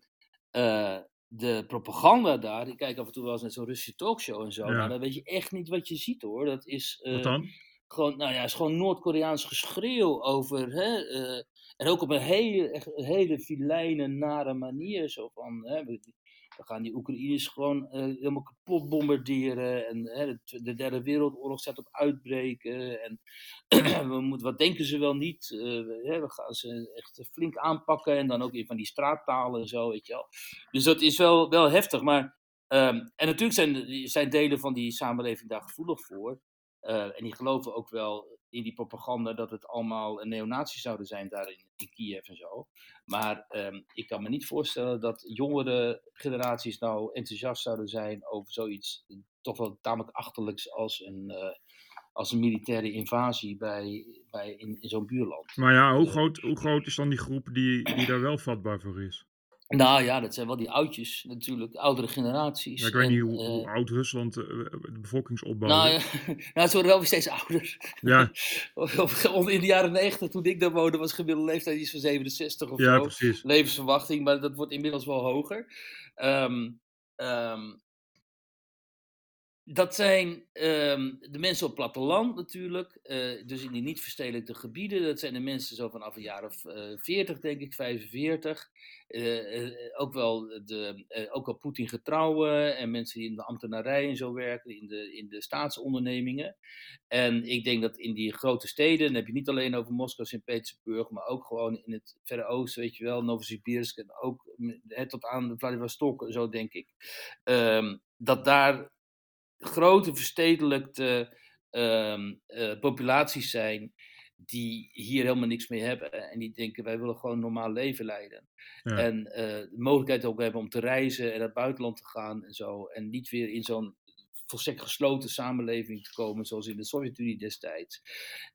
Speaker 2: eh, de propaganda daar, ik kijk af en toe wel eens naar zo'n Russische talkshow en zo,
Speaker 1: Ja.
Speaker 2: nou, dan weet je echt niet wat je ziet hoor. Dat is,
Speaker 1: Wat
Speaker 2: eh,
Speaker 1: dan?
Speaker 2: gewoon, nou ja, het is gewoon Noord-Koreaans geschreeuw over. Hè, eh, en ook op een hele, echt hele filijne, nare manier. Zo van, hè, we, gaan die Oekraïners gewoon eh, helemaal kapot bombarderen. En de, de Derde Wereldoorlog staat op uitbreken. En (clears throat) we moeten, wat denken ze wel niet? eh, we, gaan ze echt flink aanpakken. En dan ook in van die straattalen en zo, weet je wel. Dus dat is wel, wel heftig. Maar, ehm, en natuurlijk zijn, zijn delen van die samenleving daar gevoelig voor. Eh, en die geloven ook wel in die propaganda dat het allemaal een neonazies zouden zijn daar in, in Kiev en zo. Maar ehm, ik kan me niet voorstellen dat jongere generaties nou enthousiast zouden zijn over zoiets eh, toch wel tamelijk achterlijks als een, eh, als een militaire invasie bij, bij in, in zo'n buurland.
Speaker 1: Maar ja, hoe
Speaker 2: Eh,
Speaker 1: groot, hoe groot is dan die groep die, die daar wel vatbaar voor is?
Speaker 2: Nou ja, dat zijn wel die oudjes natuurlijk, oudere generaties.
Speaker 1: Ja, ik weet
Speaker 2: En,
Speaker 1: niet hoe,
Speaker 2: eh,
Speaker 1: hoe oud Rusland eh, de bevolkingsopbouw
Speaker 2: Nou, ja, (laughs) nou, ze worden wel weer steeds ouder.
Speaker 1: Ja. (laughs)
Speaker 2: In de jaren 90, toen ik daar woonde, was gemiddelde leeftijd iets van 67 of
Speaker 1: Ja,
Speaker 2: zo.
Speaker 1: precies.
Speaker 2: Levensverwachting, maar dat wordt inmiddels wel hoger. Ehm, dat zijn ehm, de mensen op het platteland natuurlijk, eh, dus in die niet verstedelijkte gebieden. Dat zijn de mensen zo vanaf een jaar of eh 40, denk ik, 45. Eh, eh, ook wel, de, eh, ook wel Poetin getrouwen en mensen die in de ambtenarij en zo werken, in de, in de staatsondernemingen. En ik denk dat in die grote steden, dan heb je niet alleen over Moskou, Sint-Petersburg, maar ook gewoon in het Verre Oosten, weet je wel, Novosibirsk en ook mm, hè, tot aan Vladivostok, zo denk ik. Ehm, dat daar grote verstedelijkte ehm, eh, populaties zijn die hier helemaal niks mee hebben en die denken wij willen gewoon een normaal leven leiden.
Speaker 1: Ja.
Speaker 2: En eh, de mogelijkheid ook hebben om te reizen en naar het buitenland te gaan en zo. En niet weer in zo'n volstrekt gesloten samenleving te komen zoals in de Sovjet-Unie destijds.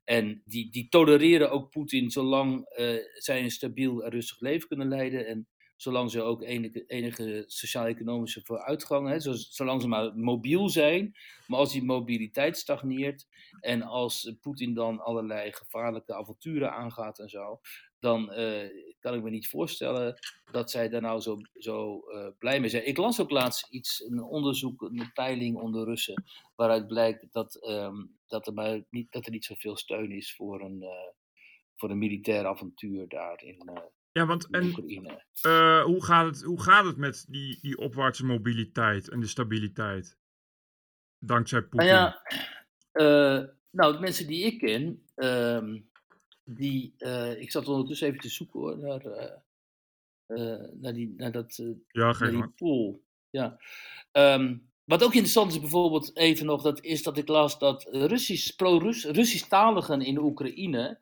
Speaker 2: En die, die tolereren ook Poetin zolang eh, zij een stabiel en rustig leven kunnen leiden. En zolang ze ook enige, enige sociaal-economische vooruitgang hebben, zolang ze maar mobiel zijn. Maar als die mobiliteit stagneert en als Poetin dan allerlei gevaarlijke avonturen aangaat en zo, dan eh, kan ik me niet voorstellen dat zij daar nou zo, zo eh, blij mee zijn. Ik las ook laatst iets, een onderzoek, een peiling onder Russen, waaruit blijkt dat, ehm, dat, er, maar niet, dat er niet zoveel steun is voor een, eh, voor een militair avontuur daar in, eh,
Speaker 1: Ja, want en eh, hoe, gaat het, hoe gaat het met die, die opwaartse mobiliteit en de stabiliteit? Dankzij
Speaker 2: Nou
Speaker 1: Poetin.
Speaker 2: ja, eh, nou, de mensen die ik ken, ehm, die, eh, ik zat ondertussen even te zoeken hoor, naar, naar, die, naar, dat,
Speaker 1: Ja,
Speaker 2: naar
Speaker 1: geen
Speaker 2: die pool. Ja. Ehm, wat ook interessant is bijvoorbeeld even nog, dat is dat ik las dat Russisch, pro-Rus, Russisch-taligen in Oekraïne,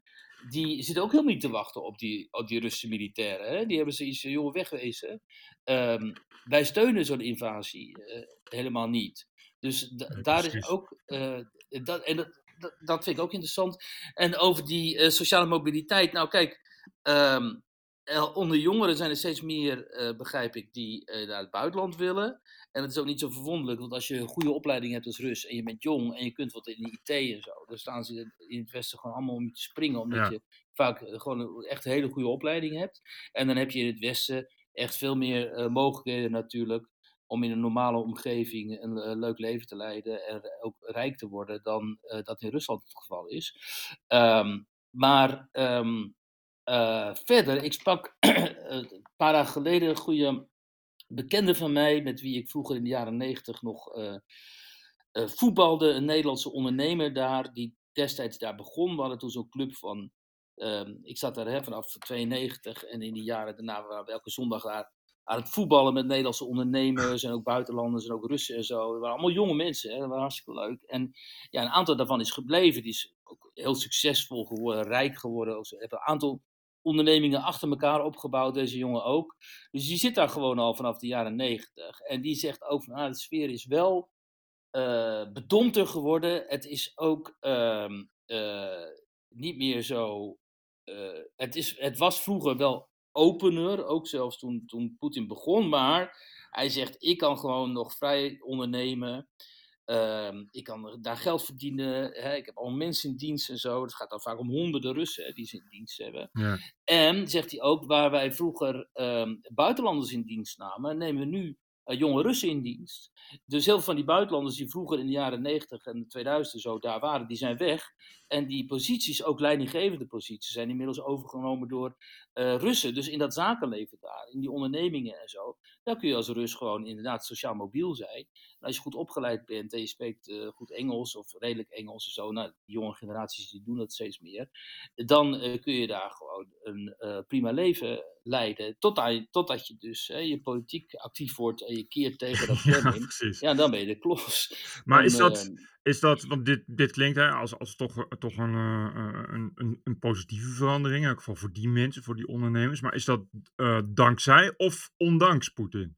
Speaker 2: die zitten ook helemaal niet te wachten op die, op die Russische militairen. Hè? Die hebben zoiets, jongen, wegwezen. Um, wij steunen zo'n invasie uh, helemaal niet. Dus daar is ook, uh, dat, en dat, dat, dat, vind ik ook interessant. En over die uh, sociale mobiliteit, nou kijk, um, onder jongeren zijn er steeds meer, uh, begrijp ik, die uh, naar het buitenland willen. En het is ook niet zo verwonderlijk, want als je een goede opleiding hebt als Rus en je bent jong en je kunt wat in de IT en zo, dan staan ze in het Westen gewoon allemaal om je te springen, omdat ja. je vaak gewoon een echt een hele goede opleiding hebt. En dan heb je in het Westen echt veel meer uh, mogelijkheden natuurlijk om in een normale omgeving een leuk leven te leiden en ook rijk te worden dan dat in Rusland het geval is. Um, maar um, uh, verder, ik sprak (clears throat) een paar dagen geleden een goede bekende van mij, met wie ik vroeger in de jaren negentig nog uh, uh, voetbalde, een Nederlandse ondernemer daar, die destijds daar begon. We hadden toen zo'n club van, uh, ik zat daar hè, vanaf 92 en in die jaren daarna waren we elke zondag daar aan het voetballen met Nederlandse ondernemers en ook buitenlanders en ook Russen en zo. Het waren allemaal jonge mensen, hè, dat was hartstikke leuk. En ja, een aantal daarvan is gebleven, die is ook heel succesvol geworden, rijk geworden. Ze hebben een aantal ondernemingen achter elkaar opgebouwd, deze jongen ook. Dus die zit daar gewoon al vanaf de jaren negentig. En die zegt ook van, ah, de sfeer is wel uh, bedomter geworden. Het is ook uh, uh, niet meer zo... Eh, het, is, het was vroeger wel opener, ook zelfs toen, toen Poetin begon. Maar hij zegt, ik kan gewoon nog vrij ondernemen. Uh, ik kan daar geld verdienen. Hè? Ik heb al mensen in dienst en zo. Het gaat dan vaak om honderden Russen hè, die ze in dienst hebben. Ja. En zegt hij ook, waar wij vroeger uh, buitenlanders in dienst namen, nemen we nu uh, jonge Russen in dienst. Dus heel veel van die buitenlanders die vroeger in de jaren 90 en 2000 zo daar waren, die zijn weg. En die posities, ook leidinggevende posities, zijn inmiddels overgenomen door uh, Russen. Dus in dat zakenleven daar, in die ondernemingen en zo, daar kun je als Rus gewoon inderdaad sociaal mobiel zijn. En als je goed opgeleid bent en je spreekt uh, goed Engels of redelijk Engels en zo, nou, die jonge generaties die doen dat steeds meer, dan uh, kun je daar gewoon een prima leven leiden. Totdat, totdat je dus je politiek actief wordt en je keert tegen dat. (laughs) Ja, ja, dan ben je de klos.
Speaker 1: Maar dan, is dat, is dat, want dit, dit klinkt hè, als, als toch, toch een, uh, een, een, een, positieve verandering, in elk geval voor die mensen, voor die ondernemers. Maar is dat uh, dankzij of ondanks Poetin?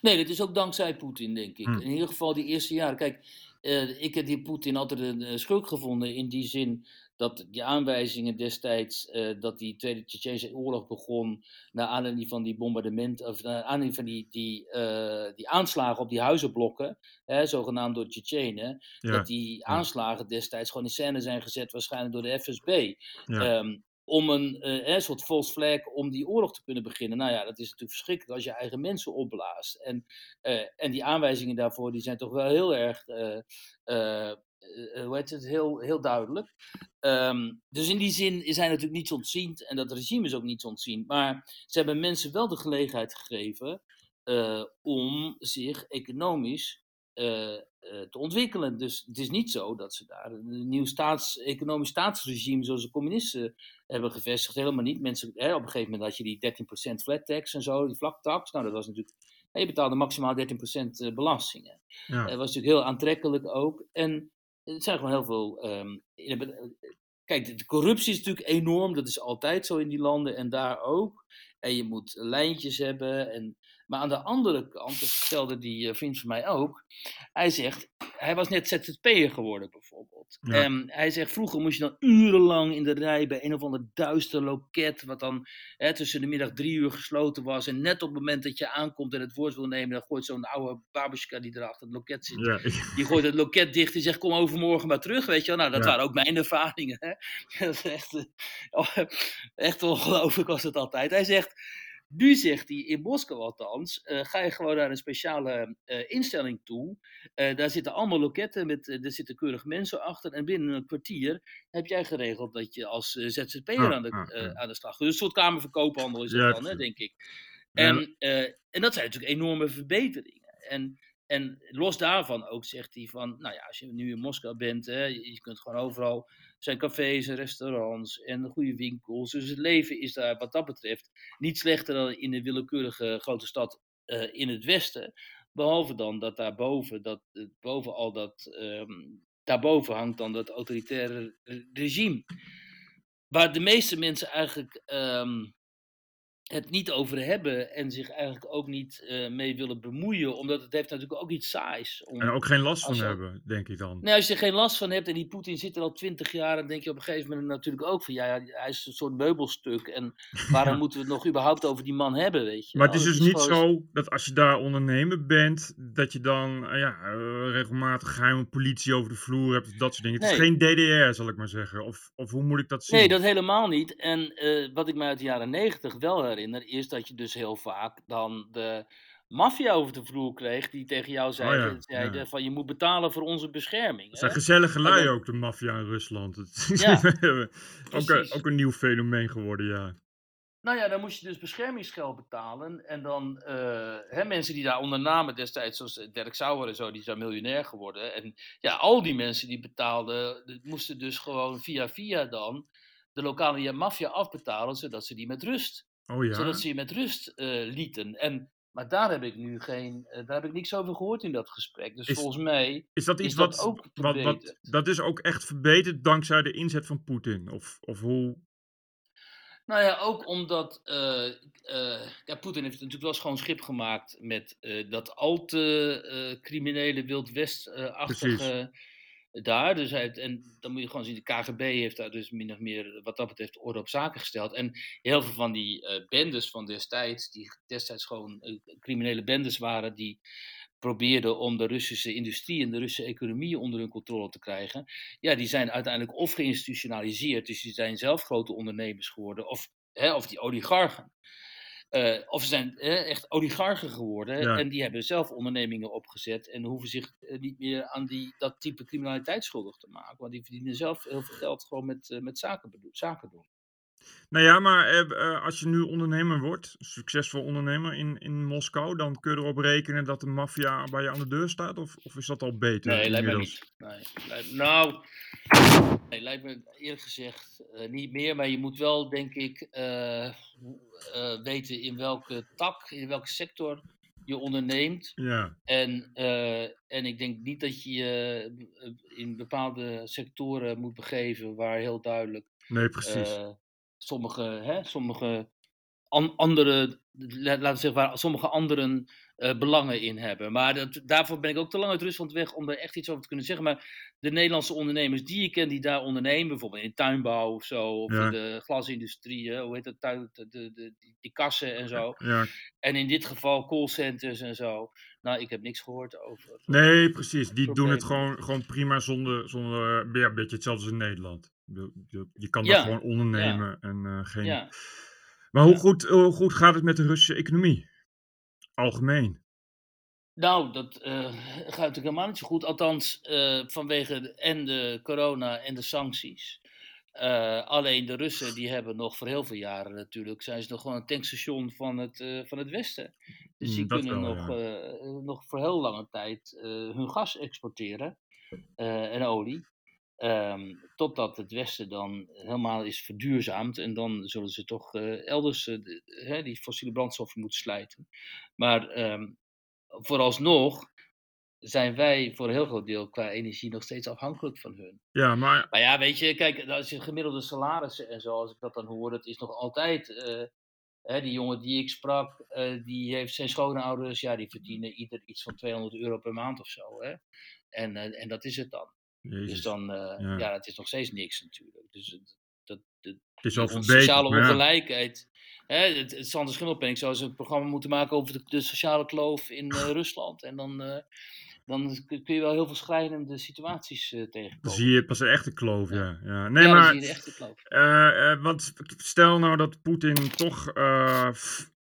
Speaker 2: Nee, dat is ook dankzij Poetin, denk ik. Hm. In ieder geval die eerste jaren. Kijk, uh, ik heb die Poetin altijd een schuld gevonden in die zin dat die aanwijzingen destijds uh, dat die Tweede Tsjetsjense oorlog begon, naar aanleiding van die bombardementen, of naar aanleiding van die, die, uh, die aanslagen op die huizenblokken, hè, zogenaamd door Tsjetsjenen, ja. dat die aanslagen destijds gewoon in scène zijn gezet, waarschijnlijk door de FSB. Ja. Um, om een, uh, een soort false flag om die oorlog te kunnen beginnen. Nou ja, dat is natuurlijk verschrikkelijk als je eigen mensen opblaast. En, uh, en die aanwijzingen daarvoor die zijn toch wel heel erg uh, hoe heet het, heel, heel duidelijk. Um, dus in die zin is hij natuurlijk niets ontziend en dat regime is ook niets ontziend. Maar ze hebben mensen wel de gelegenheid gegeven uh, om zich economisch uh, te ontwikkelen. Dus het is niet zo dat ze daar een nieuw staats, economisch staatsregime zoals de communisten hebben gevestigd. Helemaal niet. Mensen, hè, op een gegeven moment had je die 13% flat tax en zo, die vlak tax. Nou, dat was natuurlijk je betaalde maximaal 13% belastingen. Ja. Dat was natuurlijk heel aantrekkelijk ook. En het zijn gewoon heel veel. Um, kijk, de corruptie is natuurlijk enorm. Dat is altijd zo in die landen en daar ook. En je moet lijntjes hebben. En, maar aan de andere kant, dat vertelde die uh, vriend van mij ook. Hij zegt, hij was net ZZP'er geworden bijvoorbeeld. Ja. En hij zegt, vroeger moest je dan urenlang in de rij bij een of ander duister loket, wat dan hè, tussen de middag drie uur gesloten was. En net op het moment dat je aankomt en het woord wil nemen, dan gooit zo'n oude babushka die er achter het loket zit. Ja. Die gooit het loket dicht en zegt, kom overmorgen maar terug, weet je wel. Nou, dat ja. waren ook mijn ervaringen. Hè? (laughs) Dat is echt, oh, echt ongelooflijk was het altijd. Hij zegt... Nu zegt hij, in Moskou althans, uh, ga je gewoon naar een speciale uh, instelling toe. Uh, daar zitten allemaal loketten, met, er zitten keurig mensen achter. En binnen een kwartier heb jij geregeld dat je als ZZP'er ah, aan, de, ah, aan de slag gaat. Dus een soort kamerverkoophandel is het ja, dan, hè, denk ik. En, en dat zijn natuurlijk enorme verbeteringen. En, en los daarvan ook zegt hij van, nou ja, als je nu in Moskou bent, hè, je kunt gewoon overal zijn cafés en restaurants en goede winkels. Dus het leven is daar wat dat betreft niet slechter dan in een willekeurige grote stad uh, in het westen. Behalve dan dat daarboven, dat, eh, boven al dat, ehm, daarboven hangt dan dat autoritaire re- regime. Waar de meeste mensen eigenlijk ehm, het niet over hebben en zich eigenlijk ook niet eh, mee willen bemoeien, omdat het heeft natuurlijk ook iets saais. Om,
Speaker 1: En ook geen last van hebben, denk ik dan.
Speaker 2: Nee, als je er geen last van hebt en die Poetin zit er al twintig jaar, dan denk je op een gegeven moment natuurlijk ook van ja, ja, hij is een soort meubelstuk. En (laughs) waarom
Speaker 1: Ja.
Speaker 2: moeten we het nog überhaupt over die man hebben, weet je?
Speaker 1: Maar het is
Speaker 2: wel?
Speaker 1: dus niet
Speaker 2: gewoon-
Speaker 1: zo dat als je daar ondernemer bent, dat je dan eh, ja, eh, regelmatig geheime politie over de vloer hebt, of dat soort dingen. Het is geen DDR, zal ik maar zeggen. Of, of hoe moet ik dat zien?
Speaker 2: Nee, dat helemaal niet. En wat ik me uit de jaren negentig wel herinner, is dat je dus heel vaak dan de maffia over de vloer kreeg, die tegen jou zeiden,
Speaker 1: Oh ja,
Speaker 2: zeiden
Speaker 1: ja.
Speaker 2: van je moet betalen voor onze bescherming.
Speaker 1: Het zijn
Speaker 2: hè?
Speaker 1: gezellige lui ook, de maffia in Rusland.
Speaker 2: Ja, (laughs)
Speaker 1: ook, een,
Speaker 2: precies.
Speaker 1: ook een nieuw fenomeen geworden, ja.
Speaker 2: Nou ja, dan moest je dus beschermingsgeld betalen. En dan, eh, hè, mensen die daar ondernamen destijds, zoals eh, Dirk Sauer en zo, die zijn miljonair geworden. En ja, al die mensen die betaalden, die moesten dus gewoon via via dan de lokale maffia afbetalen, zodat ze die met rust,
Speaker 1: Oh ja?
Speaker 2: zodat ze je met rust eh, lieten. En, maar daar heb ik nu geen, eh, daar heb ik niks over gehoord in dat gesprek. Dus
Speaker 1: Is-
Speaker 2: volgens mij
Speaker 1: Is dat
Speaker 2: is
Speaker 1: iets
Speaker 2: dat
Speaker 1: wat,
Speaker 2: ook
Speaker 1: wat. Dat is ook echt verbeterd dankzij de inzet van Poetin? Of, of hoe...
Speaker 2: Nou ja, ook omdat eh, ja, Poetin heeft natuurlijk wel schoon schip gemaakt met dat al te criminele Wild West-achtige daar. Dus hij, en dan moet je gewoon zien, de KGB heeft daar dus min of meer wat dat betreft orde op zaken gesteld. En heel veel van die eh, bendes van destijds, die destijds gewoon eh, criminele bendes waren, die probeerden om de Russische industrie en de Russische economie onder hun controle te krijgen. Ja, die zijn uiteindelijk of geïnstitutionaliseerd, dus die zijn zelf grote ondernemers geworden, of, hè, of die oligarchen. Eh, of ze zijn hè, echt oligarchen geworden
Speaker 1: Ja.
Speaker 2: en die hebben zelf ondernemingen opgezet en hoeven zich eh, niet meer aan die, dat type criminaliteit schuldig te maken. Want die verdienen zelf heel veel geld gewoon met, eh, met zaken, zaken doen.
Speaker 1: Nou ja, maar eh, eh, als je nu ondernemer wordt, succesvol ondernemer in, in Moskou, dan kun je erop rekenen dat de maffia bij je aan de deur staat? Of, of is dat al beter
Speaker 2: Nee, lijkt me niet. Nee, lijkt- nou, nee, lijkt me eerlijk gezegd eh, niet meer. Maar je moet wel, denk ik, eh, eh, weten in welke tak, in welke sector je onderneemt.
Speaker 1: Ja,
Speaker 2: En, en ik denk niet dat je je in bepaalde sectoren moet begeven waar heel duidelijk
Speaker 1: nee, precies.
Speaker 2: sommige, hè, sommige an- andere, la- laten we zeggen, waar sommige anderen eh, belangen in hebben. Maar dat, daarvoor ben ik ook te lang uit Rusland weg om er echt iets over te kunnen zeggen. Maar de Nederlandse ondernemers die ik ken die daar ondernemen, bijvoorbeeld in tuinbouw of zo, of
Speaker 1: Ja.
Speaker 2: in de glasindustrie, hoe heet dat, tuin- de, de, de, die- kassen en zo.
Speaker 1: ja,
Speaker 2: En in dit geval callcenters en zo. Nou, ik heb niks gehoord over.
Speaker 1: nee, precies. Die doen het gewoon, gewoon prima zonder, zonder eh, ja, een beetje hetzelfde als in Nederland. Je, je, je kan
Speaker 2: Ja,
Speaker 1: daar gewoon ondernemen en eh, geen... Maar hoe goed, hoe goed gaat het met de Russische economie? Algemeen.
Speaker 2: Nou, dat eh, gaat natuurlijk helemaal niet zo goed. Althans, eh, vanwege de- en de corona en de sancties. Eh, alleen de Russen die hebben nog voor heel veel jaren natuurlijk, zijn ze nog gewoon een tankstation van het, van het Westen. Dus die
Speaker 1: Mm, dat
Speaker 2: kunnen
Speaker 1: wel,
Speaker 2: nog,
Speaker 1: ja.
Speaker 2: nog voor heel lange tijd hun gas exporteren en olie. Ehm, totdat het Westen dan helemaal is verduurzaamd. En dan zullen ze toch eh, elders eh, de- hè, die fossiele brandstoffen moeten slijten. Maar ehm, vooralsnog zijn wij voor een heel groot deel qua energie nog steeds afhankelijk van hun.
Speaker 1: Ja, maar
Speaker 2: Maar ja, weet je, kijk, als je gemiddelde salarissen en zo, als ik dat dan hoor, dat is nog altijd. eh, hè, die jongen die ik sprak, die heeft zijn schoonouders, ja, die verdienen ieder iets van 200 euro per maand of zo. Hè? En, en dat is het dan. Dus dan, eh,
Speaker 1: ja.
Speaker 2: ja. het is nog steeds niks natuurlijk. Dus het- dat, dat,
Speaker 1: het is
Speaker 2: die on-
Speaker 1: verbeterd.
Speaker 2: sociale
Speaker 1: maar ja.
Speaker 2: ongelijkheid. Hè, het, het Sander Schimmelpenning zou eens een programma moeten maken over de, de sociale kloof in eh, (laughs) Rusland. En dan, eh, dan kun je wel heel veel schrijnende situaties eh,
Speaker 1: Dan
Speaker 2: tegenkomen.
Speaker 1: zie je pas een echte kloof,
Speaker 2: Ja.
Speaker 1: ja. ja. Nee,
Speaker 2: ja, dan
Speaker 1: maar
Speaker 2: zie je de echte kloof.
Speaker 1: want stel nou dat Poetin toch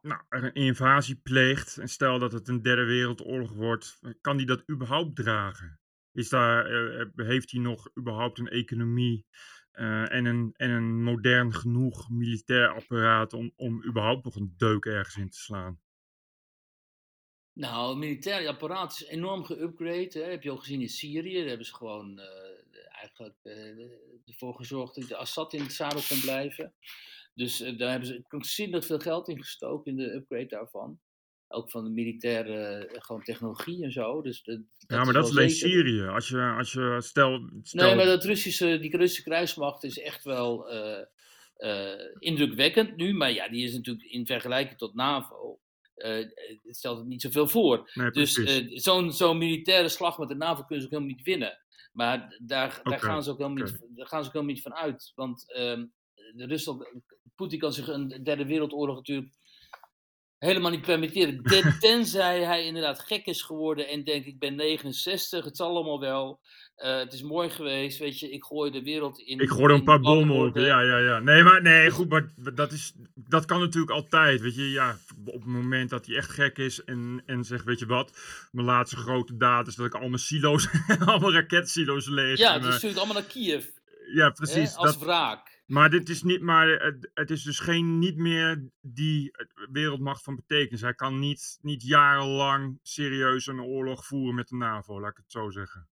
Speaker 1: nou, een invasie pleegt. En stel dat het een derde wereldoorlog wordt. Kan hij dat überhaupt dragen? Is daar, eh, heeft hij nog überhaupt een economie eh, en, een, en een modern genoeg militair apparaat om, om überhaupt nog een deuk ergens in te slaan?
Speaker 2: Nou, het militaire apparaat is enorm geüpgrade. Hè. Heb je al gezien in Syrië. Daar hebben ze gewoon eh, eigenlijk ervoor gezorgd dat de Assad in het zadel kon blijven. Dus daar hebben ze ontzettend veel geld in gestoken in de upgrade daarvan. Ook van de militaire eh, gewoon technologie en zo. Dus de-
Speaker 1: Ja,
Speaker 2: dat
Speaker 1: maar
Speaker 2: is
Speaker 1: dat is alleen. Syrië. Als je, als je stel,
Speaker 2: Nee, maar dat Russische, die Russische krijgsmacht is echt wel eh, eh, indrukwekkend nu. Maar ja, die is natuurlijk in vergelijking tot NAVO. stelt het niet zoveel voor.
Speaker 1: nee,
Speaker 2: Dus zo'n zo'n militaire slag met de NAVO kunnen ze ook helemaal niet winnen. Maar daar, daar, gaan, ze ook helemaal niet, daar gaan ze ook helemaal niet van uit. Want ehm, de Rusland, Poetin kan zich een derde wereldoorlog natuurlijk helemaal niet permitteren. (laughs) Ten- tenzij hij inderdaad gek is geworden en denkt: ik ben 69, het zal allemaal wel. eh, het is mooi geweest, weet je, ik gooi de wereld in.
Speaker 1: Ik gooi er een paar bommen op. Ja, ja, ja. Nee, maar nee, goed, maar dat, is, dat kan natuurlijk altijd. Weet je, ja, op het moment dat hij echt gek is en, en zegt: Weet je wat, mijn laatste grote daad is dat ik al mijn silo's, (laughs) allemaal raketsilo's leeg.
Speaker 2: Ja, het
Speaker 1: eh,
Speaker 2: stuurt allemaal naar Kiev.
Speaker 1: ja,
Speaker 2: Hè,
Speaker 1: precies.
Speaker 2: als
Speaker 1: Dat,
Speaker 2: wraak.
Speaker 1: Maar dit is niet, maar het, het is dus geen, niet meer die eh, wereldmacht van betekenis. Hij kan niet, niet jarenlang serieus een oorlog voeren met de NAVO, laat ik het zo zeggen.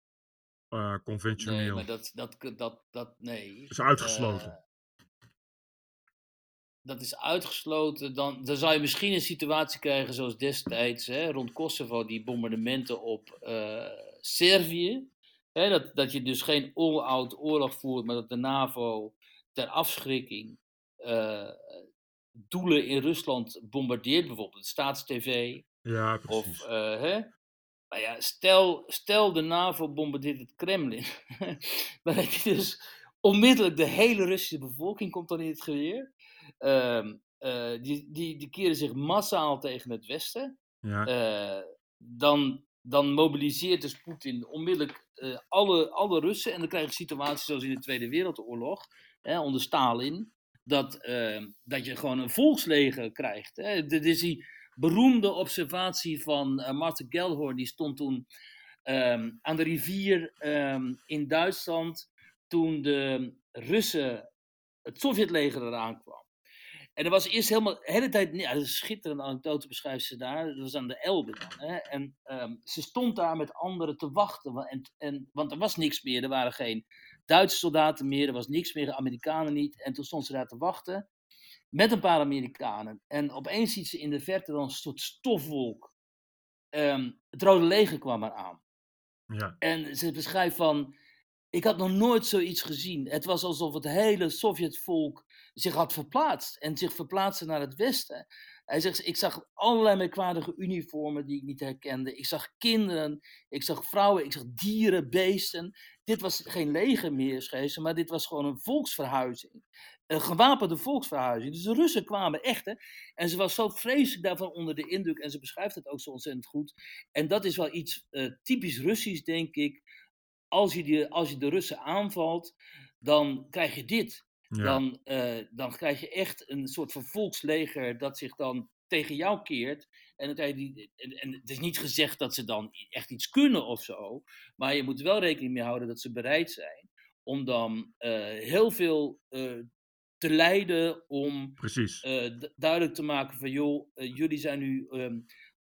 Speaker 1: Eh,
Speaker 2: Nee,
Speaker 1: conventioneel.
Speaker 2: maar dat, dat, dat, dat, nee.
Speaker 1: is uitgesloten.
Speaker 2: Eh, dat is uitgesloten. Dan, dan zou je misschien een situatie krijgen zoals destijds hè, rond Kosovo, die bombardementen op eh, Servië. Hè, dat, dat je dus geen all-out oorlog voert, maar dat de NAVO ter afschrikking eh, doelen in Rusland bombardeert, bijvoorbeeld staatstv.
Speaker 1: ja, precies.
Speaker 2: Of, eh, hè? Maar ja, stel, stel de NAVO bombardeert het Kremlin. (laughs) dan heb je dus onmiddellijk de hele Russische bevolking komt dan in het geweer. Ehm, eh, die, die, die keren zich massaal tegen het Westen.
Speaker 1: ja.
Speaker 2: Dan, dan mobiliseert dus Poetin onmiddellijk alle, alle Russen. En dan krijg je situaties zoals in de Tweede Wereldoorlog, hè, onder Stalin. Dat, eh, dat je gewoon een volksleger krijgt. Hè. Dit is die beroemde observatie van eh Martin Gellhorn. Die stond toen ehm, aan de rivier ehm, in Duitsland. Toen de Russen, het Sovjetleger eraan kwam. En er was eerst helemaal, de hele tijd, ja, een schitterende anekdote beschrijft ze daar. Dat was aan de Elbe dan. Hè? En ehm, ze stond daar met anderen te wachten. wa- En, en, want er was niks meer. Er waren geen Duitse soldaten meer. Er was niks meer. De Amerikanen niet. En toen stond ze daar te wachten. Met een paar Amerikanen. En opeens ziet ze in de verte dan een soort stofwolk. Ehm, het Rode Leger kwam eraan.
Speaker 1: ja.
Speaker 2: En ze beschrijft van, ik had nog nooit zoiets gezien. Het was alsof het hele Sovjetvolk zich had verplaatst en zich verplaatste naar het westen. Hij zegt, ik zag allerlei merkwaardige uniformen die ik niet herkende. Ik zag kinderen, ik zag vrouwen, ik zag dieren, beesten. Dit was geen leger meer, maar dit was gewoon een volksverhuizing. Een gewapende volksverhuizing. Dus de Russen kwamen echt, hè. En ze was zo vreselijk daarvan onder de indruk. En ze beschrijft het ook zo ontzettend goed. En dat is wel iets eh, typisch Russisch, denk ik. Als je, die, als je de Russen aanvalt, dan krijg je dit.
Speaker 1: Ja.
Speaker 2: Dan, eh, dan krijg je echt een soort van volksleger dat zich dan tegen jou keert. En, dan krijg je die, en, en het is niet gezegd dat ze dan echt iets kunnen of zo. Maar je moet er wel rekening mee houden dat ze bereid zijn om dan eh, heel veel eh, te leiden om duidelijk te maken van joh, jullie zijn nu ehm,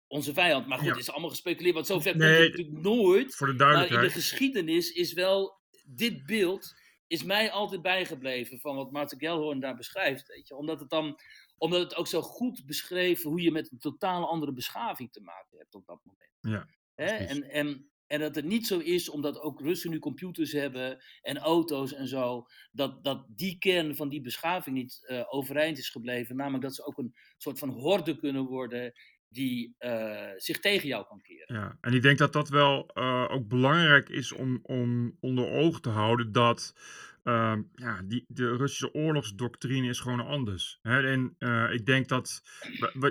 Speaker 2: onze vijand. Maar goed,
Speaker 1: Ja.
Speaker 2: het is allemaal gespeculeerd, want zover komt
Speaker 1: Nee,
Speaker 2: het natuurlijk nooit.
Speaker 1: Voor de
Speaker 2: Maar in de
Speaker 1: duidelijkheid.
Speaker 2: geschiedenis is wel dit beeld is mij altijd bijgebleven van wat Martin Gellhorn daar beschrijft. Weet je? Omdat, het dan, omdat het ook zo goed beschreef hoe je met een totaal andere beschaving te maken hebt op dat moment.
Speaker 1: Ja,
Speaker 2: Hè? En, en, en dat het niet zo is, omdat ook Russen nu computers hebben en auto's en zo, dat, dat die kern van die beschaving niet eh, overeind is gebleven. Namelijk dat ze ook een soort van horde kunnen worden die eh, zich tegen jou kan keren.
Speaker 1: Ja, en ik denk dat dat wel eh, ook belangrijk is om, om onder ogen te houden dat ehm, ja, die, de Russische oorlogsdoctrine is gewoon anders. Hè? En eh, ik denk dat,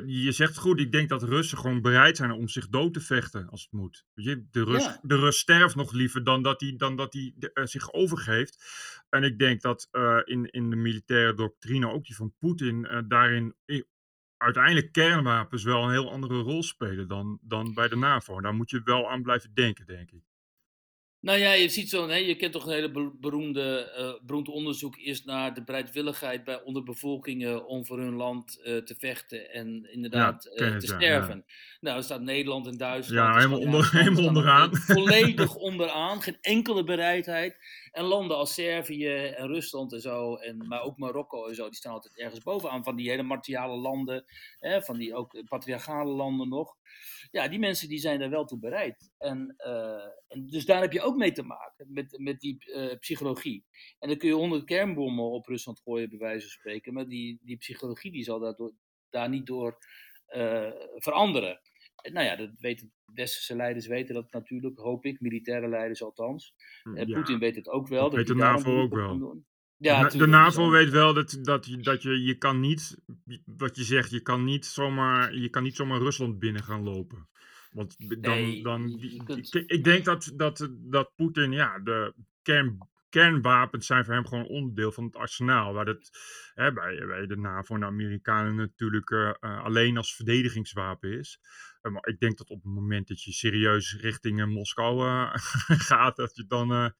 Speaker 1: je zegt goed, ik denk dat Russen gewoon bereid zijn om zich dood te vechten als het moet. Weet je, de, Rus,
Speaker 2: Ja.
Speaker 1: de Rus sterft nog liever dan dat hij, dan dat hij zich overgeeft. En ik denk dat in, in de militaire doctrine, ook die van Poetin, daarin uiteindelijk kernwapens wel een heel andere rol spelen dan, dan bij de NAVO. Daar moet je wel aan blijven denken, denk ik.
Speaker 2: Nou ja, je ziet zo'n, hè, je kent toch een hele be- beroemde, eh, beroemd onderzoek is naar de bereidwilligheid bij onderbevolkingen om voor hun land eh, te vechten en inderdaad eh, te
Speaker 1: ja. Ja,
Speaker 2: ster Nou, er staat Nederland en Duitsland
Speaker 1: ja helemaal, onder, helemaal
Speaker 2: er
Speaker 1: onderaan. (laughs)
Speaker 2: volledig onderaan, geen enkele bereidheid. En landen als Servië en Rusland en zo, en, maar ook Marokko en zo, die staan altijd ergens bovenaan van die hele martiale landen, hè, van die ook patriarchale landen nog. Ja, die mensen die zijn er wel toe bereid. En, eh, en dus daar heb je ook mee te maken, met, met die eh, psychologie. En dan kun je honderd kernbommen op Rusland gooien, bij wijze van spreken. Maar die, die psychologie die zal daardoor, daar niet door eh, veranderen. En Nou ja, dat weten westerse leiders weten dat natuurlijk, hoop ik, militaire leiders althans. Eh,
Speaker 1: Ja,
Speaker 2: Poetin weet het ook wel.
Speaker 1: dat weet de NAVO ook wel. De,
Speaker 2: Ja,
Speaker 1: de NAVO weet wel dat, dat, je, dat je, je kan niet, wat je zegt, je kan niet zomaar, je kan niet zomaar Rusland binnen gaan lopen. Want dan,
Speaker 2: Nee,
Speaker 1: dan die-
Speaker 2: kunt-
Speaker 1: ik, ik denk dat, dat, dat Poetin, ja, de kern, kernwapens zijn voor hem gewoon onderdeel van het arsenaal. Waar dat hè, bij, bij de NAVO en de Amerikanen natuurlijk eh, eh, alleen als verdedigingswapen is. Eh, maar ik denk dat op het moment dat je serieus richting eh, Moskou eh, (laughs) gaat, dat je dan,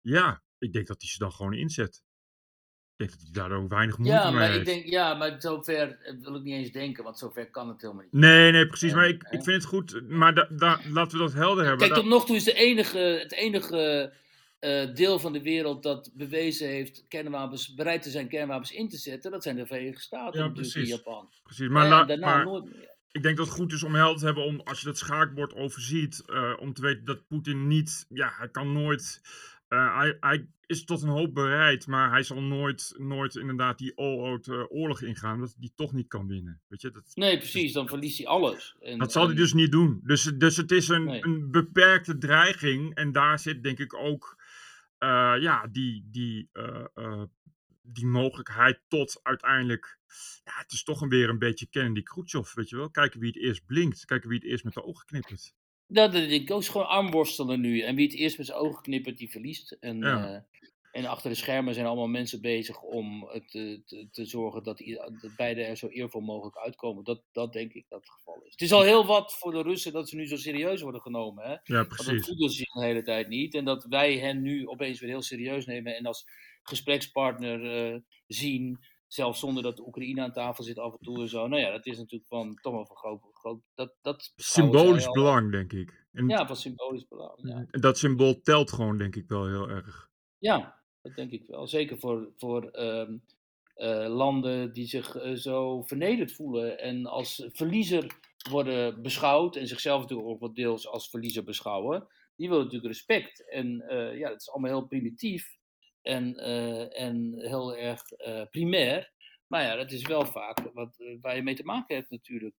Speaker 1: ja, ik denk dat hij ze dan gewoon inzet. Ik denk dat hij daar ook weinig moeite
Speaker 2: Ja,
Speaker 1: mee
Speaker 2: maar
Speaker 1: heeft.
Speaker 2: ik denk, ja, maar zover wil ik niet eens denken, want zover kan het helemaal niet.
Speaker 1: Nee, nee, precies.
Speaker 2: Ja,
Speaker 1: maar ik,
Speaker 2: hè?
Speaker 1: ik vind het goed. Maar da, da- laten we dat helder hebben.
Speaker 2: Kijk, tot nog toe is de enige, het enige deel van de wereld dat bewezen heeft kernwapens, bereid te zijn kernwapens in te zetten, dat zijn de Verenigde Staten
Speaker 1: Ja, precies.
Speaker 2: Japan.
Speaker 1: precies. Maar, la-
Speaker 2: daarna
Speaker 1: maar
Speaker 2: nooit meer.
Speaker 1: Ik denk dat het goed is om helder te hebben, om, als je dat schaakbord overziet, eh, om te weten dat Poetin niet, ja, hij kan nooit, eh, hij, hij is tot een hoop bereid, maar hij zal nooit, nooit inderdaad die all-out eh, oorlog ingaan, dat hij die toch niet kan winnen. Weet je, dat,
Speaker 2: Nee, precies, dan verliest hij alles. En,
Speaker 1: dat zal hij dus niet doen. Dus, dus het is een,
Speaker 2: Nee.
Speaker 1: een beperkte dreiging en daar zit denk ik ook, ja, die, die, die mogelijkheid tot uiteindelijk, ja, het is toch een weer een beetje kennen die Khrushchev, weet je wel. Kijken wie het eerst blinkt, kijken wie het eerst met de ogen knippert.
Speaker 2: Dat denk ik ook. is gewoon armworstelen nu. En wie het eerst met zijn ogen knippert, die verliest. En,
Speaker 1: Ja.
Speaker 2: eh, en achter de schermen zijn allemaal mensen bezig om het, te, te, te zorgen dat, dat beide er zo eervol mogelijk uitkomen. Dat, dat denk ik dat het geval is. Het is al heel wat voor de Russen dat ze nu zo serieus worden genomen. Hè?
Speaker 1: Ja,
Speaker 2: Want dat
Speaker 1: precies.
Speaker 2: voelden ze de hele tijd niet. En dat wij hen nu opeens weer heel serieus nemen en als gesprekspartner eh, zien. Zelfs zonder dat de Oekraïne aan tafel zit af en toe en zo. Nou ja, dat is natuurlijk van, toch wel van groot... groot dat, dat
Speaker 1: Symbolisch belang, denk ik. En
Speaker 2: Ja, van symbolisch belang. Ja.
Speaker 1: en dat symbool telt gewoon, denk ik wel heel erg.
Speaker 2: Ja, dat denk ik wel. Zeker voor, voor ehm, eh, landen die zich eh, zo vernederd voelen en als verliezer worden beschouwd en zichzelf natuurlijk ook wat deels als verliezer beschouwen. Die willen natuurlijk respect. En ja, dat is allemaal heel primitief en, eh, en heel erg eh, primair. Maar ja, dat is wel vaak wat, eh, waar je mee te maken hebt natuurlijk.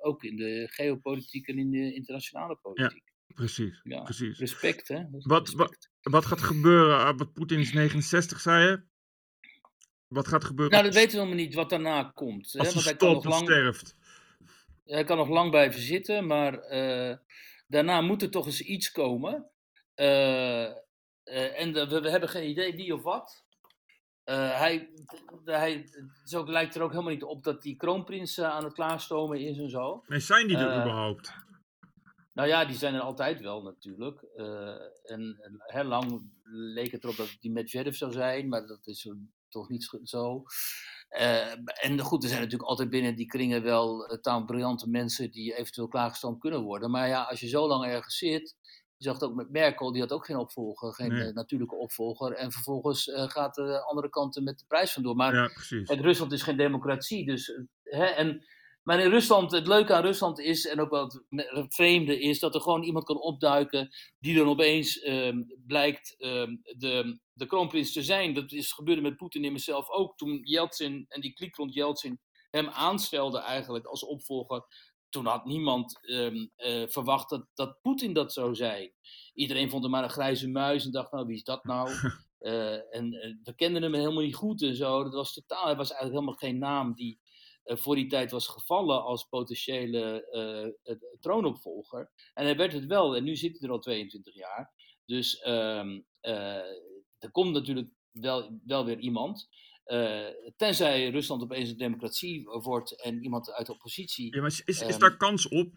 Speaker 2: ook in de geopolitiek en in de internationale politiek.
Speaker 1: Precies,
Speaker 2: Ja,
Speaker 1: precies.
Speaker 2: Respect, hè?
Speaker 1: Wat- wat- gaat gebeuren? ah, Wat Poetin is 69, zei je? Wat gaat gebeuren
Speaker 2: Nou, dat weten we helemaal niet wat daarna komt. Hè?
Speaker 1: als hij
Speaker 2: Want hij kan, nog lang,
Speaker 1: sterft?
Speaker 2: hij kan nog lang blijven zitten, maar daarna moet er toch eens iets komen. Eh, en de- we, we hebben geen idee wie of wat. Eh, hij, hij, zo lijkt er ook helemaal niet op dat die kroonprins eh, aan het klaarstomen is en zo.
Speaker 1: Nee, zijn die er
Speaker 2: Eh,
Speaker 1: überhaupt?
Speaker 2: Nou ja, die zijn er altijd wel natuurlijk. Eh, en heel lang leek het erop dat die Medvedev zou zijn, maar dat is toch niet zo-. Eh, en goed, er zijn natuurlijk altijd binnen die kringen wel uh, briljante mensen die eventueel klaargestoomd kunnen worden. Maar ja, als je zo lang ergens zit, je zag het ook met Merkel, die had ook geen opvolger, geen
Speaker 1: Nee.
Speaker 2: eh, natuurlijke opvolger. En vervolgens eh, gaat de andere kant met de prijs vandoor. Maar
Speaker 1: Ja.
Speaker 2: Kijk, Rusland is geen democratie. Dus, eh, hè, en, maar in Rusland, het leuke aan Rusland is, en ook wel het vreemde is, dat er gewoon iemand kan opduiken die dan opeens ehm, blijkt ehm, de, de kroonprins te zijn. Dat is gebeurde met Poetin in mezelf ook. Toen Yeltsin en die kliek rond Yeltsin hem aanstelde eigenlijk als opvolger. Toen had niemand ehm, eh, verwacht dat, dat Poetin dat zou zijn. Iedereen vond hem maar een grijze muis en dacht, nou wie is dat nou? (laughs) Eh, en eh, we kenden hem helemaal niet goed en zo. Dat was totaal, hij was eigenlijk helemaal geen naam die voor die tijd was gevallen als potentiële troonopvolger. En hij werd het wel, en nu zit hij er al 22 jaar. Dus ehm, eh, er komt natuurlijk wel, wel weer iemand. Eh, tenzij Rusland opeens een democratie wordt en iemand uit de oppositie.
Speaker 1: Ja, maar is, is, is
Speaker 2: ehm,
Speaker 1: daar kans op?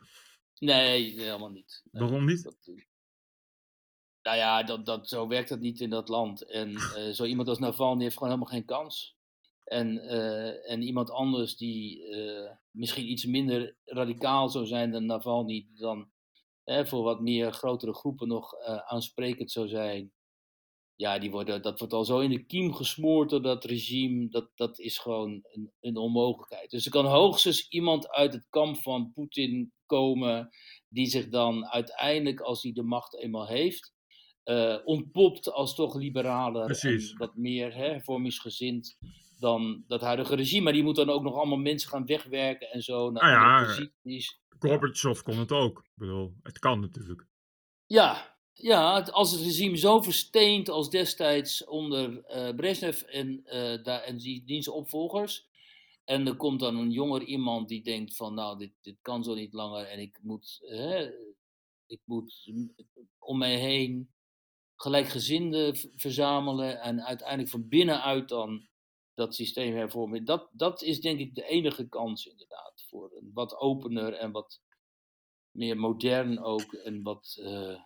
Speaker 2: Nee, helemaal niet. Nee,
Speaker 1: Waarom niet?
Speaker 2: dat, Nou ja, dat, dat, zo werkt dat niet in dat land. En (laughs) eh, zo iemand als Navalny heeft gewoon helemaal geen kans. En, eh, en iemand anders die eh, misschien iets minder radicaal zou zijn dan Navalny, dan voor wat meer grotere groepen nog aansprekend zou zijn. Ja, die worden, dat wordt al zo in de kiem gesmoord door dat regime. Dat, dat is gewoon een, een onmogelijkheid. Dus er kan hoogstens iemand uit het kamp van Poetin komen. Die zich dan uiteindelijk, als hij de macht eenmaal heeft, uh, ontpopt als toch en wat meer hè, hervormingsgezind dan dat huidige regime. Maar die moet dan ook nog allemaal mensen gaan wegwerken en zo naar
Speaker 1: Nou ja,
Speaker 2: posities.
Speaker 1: Gorbachev kon het ook. Ik bedoel, het kan natuurlijk.
Speaker 2: Ja, ja, als het regime zo versteent als destijds onder eh Brezhnev en, daar, en die, diens opvolgers. En er komt dan een jonger iemand die denkt van nou, dit, dit kan zo niet langer en ik moet, hè, ik moet om mij heen gelijkgezinden verzamelen en uiteindelijk van binnenuit dan dat systeem hervormen. Dat, dat is denk ik de enige kans inderdaad voor een wat opener en wat meer modern ook en wat eh,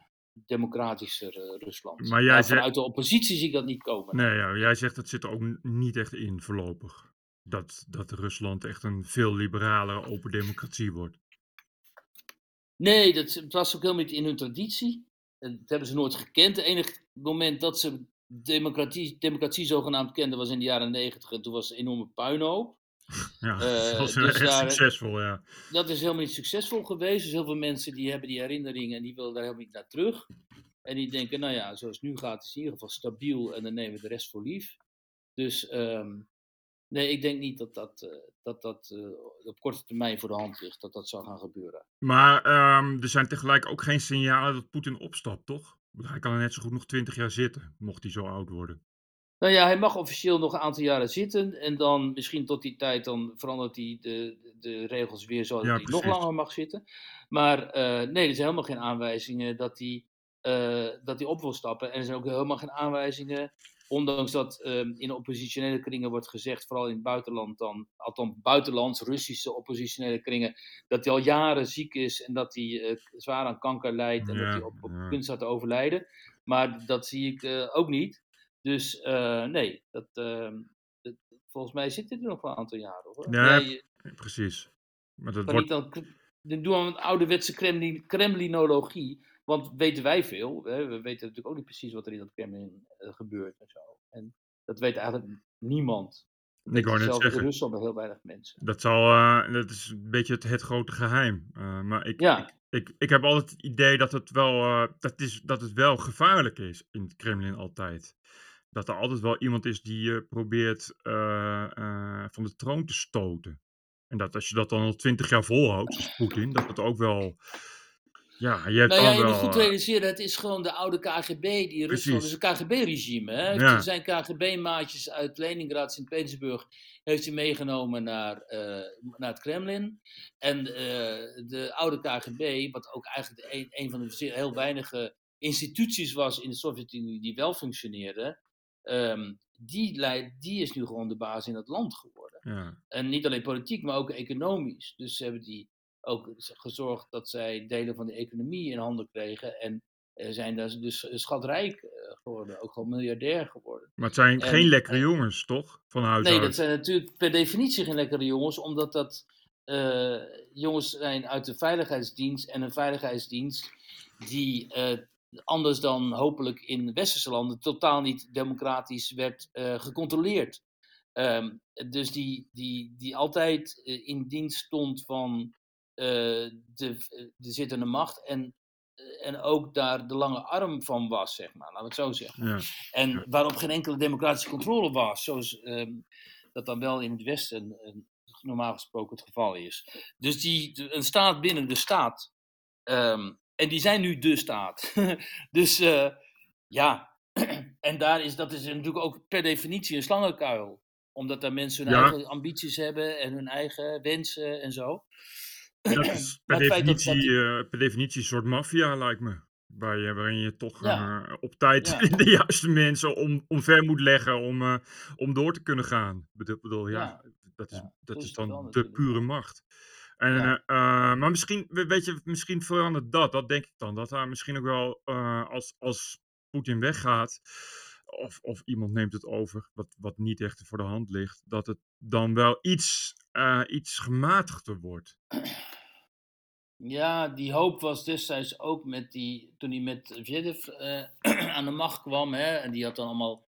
Speaker 2: democratischer eh, Rusland.
Speaker 1: Maar jij
Speaker 2: Maar
Speaker 1: zegt-
Speaker 2: vanuit de oppositie zie ik dat niet komen.
Speaker 1: Nee, ja, jij zegt dat zit er ook niet echt in voorlopig. Dat, dat Rusland echt een veel liberalere open democratie wordt.
Speaker 2: Nee, dat het was ook helemaal niet in hun traditie. En Dat hebben ze nooit gekend. Het enige moment dat ze democratie, democratie zogenaamd kenden was in de jaren negentig. En toen was een enorme puinhoop.
Speaker 1: Ja,
Speaker 2: Eh, (laughs)
Speaker 1: dat was
Speaker 2: dus
Speaker 1: echt
Speaker 2: daar-
Speaker 1: succesvol, ja.
Speaker 2: Dat is helemaal niet succesvol geweest. Dus heel veel mensen die hebben die herinneringen en die willen daar helemaal niet naar terug. En die denken, nou ja, zoals het nu gaat, is het in ieder geval stabiel en dan nemen we de rest voor lief. Dus ehm, nee, ik denk niet dat dat, eh, dat, dat eh, op korte termijn voor de hand ligt, dat dat zou gaan gebeuren.
Speaker 1: Maar ehm, er zijn tegelijk ook geen signalen dat Poetin opstapt, toch? Hij kan er net zo goed nog twintig jaar zitten, mocht hij zo oud worden.
Speaker 2: Nou ja, hij mag officieel nog een aantal jaren zitten. En dan misschien tot die tijd dan verandert hij de, de regels weer zodat
Speaker 1: Ja,
Speaker 2: hij nog langer mag zitten. Maar eh, nee, er zijn helemaal geen aanwijzingen dat hij, eh, dat hij op wil stappen. En er zijn ook helemaal geen aanwijzingen, ondanks dat ehm, in oppositionele kringen wordt gezegd, vooral in het buitenland dan, althans buitenlands, Russische oppositionele kringen, dat hij al jaren ziek is en dat hij eh, zwaar aan kanker lijdt en
Speaker 1: Ja,
Speaker 2: dat hij op, op
Speaker 1: ja.
Speaker 2: te overlijden. Maar dat zie ik ook niet. Dus eh, nee, dat, ehm, dat- volgens mij zit dit er nog wel een aantal jaren hoor.
Speaker 1: Ja,
Speaker 2: je
Speaker 1: Ja, Precies. Maar dat wordt...
Speaker 2: dan, doen we een ouderwetse Kremlin, Kremlinologie. Want weten wij veel. Hè? We weten natuurlijk ook niet precies wat er in dat Kremlin eh, gebeurt en zo. En dat weet eigenlijk niemand.
Speaker 1: Ik wou net zeggen,
Speaker 2: Rusland heel weinig mensen.
Speaker 1: dat, zal, eh, dat is een beetje het, het grote geheim. Eh, maar ik,
Speaker 2: Ja,
Speaker 1: ik, ik heb altijd het idee dat het wel, eh, dat is, dat het wel gevaarlijk is in het Kremlin altijd. Dat er altijd wel iemand is die je probeert eh, eh, van de troon te stoten. En dat als je dat dan al twintig jaar volhoudt, zoals Poetin, dat het ook wel... Ja, je hebt
Speaker 2: nou ja, je moet goed
Speaker 1: eh,
Speaker 2: realiseren, het is gewoon de oude KGB die Rusland, het is een KGB-regime. Hè?
Speaker 1: Ja.
Speaker 2: Zijn KGB-maatjes uit Leningrad, Sint-Petersburg, heeft hij meegenomen naar, naar het Kremlin. En de oude KGB, wat ook eigenlijk een, een van de heel weinige instituties was in de Sovjet-Unie die wel functioneerde, ehm, die, leid, die is nu gewoon de baas in het land geworden.
Speaker 1: ja.
Speaker 2: En niet alleen politiek, maar ook economisch. Dus ze hebben die ook gezorgd dat zij delen van de economie in handen kregen. En eh, zijn dus, dus schatrijk eh, geworden, ook gewoon miljardair geworden.
Speaker 1: Maar het zijn
Speaker 2: En-
Speaker 1: geen lekkere
Speaker 2: en-
Speaker 1: jongens, toch? Van huis
Speaker 2: Nee,
Speaker 1: uit.
Speaker 2: dat zijn natuurlijk per definitie geen lekkere jongens, omdat dat eh, jongens zijn uit de veiligheidsdienst en een veiligheidsdienst die eh, anders dan hopelijk in westerse landen totaal niet democratisch werd eh, gecontroleerd. Ehm, dus die, die, die altijd eh, in dienst stond van eh, de, de zittende macht en, en ook daar de lange arm van was, zeg maar, laten we het zo zeggen.
Speaker 1: Ja.
Speaker 2: En waarop geen enkele democratische controle was, zoals ehm, dat dan wel in het Westen normaal gesproken het geval is. Dus die, een staat binnen de staat. ehm, en die zijn nu de staat. (laughs) dus eh, ja, (clears throat) en daar is, dat is natuurlijk ook per definitie een slangenkuil. Omdat daar mensen hun
Speaker 1: Ja.
Speaker 2: eigen ambities hebben en hun eigen wensen en zo.
Speaker 1: Dat (clears throat) is per
Speaker 2: dat- dat
Speaker 1: definitie, eh, per definitie een soort maffia, lijkt me. Waar je, waarin je toch
Speaker 2: Ja.
Speaker 1: eh, op tijd
Speaker 2: Ja. (laughs)
Speaker 1: de juiste mensen om, omver moet leggen om, om door te kunnen gaan. Ik bedoel, ja, dat is, dat is dan de pure
Speaker 2: ja.
Speaker 1: macht. En,
Speaker 2: Ja.
Speaker 1: eh, eh, maar misschien, we- weet je, misschien verandert dat, dat denk ik dan. Dat daar misschien ook wel, eh, als, als Poetin weggaat, of, of iemand neemt het over, wat, wat niet echt voor de hand ligt, dat het dan wel iets, uh, iets gematigder wordt.
Speaker 2: Ja, die hoop was destijds ook met die, toen hij met Zverev (clears throat) aan de macht kwam. Hè, en die had dan allemaal,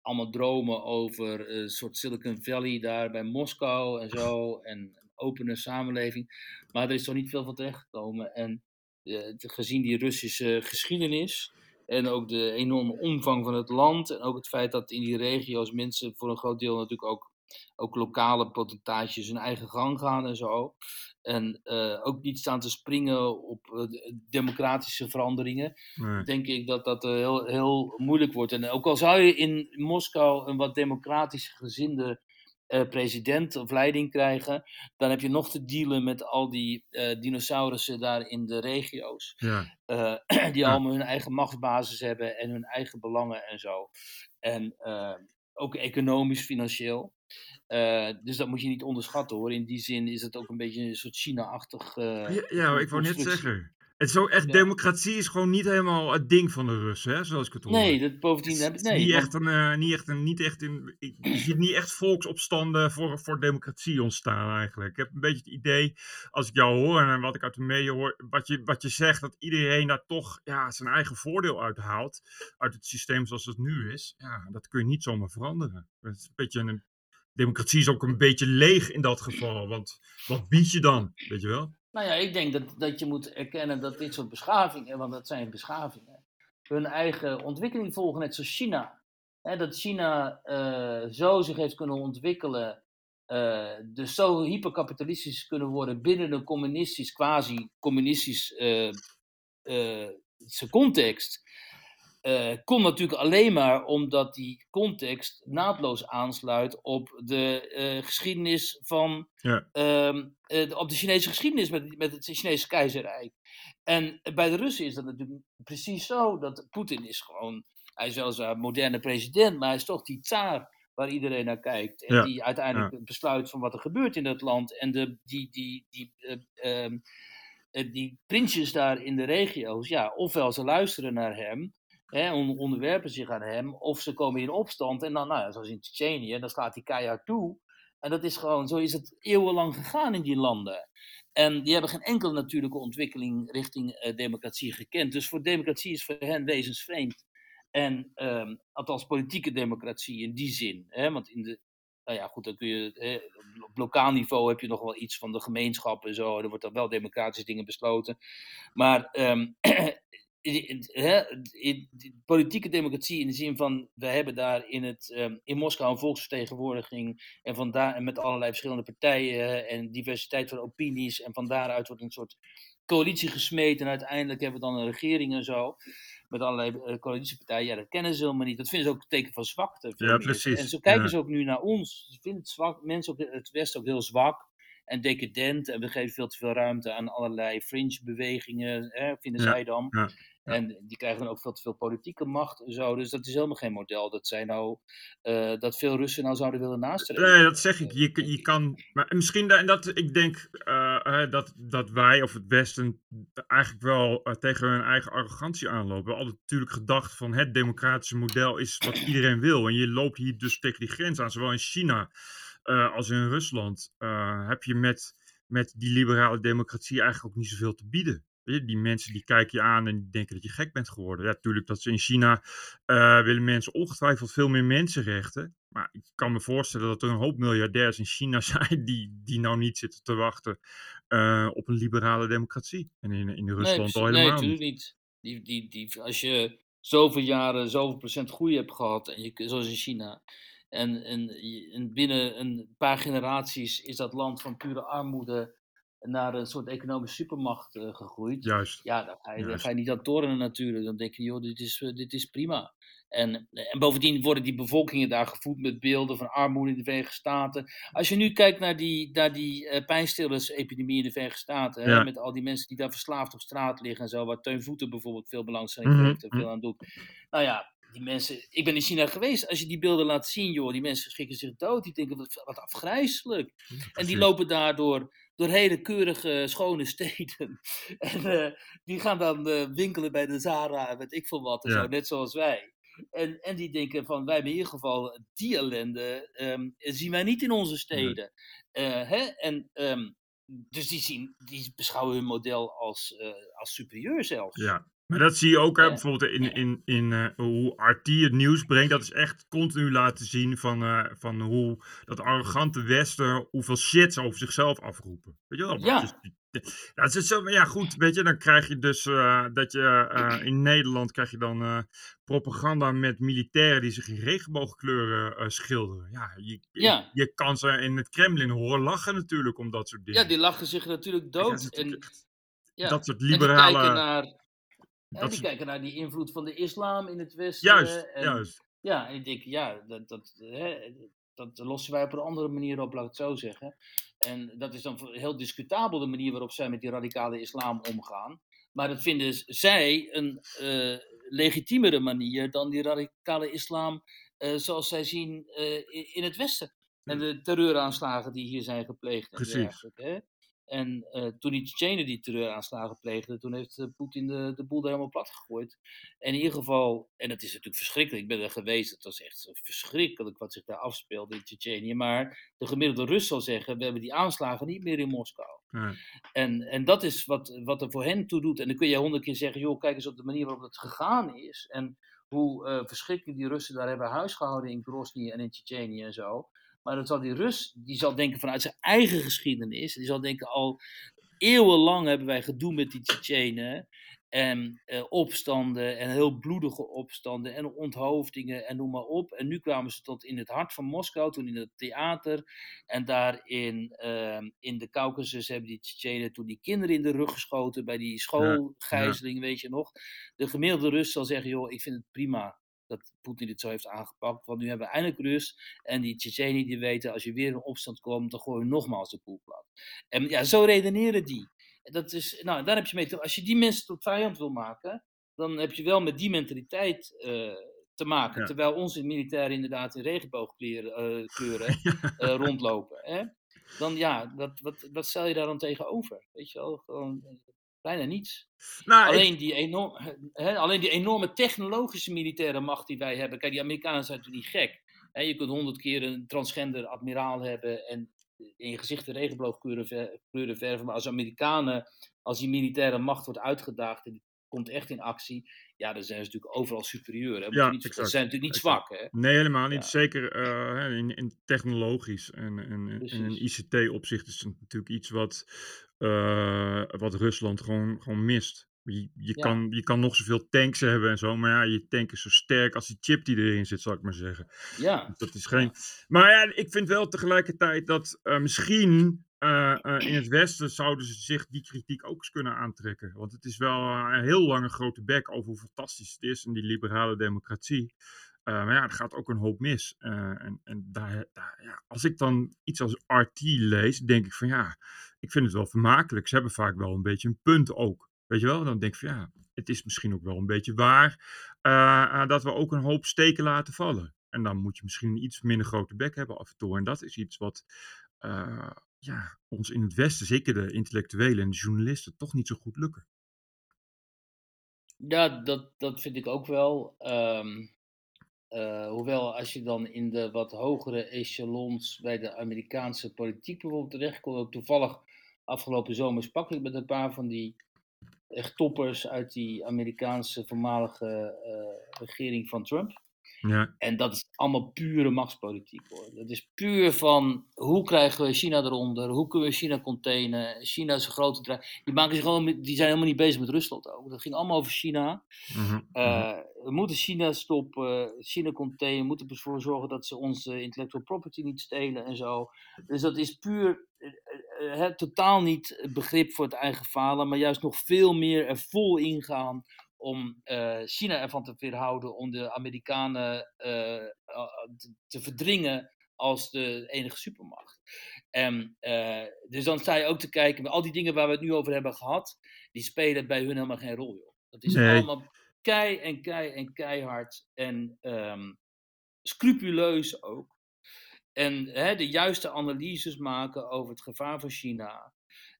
Speaker 2: allemaal dromen over een soort Silicon Valley daar bij Moskou en zo. En opene samenleving. Maar er is toch niet veel van terechtgekomen. En uh, gezien die Russische geschiedenis en ook de enorme omvang van het land. En ook het feit dat in die regio's mensen voor een groot deel natuurlijk ook, ook lokale potentages hun eigen gang gaan en zo. En uh, ook niet staan te springen op uh, democratische veranderingen. Nee. Denk ik dat dat uh, heel, heel moeilijk wordt. En ook al zou je in Moskou een wat democratisch gezinde uh, president of leiding krijgen, dan heb je nog te dealen met al die uh, dinosaurussen daar in de regio's. Ja. Uh, (clears throat) die ja. allemaal hun eigen machtsbasis hebben en hun eigen belangen en zo. En ook economisch, financieel. dus dat moet je niet onderschatten hoor. In die zin is het ook een beetje een soort China-achtig.
Speaker 1: ja, ja ik wou net zeggen. Het zo echt, ja. democratie is gewoon niet helemaal het ding van de Russen, hè, zoals ik het hoor.
Speaker 2: Nee, dat bovendien heb ik nee,
Speaker 1: niet, echt een, uh, niet echt een, niet echt een, je ziet niet echt volksopstanden voor, voor democratie ontstaan eigenlijk. Ik heb een beetje het idee, als ik jou hoor en wat ik uit de media hoor, wat je, wat je zegt, dat iedereen daar toch ja, zijn eigen voordeel uit haalt, uit het systeem zoals het nu is. Ja, dat kun je niet zomaar veranderen. Het is een beetje een, democratie is ook een beetje leeg in dat geval, want wat bied je dan, weet je wel?
Speaker 2: Nou ja, ik denk dat, dat je moet erkennen dat dit soort beschavingen, want dat zijn beschavingen, hun eigen ontwikkeling volgen, net zoals China. dat China uh, zo zich heeft kunnen ontwikkelen, uh, dus zo hyperkapitalistisch kunnen worden binnen een communistisch, quasi-communistisch uh, context. Uh, kon natuurlijk alleen maar omdat die context naadloos aansluit op de uh, geschiedenis van. Ja. Uh, op de Chinese geschiedenis met, met het Chinese keizerrijk. En bij de Russen is dat natuurlijk precies zo. Dat Poetin is gewoon. Hij is wel een moderne president, maar hij is toch die tsaar waar iedereen naar kijkt. En ja. die uiteindelijk ja. besluit van wat er gebeurt in dat land. En de, die, die, die, ehm, die prinsjes daar in de regio's, ja, ofwel ze luisteren naar hem hè, onderwerpen zich aan hem, of ze komen in opstand en dan, nou ja, zoals in Tsjetsjenië, dan slaat hij keihard toe. En dat is gewoon, zo is het eeuwenlang gegaan in die landen. En die hebben geen enkele natuurlijke ontwikkeling richting uh, democratie gekend. Dus voor democratie is voor hen wezensvreemd. En um, althans politieke democratie in die zin. Hè? Want in de, nou ja, goed, dan kun je, hè, op lokaal niveau heb je nog wel iets van de gemeenschap en zo. Er wordt dan wel democratische dingen besloten. Maar um, (clears throat) politieke democratie in de zin van, we hebben daar in, het, um, in Moskou een volksvertegenwoordiging en, van daar, en met allerlei verschillende partijen en diversiteit van opinies en van daaruit wordt een soort coalitie gesmeed en uiteindelijk hebben we dan een regering en zo met allerlei uh, coalitiepartijen. Ja, dat kennen ze helemaal niet. Dat vinden ze ook een teken van zwakte.
Speaker 1: Ja, precies.
Speaker 2: En zo kijken
Speaker 1: ja.
Speaker 2: ze ook nu naar ons. Ze vinden het zwak, mensen op het Westen ook heel zwak en decadent. En we geven veel te veel ruimte aan allerlei fringe-bewegingen, vinden
Speaker 1: ja,
Speaker 2: zij dan.
Speaker 1: Ja, ja.
Speaker 2: En die krijgen dan ook veel te veel politieke macht en zo. Dus dat is helemaal geen model dat zij nou, uh, dat veel Russen nou zouden willen nastreven.
Speaker 1: Nee, dat zeg ik. Je, je kan, maar misschien, dat, dat ik denk uh, dat, dat wij of het Westen eigenlijk wel uh, tegen hun eigen arrogantie aanlopen. We natuurlijk gedacht van het democratische model is wat iedereen wil. En je loopt hier dus tegen die grens aan, zowel in China als in Rusland, heb je met, met die liberale democratie eigenlijk ook niet zoveel te bieden. Je, die mensen die kijken je aan en die denken dat je gek bent geworden. Ja, natuurlijk dat ze in China uh, willen mensen ongetwijfeld veel meer mensenrechten. Maar ik kan me voorstellen dat er een hoop miljardairs in China (laughs) zijn die, die nou niet zitten te wachten op een liberale democratie. En in, in Rusland
Speaker 2: nee,
Speaker 1: al helemaal
Speaker 2: Nee, natuurlijk niet. Die, die, die, als je zoveel jaren zoveel procent groei hebt gehad, en je, zoals in China, en, en, en, binnen een paar generaties is dat land van pure armoede naar een soort economische supermacht uh, gegroeid.
Speaker 1: Juist.
Speaker 2: Ja, dan ga, je,
Speaker 1: Juist.
Speaker 2: dan ga je niet aan torenen natuurlijk. Dan denk je, joh, dit is, uh, dit is prima. En, en bovendien worden die bevolkingen daar gevoed met beelden van armoede in de Verenigde Staten. Als je nu kijkt naar die, naar die uh, pijnstillersepidemie in de Verenigde Staten,
Speaker 1: Ja.
Speaker 2: hè, met al die mensen die daar verslaafd op straat liggen en zo, waar Teun Voeten bijvoorbeeld veel belangstelling
Speaker 1: Mhm,
Speaker 2: heeft en veel aan doet. Nou ja, die mensen, ik ben in China geweest, als je die beelden laat zien, joh, die mensen schrikken zich dood, die denken, wat, wat afgrijzelijk. En die lopen daardoor door hele keurige, schone steden. (laughs) en die gaan dan winkelen bij de Zara, weet ik veel wat, en zo, net zoals wij. En, en die denken van, wij hebben in ieder geval die ellende, um, zien wij niet in onze steden. hè? En um, dus die, zien, die beschouwen hun model als, als superieur zelfs.
Speaker 1: Ja, maar dat zie je ook hè, bijvoorbeeld in, in, in uh, hoe RT het nieuws brengt. Dat is echt continu laten zien van, uh, van hoe dat arrogante Westen, hoeveel shit ze over zichzelf afroepen. Weet je wel?
Speaker 2: Ja.
Speaker 1: Dus, dat is zo, ja, goed, weet je, dan krijg je dus uh, dat je in Nederland krijg je dan propaganda met militairen die zich in regenboogkleuren schilderen. Ja je,
Speaker 2: ja.
Speaker 1: je kan ze in het Kremlin horen lachen natuurlijk om dat soort dingen.
Speaker 2: Ja, die lachen zich natuurlijk dood. Ja, en,
Speaker 1: ja. Dat soort liberale...
Speaker 2: En die kijken naar, die kijken naar die invloed van de islam in het Westen.
Speaker 1: Juist,
Speaker 2: en,
Speaker 1: juist.
Speaker 2: Ja, en ik denk, ja, dat, dat, hè, dat lossen wij op een andere manier op, laat ik het zo zeggen. En dat is dan heel discutabel de manier waarop zij met die radicale islam omgaan. Maar dat vinden zij een uh, legitiemere manier dan die radicale islam uh, zoals zij zien uh, in het Westen. En de terreuraanslagen die hier zijn gepleegd. En
Speaker 1: Precies.
Speaker 2: hè? En uh, toen die Tsjetsjenen die terreuraanslagen pleegden, toen heeft uh, Poetin de, de boel daar helemaal plat gegooid. En in ieder geval, en dat is natuurlijk verschrikkelijk, ik ben er geweest, het was echt verschrikkelijk wat zich daar afspeelde in Tsjetsjenië. Maar de gemiddelde Rus zal zeggen, we hebben die aanslagen niet meer in Moskou.
Speaker 1: Ja.
Speaker 2: En, en dat is wat, wat er voor hen toe doet. En dan kun je honderd keer zeggen, joh, kijk eens op de manier waarop het gegaan is. En hoe uh, verschrikkelijk die Russen daar hebben huisgehouden in Grozny en in Tsjetsjenië en zo. Maar dan zal die Rus, die zal denken vanuit zijn eigen geschiedenis. Die zal denken al eeuwenlang hebben wij gedoe met die Tsjetsjenen. En uh, opstanden en heel bloedige opstanden en onthoofdingen en noem maar op. En nu kwamen ze tot in het hart van Moskou, toen in het theater. En daar in, uh, in de Caucasus hebben die Tsjetsjenen toen die kinderen in de rug geschoten bij die schoolgijzeling, ja, ja. weet je nog. De gemiddelde Rus zal zeggen, joh, ik vind het prima dat Poetin dit zo heeft aangepakt. Want nu hebben we eindelijk rust. En die Tsjetsjenen die weten, als je weer in opstand komt, dan gooi je nogmaals de poel plat. En ja, zo redeneren die. Dat is, nou, daar heb je mee te, als je die mensen tot vijand wil maken, dan heb je wel met die mentaliteit uh, te maken.
Speaker 1: Ja.
Speaker 2: Terwijl onze militairen inderdaad in regenboogkleuren uh, kleuren, uh, (laughs) rondlopen. Hè? Dan ja, wat, wat, wat stel je daar dan tegenover? Weet je wel, gewoon bijna niets.
Speaker 1: Nou,
Speaker 2: alleen,
Speaker 1: ik-
Speaker 2: die enorm, alleen die enorme technologische militaire macht die wij hebben. Kijk, die Amerikanen zijn natuurlijk niet gek. Je kunt honderd keer een transgender admiraal hebben en in je gezicht de regenboogkleuren ver- kleuren verven. Maar als Amerikanen, als die militaire macht wordt uitgedaagd en die komt echt in actie, ja, dan zijn ze natuurlijk overal superieur. Hè?
Speaker 1: Ja,
Speaker 2: ze zijn natuurlijk niet
Speaker 1: exact.
Speaker 2: zwak. Hè?
Speaker 1: Nee, helemaal niet.
Speaker 2: Ja.
Speaker 1: Zeker eh, in, in technologisch en, en, en in. ICT-opzicht is het natuurlijk iets wat, eh, wat Rusland gewoon, gewoon mist. Je, je,
Speaker 2: Ja.
Speaker 1: kan, je kan nog zoveel tanks hebben en zo, maar ja, je tank is zo sterk als die chip die erin zit, zal ik maar zeggen.
Speaker 2: Ja,
Speaker 1: dat is geen... Maar ja, ik vind wel tegelijkertijd dat eh, misschien eh, in het Westen zouden ze zich die kritiek ook eens kunnen aantrekken. Want het is wel een heel lange grote bek over hoe fantastisch het is en die liberale democratie. Maar ja, er gaat ook een hoop mis. En en daar, daar- ja, als ik dan iets als RT lees, denk ik van ja, ik vind het wel vermakelijk. Ze hebben vaak wel een beetje een punt ook. Weet je wel? Dan denk ik van ja, het is misschien ook wel een beetje waar eh, dat we ook een hoop steken laten vallen. En dan moet je misschien een iets minder grote bek hebben af en toe. En dat is iets wat eh, ja, ons in het Westen, zeker de intellectuelen en de journalisten, toch niet zo goed lukken.
Speaker 2: Ja, dat, dat vind ik ook wel. Ehm, eh, hoewel, als je dan in de wat hogere echelons bij de Amerikaanse politiek bijvoorbeeld terechtkomt. Toevallig afgelopen zomer sprak ik met een paar van die echt toppers uit die Amerikaanse voormalige eh, regering van Trump.
Speaker 1: Ja,
Speaker 2: En dat is allemaal pure machtspolitiek hoor. Dat is puur van hoe krijgen we China eronder? Hoe kunnen we China containen? China is een grote drijf. Die, maken zich gewoon, die zijn helemaal niet bezig met Rusland ook. Dat ging allemaal over China.
Speaker 1: mhm, mhm.
Speaker 2: Eh, we moeten China stoppen, China containen, we moeten ervoor zorgen dat ze onze intellectual property niet stelen en zo. Dus dat is puur eh, eh, totaal niet begrip voor het eigen falen, maar juist nog veel meer er vol ingaan om eh, China ervan te weerhouden om de Amerikanen eh, te- verdringen als de enige supermacht. En, eh, dus dan sta je ook te kijken, al die dingen waar we het nu over hebben gehad, die spelen bij hun helemaal geen rol. Joh. Dat is
Speaker 1: Nee.
Speaker 2: allemaal kei en kei en keihard en ehm, scrupuleus ook. En hè, de juiste analyses maken over het gevaar van China.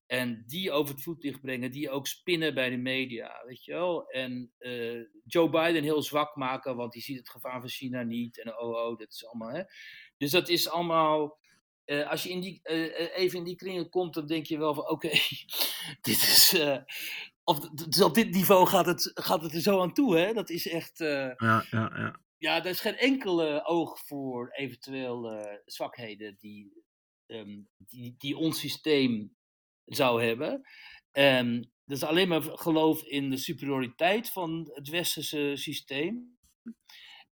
Speaker 2: En die over het voetlicht brengen, die ook spinnen bij de media, weet je wel. En uh, Joe Biden heel zwak maken, want die ziet het gevaar van China niet. En oh, oh, dat is allemaal, hè. Dus dat is allemaal, uh, als je in die, uh, even in die kringen komt, dan denk je wel van, oké, okay, (laughs) dit is, op, dus op dit niveau gaat het, gaat het er zo aan toe, hè. Dat is echt...
Speaker 1: ja, ja, ja.
Speaker 2: Ja, er is geen enkele oog voor eventueel zwakheden die, um, die, die ons systeem zou hebben. Um, dat is alleen maar geloof in de superioriteit van het westerse systeem.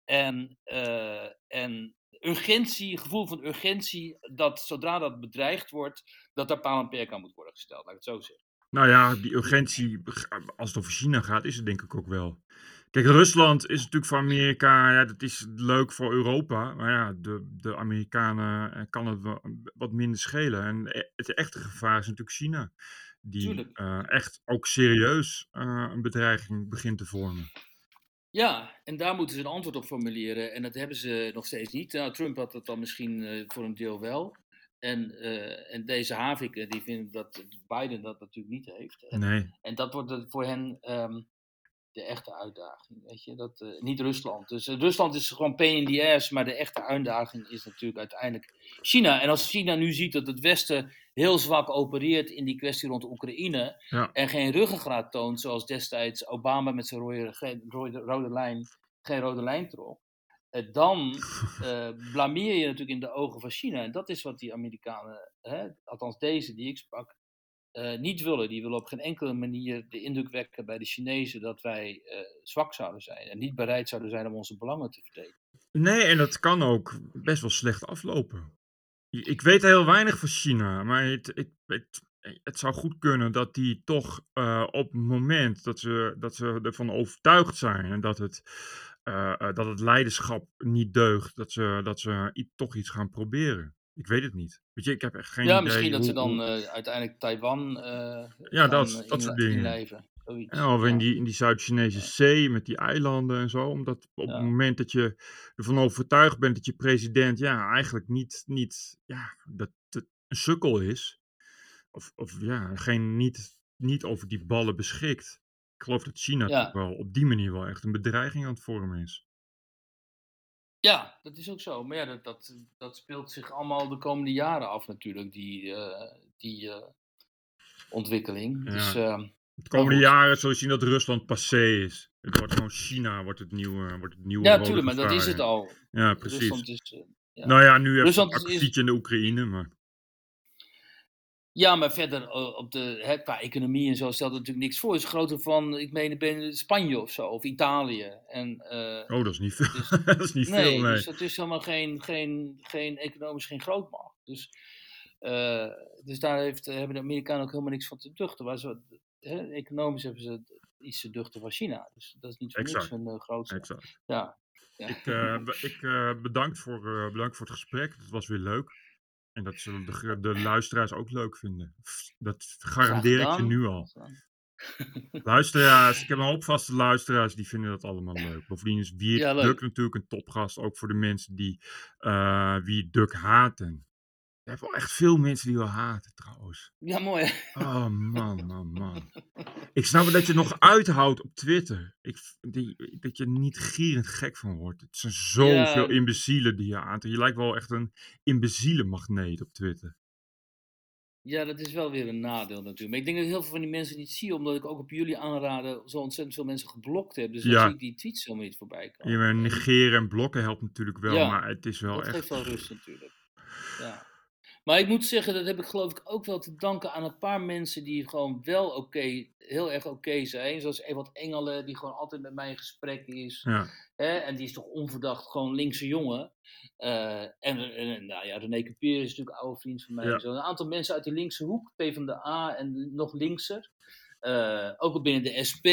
Speaker 2: En, uh, en urgentie, gevoel van urgentie, dat zodra dat bedreigd wordt, dat daar paal en perk aan moet worden gesteld, laat ik het zo zeggen.
Speaker 1: Nou ja, die urgentie, als het over China gaat, is het denk ik ook wel. Kijk, Rusland is natuurlijk voor Amerika, ja, dat is leuk voor Europa. Maar ja, de, de Amerikanen eh, kan het wel wat minder schelen. En e, het echte gevaar is natuurlijk China. Die echt ook serieus een bedreiging begint te vormen.
Speaker 2: Ja, en daar moeten ze een antwoord op formuleren. En dat hebben ze nog steeds niet. Nou, Trump had dat dan misschien voor een deel wel. En, en deze Haviken, die vinden dat Biden dat natuurlijk niet heeft. En,
Speaker 1: nee.
Speaker 2: en dat wordt voor hen um, de echte uitdaging. Weet je? Dat, uh, niet Rusland. Dus uh, Rusland is gewoon pain in the ass, maar de echte uitdaging is natuurlijk uiteindelijk China. En als China nu ziet dat het Westen heel zwak opereert in die kwestie rond Oekraïne
Speaker 1: ja.
Speaker 2: en geen ruggengraat toont, zoals destijds Obama met zijn rode, rode, rode lijn geen rode lijn trok, uh, dan (laughs) blameer je natuurlijk in de ogen van China. En dat is wat die Amerikanen, hè, althans deze die ik sprak, uh, niet willen. Die willen op geen enkele manier de indruk wekken bij de Chinezen dat wij uh, zwak zouden zijn en niet bereid zouden zijn om onze belangen te verdedigen.
Speaker 1: Nee, en dat kan ook best wel slecht aflopen. Ik weet heel weinig van China, maar het, het, zou goed kunnen dat die toch uh, op het moment dat ze, dat ze ervan overtuigd zijn en dat het, dat het leiderschap niet deugt, dat ze, dat ze toch iets gaan proberen. Ik weet het niet. Weet je, ik heb echt geen
Speaker 2: ja,
Speaker 1: idee.
Speaker 2: misschien dat
Speaker 1: hoe,
Speaker 2: ze dan
Speaker 1: hoe...
Speaker 2: uh, uiteindelijk Taiwan uh,
Speaker 1: ja, dat, dat soort dingen.
Speaker 2: inlijven.
Speaker 1: Ja, of in die, in die Zuid-Chinese zee met die eilanden en zo. Omdat op ja. het moment dat je ervan overtuigd bent dat je president ja, eigenlijk niet, niet ja, dat een sukkel is. Of, of ja, geen, niet, niet over die ballen beschikt. Ik geloof dat China
Speaker 2: Ja.
Speaker 1: toch wel op die manier wel echt een bedreiging aan het vormen is.
Speaker 2: Ja, dat is ook zo. Maar ja, dat, dat, dat speelt zich allemaal de komende jaren af natuurlijk, die, uh, die uh, ontwikkeling.
Speaker 1: Ja.
Speaker 2: Dus, uh,
Speaker 1: De komende jaren zul je zien dat Rusland passé is. Het wordt gewoon China, wordt het nieuwe, wordt het nieuwe
Speaker 2: ja,
Speaker 1: rode
Speaker 2: natuurlijk, maar dat is het al.
Speaker 1: Ja, precies.
Speaker 2: Rusland is, eh, ja.
Speaker 1: Nou ja, nu heb je een akkefietje in de Oekraïne, maar...
Speaker 2: Ja, maar verder eh, op de, hè, qua economie en zo stelt het natuurlijk niks voor. Het is groter van, ik meen, ben Spanje of zo, of Italië. En, eh,
Speaker 1: Oh, dat is niet veel.
Speaker 2: Dus- (laughs)
Speaker 1: dat is niet
Speaker 2: nee,
Speaker 1: veel, nee.
Speaker 2: dus dat is helemaal geen, geen, geen economisch geen grootmacht. Dus, eh, dus daar heeft, hebben de Amerikanen ook helemaal niks van te duchten. Maar zo, hè, economisch hebben ze iets te duchten van China. Dus dat is niet voor niks
Speaker 1: Exact.
Speaker 2: hun uh, grootste.
Speaker 1: Exact.
Speaker 2: Ja. ja.
Speaker 1: Ik, ik bedankt, voor, bedankt voor het gesprek. Het was weer leuk. En dat zullen de, de luisteraars ook leuk vinden. Dat garandeer ik je nu al. Luisteraars, ik heb een (laughs) hoop vaste luisteraars die vinden dat allemaal leuk. Bovendien is Wiert
Speaker 2: Ja.
Speaker 1: Duk natuurlijk een topgast. Ook voor de mensen die eh Wiert Duk haten. Je hebt wel echt veel mensen die wel haten trouwens.
Speaker 2: Ja, mooi. hè?
Speaker 1: Oh man, man, man. (laughs) Ik snap wel dat je nog uithoudt op Twitter. Ik, die, dat je niet gierend gek van wordt. Het zijn zoveel
Speaker 2: Ja.
Speaker 1: imbecielen die je aantrekt. Je lijkt wel echt een imbecielenmagneet op Twitter.
Speaker 2: Ja, dat is wel weer een nadeel natuurlijk. Maar ik denk dat heel veel van die mensen niet zie, omdat ik ook op jullie aanraden zo ontzettend veel mensen geblokt heb. Dus dan
Speaker 1: Ja.
Speaker 2: zie ik die tweets helemaal niet voorbij komen. En
Speaker 1: negeren en blokken helpt natuurlijk wel,
Speaker 2: Ja,
Speaker 1: maar het is wel
Speaker 2: dat
Speaker 1: echt...
Speaker 2: geeft wel rust natuurlijk. Ja. Maar ik moet zeggen, dat heb ik geloof ik ook wel te danken aan een paar mensen die gewoon wel oké, heel erg oké zijn. Zoals Ewald Engelen, die gewoon altijd met mij in gesprek is.
Speaker 1: Ja,
Speaker 2: Hè? En die is toch onverdacht gewoon linkse jongen. Eh, en, en nou ja, René Capier is natuurlijk een oude vriend van mij.
Speaker 1: Ja.
Speaker 2: Zo. Een aantal mensen uit die linkse hoek, PvdA en nog linkser. Eh, ook al binnen de SP.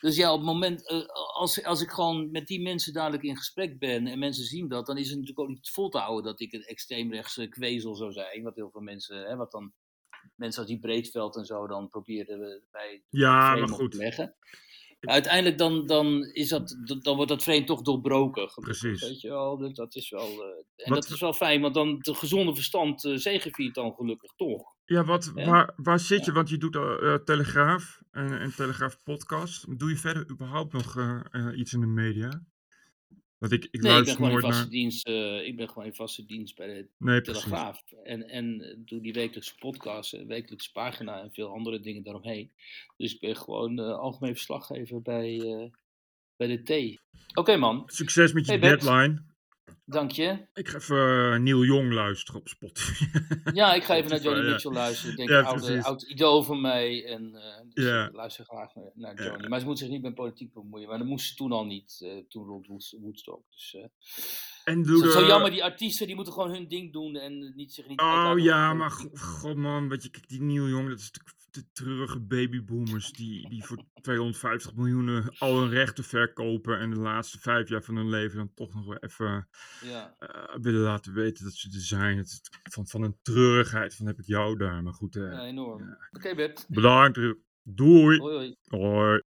Speaker 2: Dus ja, op het moment, eh, als, als ik gewoon met die mensen dadelijk in gesprek ben en mensen zien dat, dan is het natuurlijk ook niet vol te houden dat ik een extreemrechtse kwezel zou zijn. Wat heel veel mensen, hè, wat dan mensen als die Breedveld en zo dan proberen bij
Speaker 1: ja maar
Speaker 2: op te
Speaker 1: goed.
Speaker 2: leggen. Uiteindelijk dan, dan, is dat, dan wordt dat frame toch doorbroken.
Speaker 1: Precies.
Speaker 2: Weet je wel, dat, dat is wel, eh, en
Speaker 1: Wat-
Speaker 2: dat is wel fijn, want dan het gezonde verstand uh, zegeviert dan gelukkig toch.
Speaker 1: Ja, wat, waar, waar zit je? Want je doet eh, eh, Telegraaf en, en Telegraaf podcast. Doe je verder überhaupt nog eh, eh, iets in de media? Want ik, ik
Speaker 2: Nee, ik ben
Speaker 1: luister
Speaker 2: gewoon in vaste
Speaker 1: naar...
Speaker 2: dienst. eh, ik ben gewoon in vaste dienst bij de
Speaker 1: Nee, precies.
Speaker 2: Telegraaf. En, en eh, doe die wekelijkse podcast, wekelijkse pagina en veel andere dingen daaromheen. Dus ik ben gewoon eh, algemeen verslaggever bij, eh, bij de T. Oké man,
Speaker 1: Succes met je
Speaker 2: Hey,
Speaker 1: deadline.
Speaker 2: Dank je.
Speaker 1: Ik ga even eh, Neil Jong luisteren op Spotify. (laughs)
Speaker 2: Ja, ik ga even naar Johnny. Mitchell luisteren. Ik denk
Speaker 1: Ja,
Speaker 2: een oude, oud idool van mij. En eh, dus
Speaker 1: Ja.
Speaker 2: ik luister graag naar, naar
Speaker 1: Ja.
Speaker 2: Johnny. Maar ze moet zich niet met politiek bemoeien. Maar dat moest ze toen al niet, eh, toen rond Wood- Woodstock. Dus, eh,
Speaker 1: En doe
Speaker 2: zo jammer, die artiesten die moeten gewoon hun ding doen en niet zich niet
Speaker 1: Oh ja, maar god man, weet je, kijk, die Neil Jong, dat is de, de treurige babyboomers die, die voor 250 miljoen al hun rechten verkopen en de laatste vijf jaar van hun leven dan toch nog wel even
Speaker 2: Ja.
Speaker 1: eh, willen laten weten dat ze er zijn. Het, van, van een treurigheid van heb ik jou daar, maar goed, eh,
Speaker 2: ja, enorm.
Speaker 1: ja.
Speaker 2: Oké Bert,
Speaker 1: bedankt, doei,
Speaker 2: hoi hoi.
Speaker 1: hoi.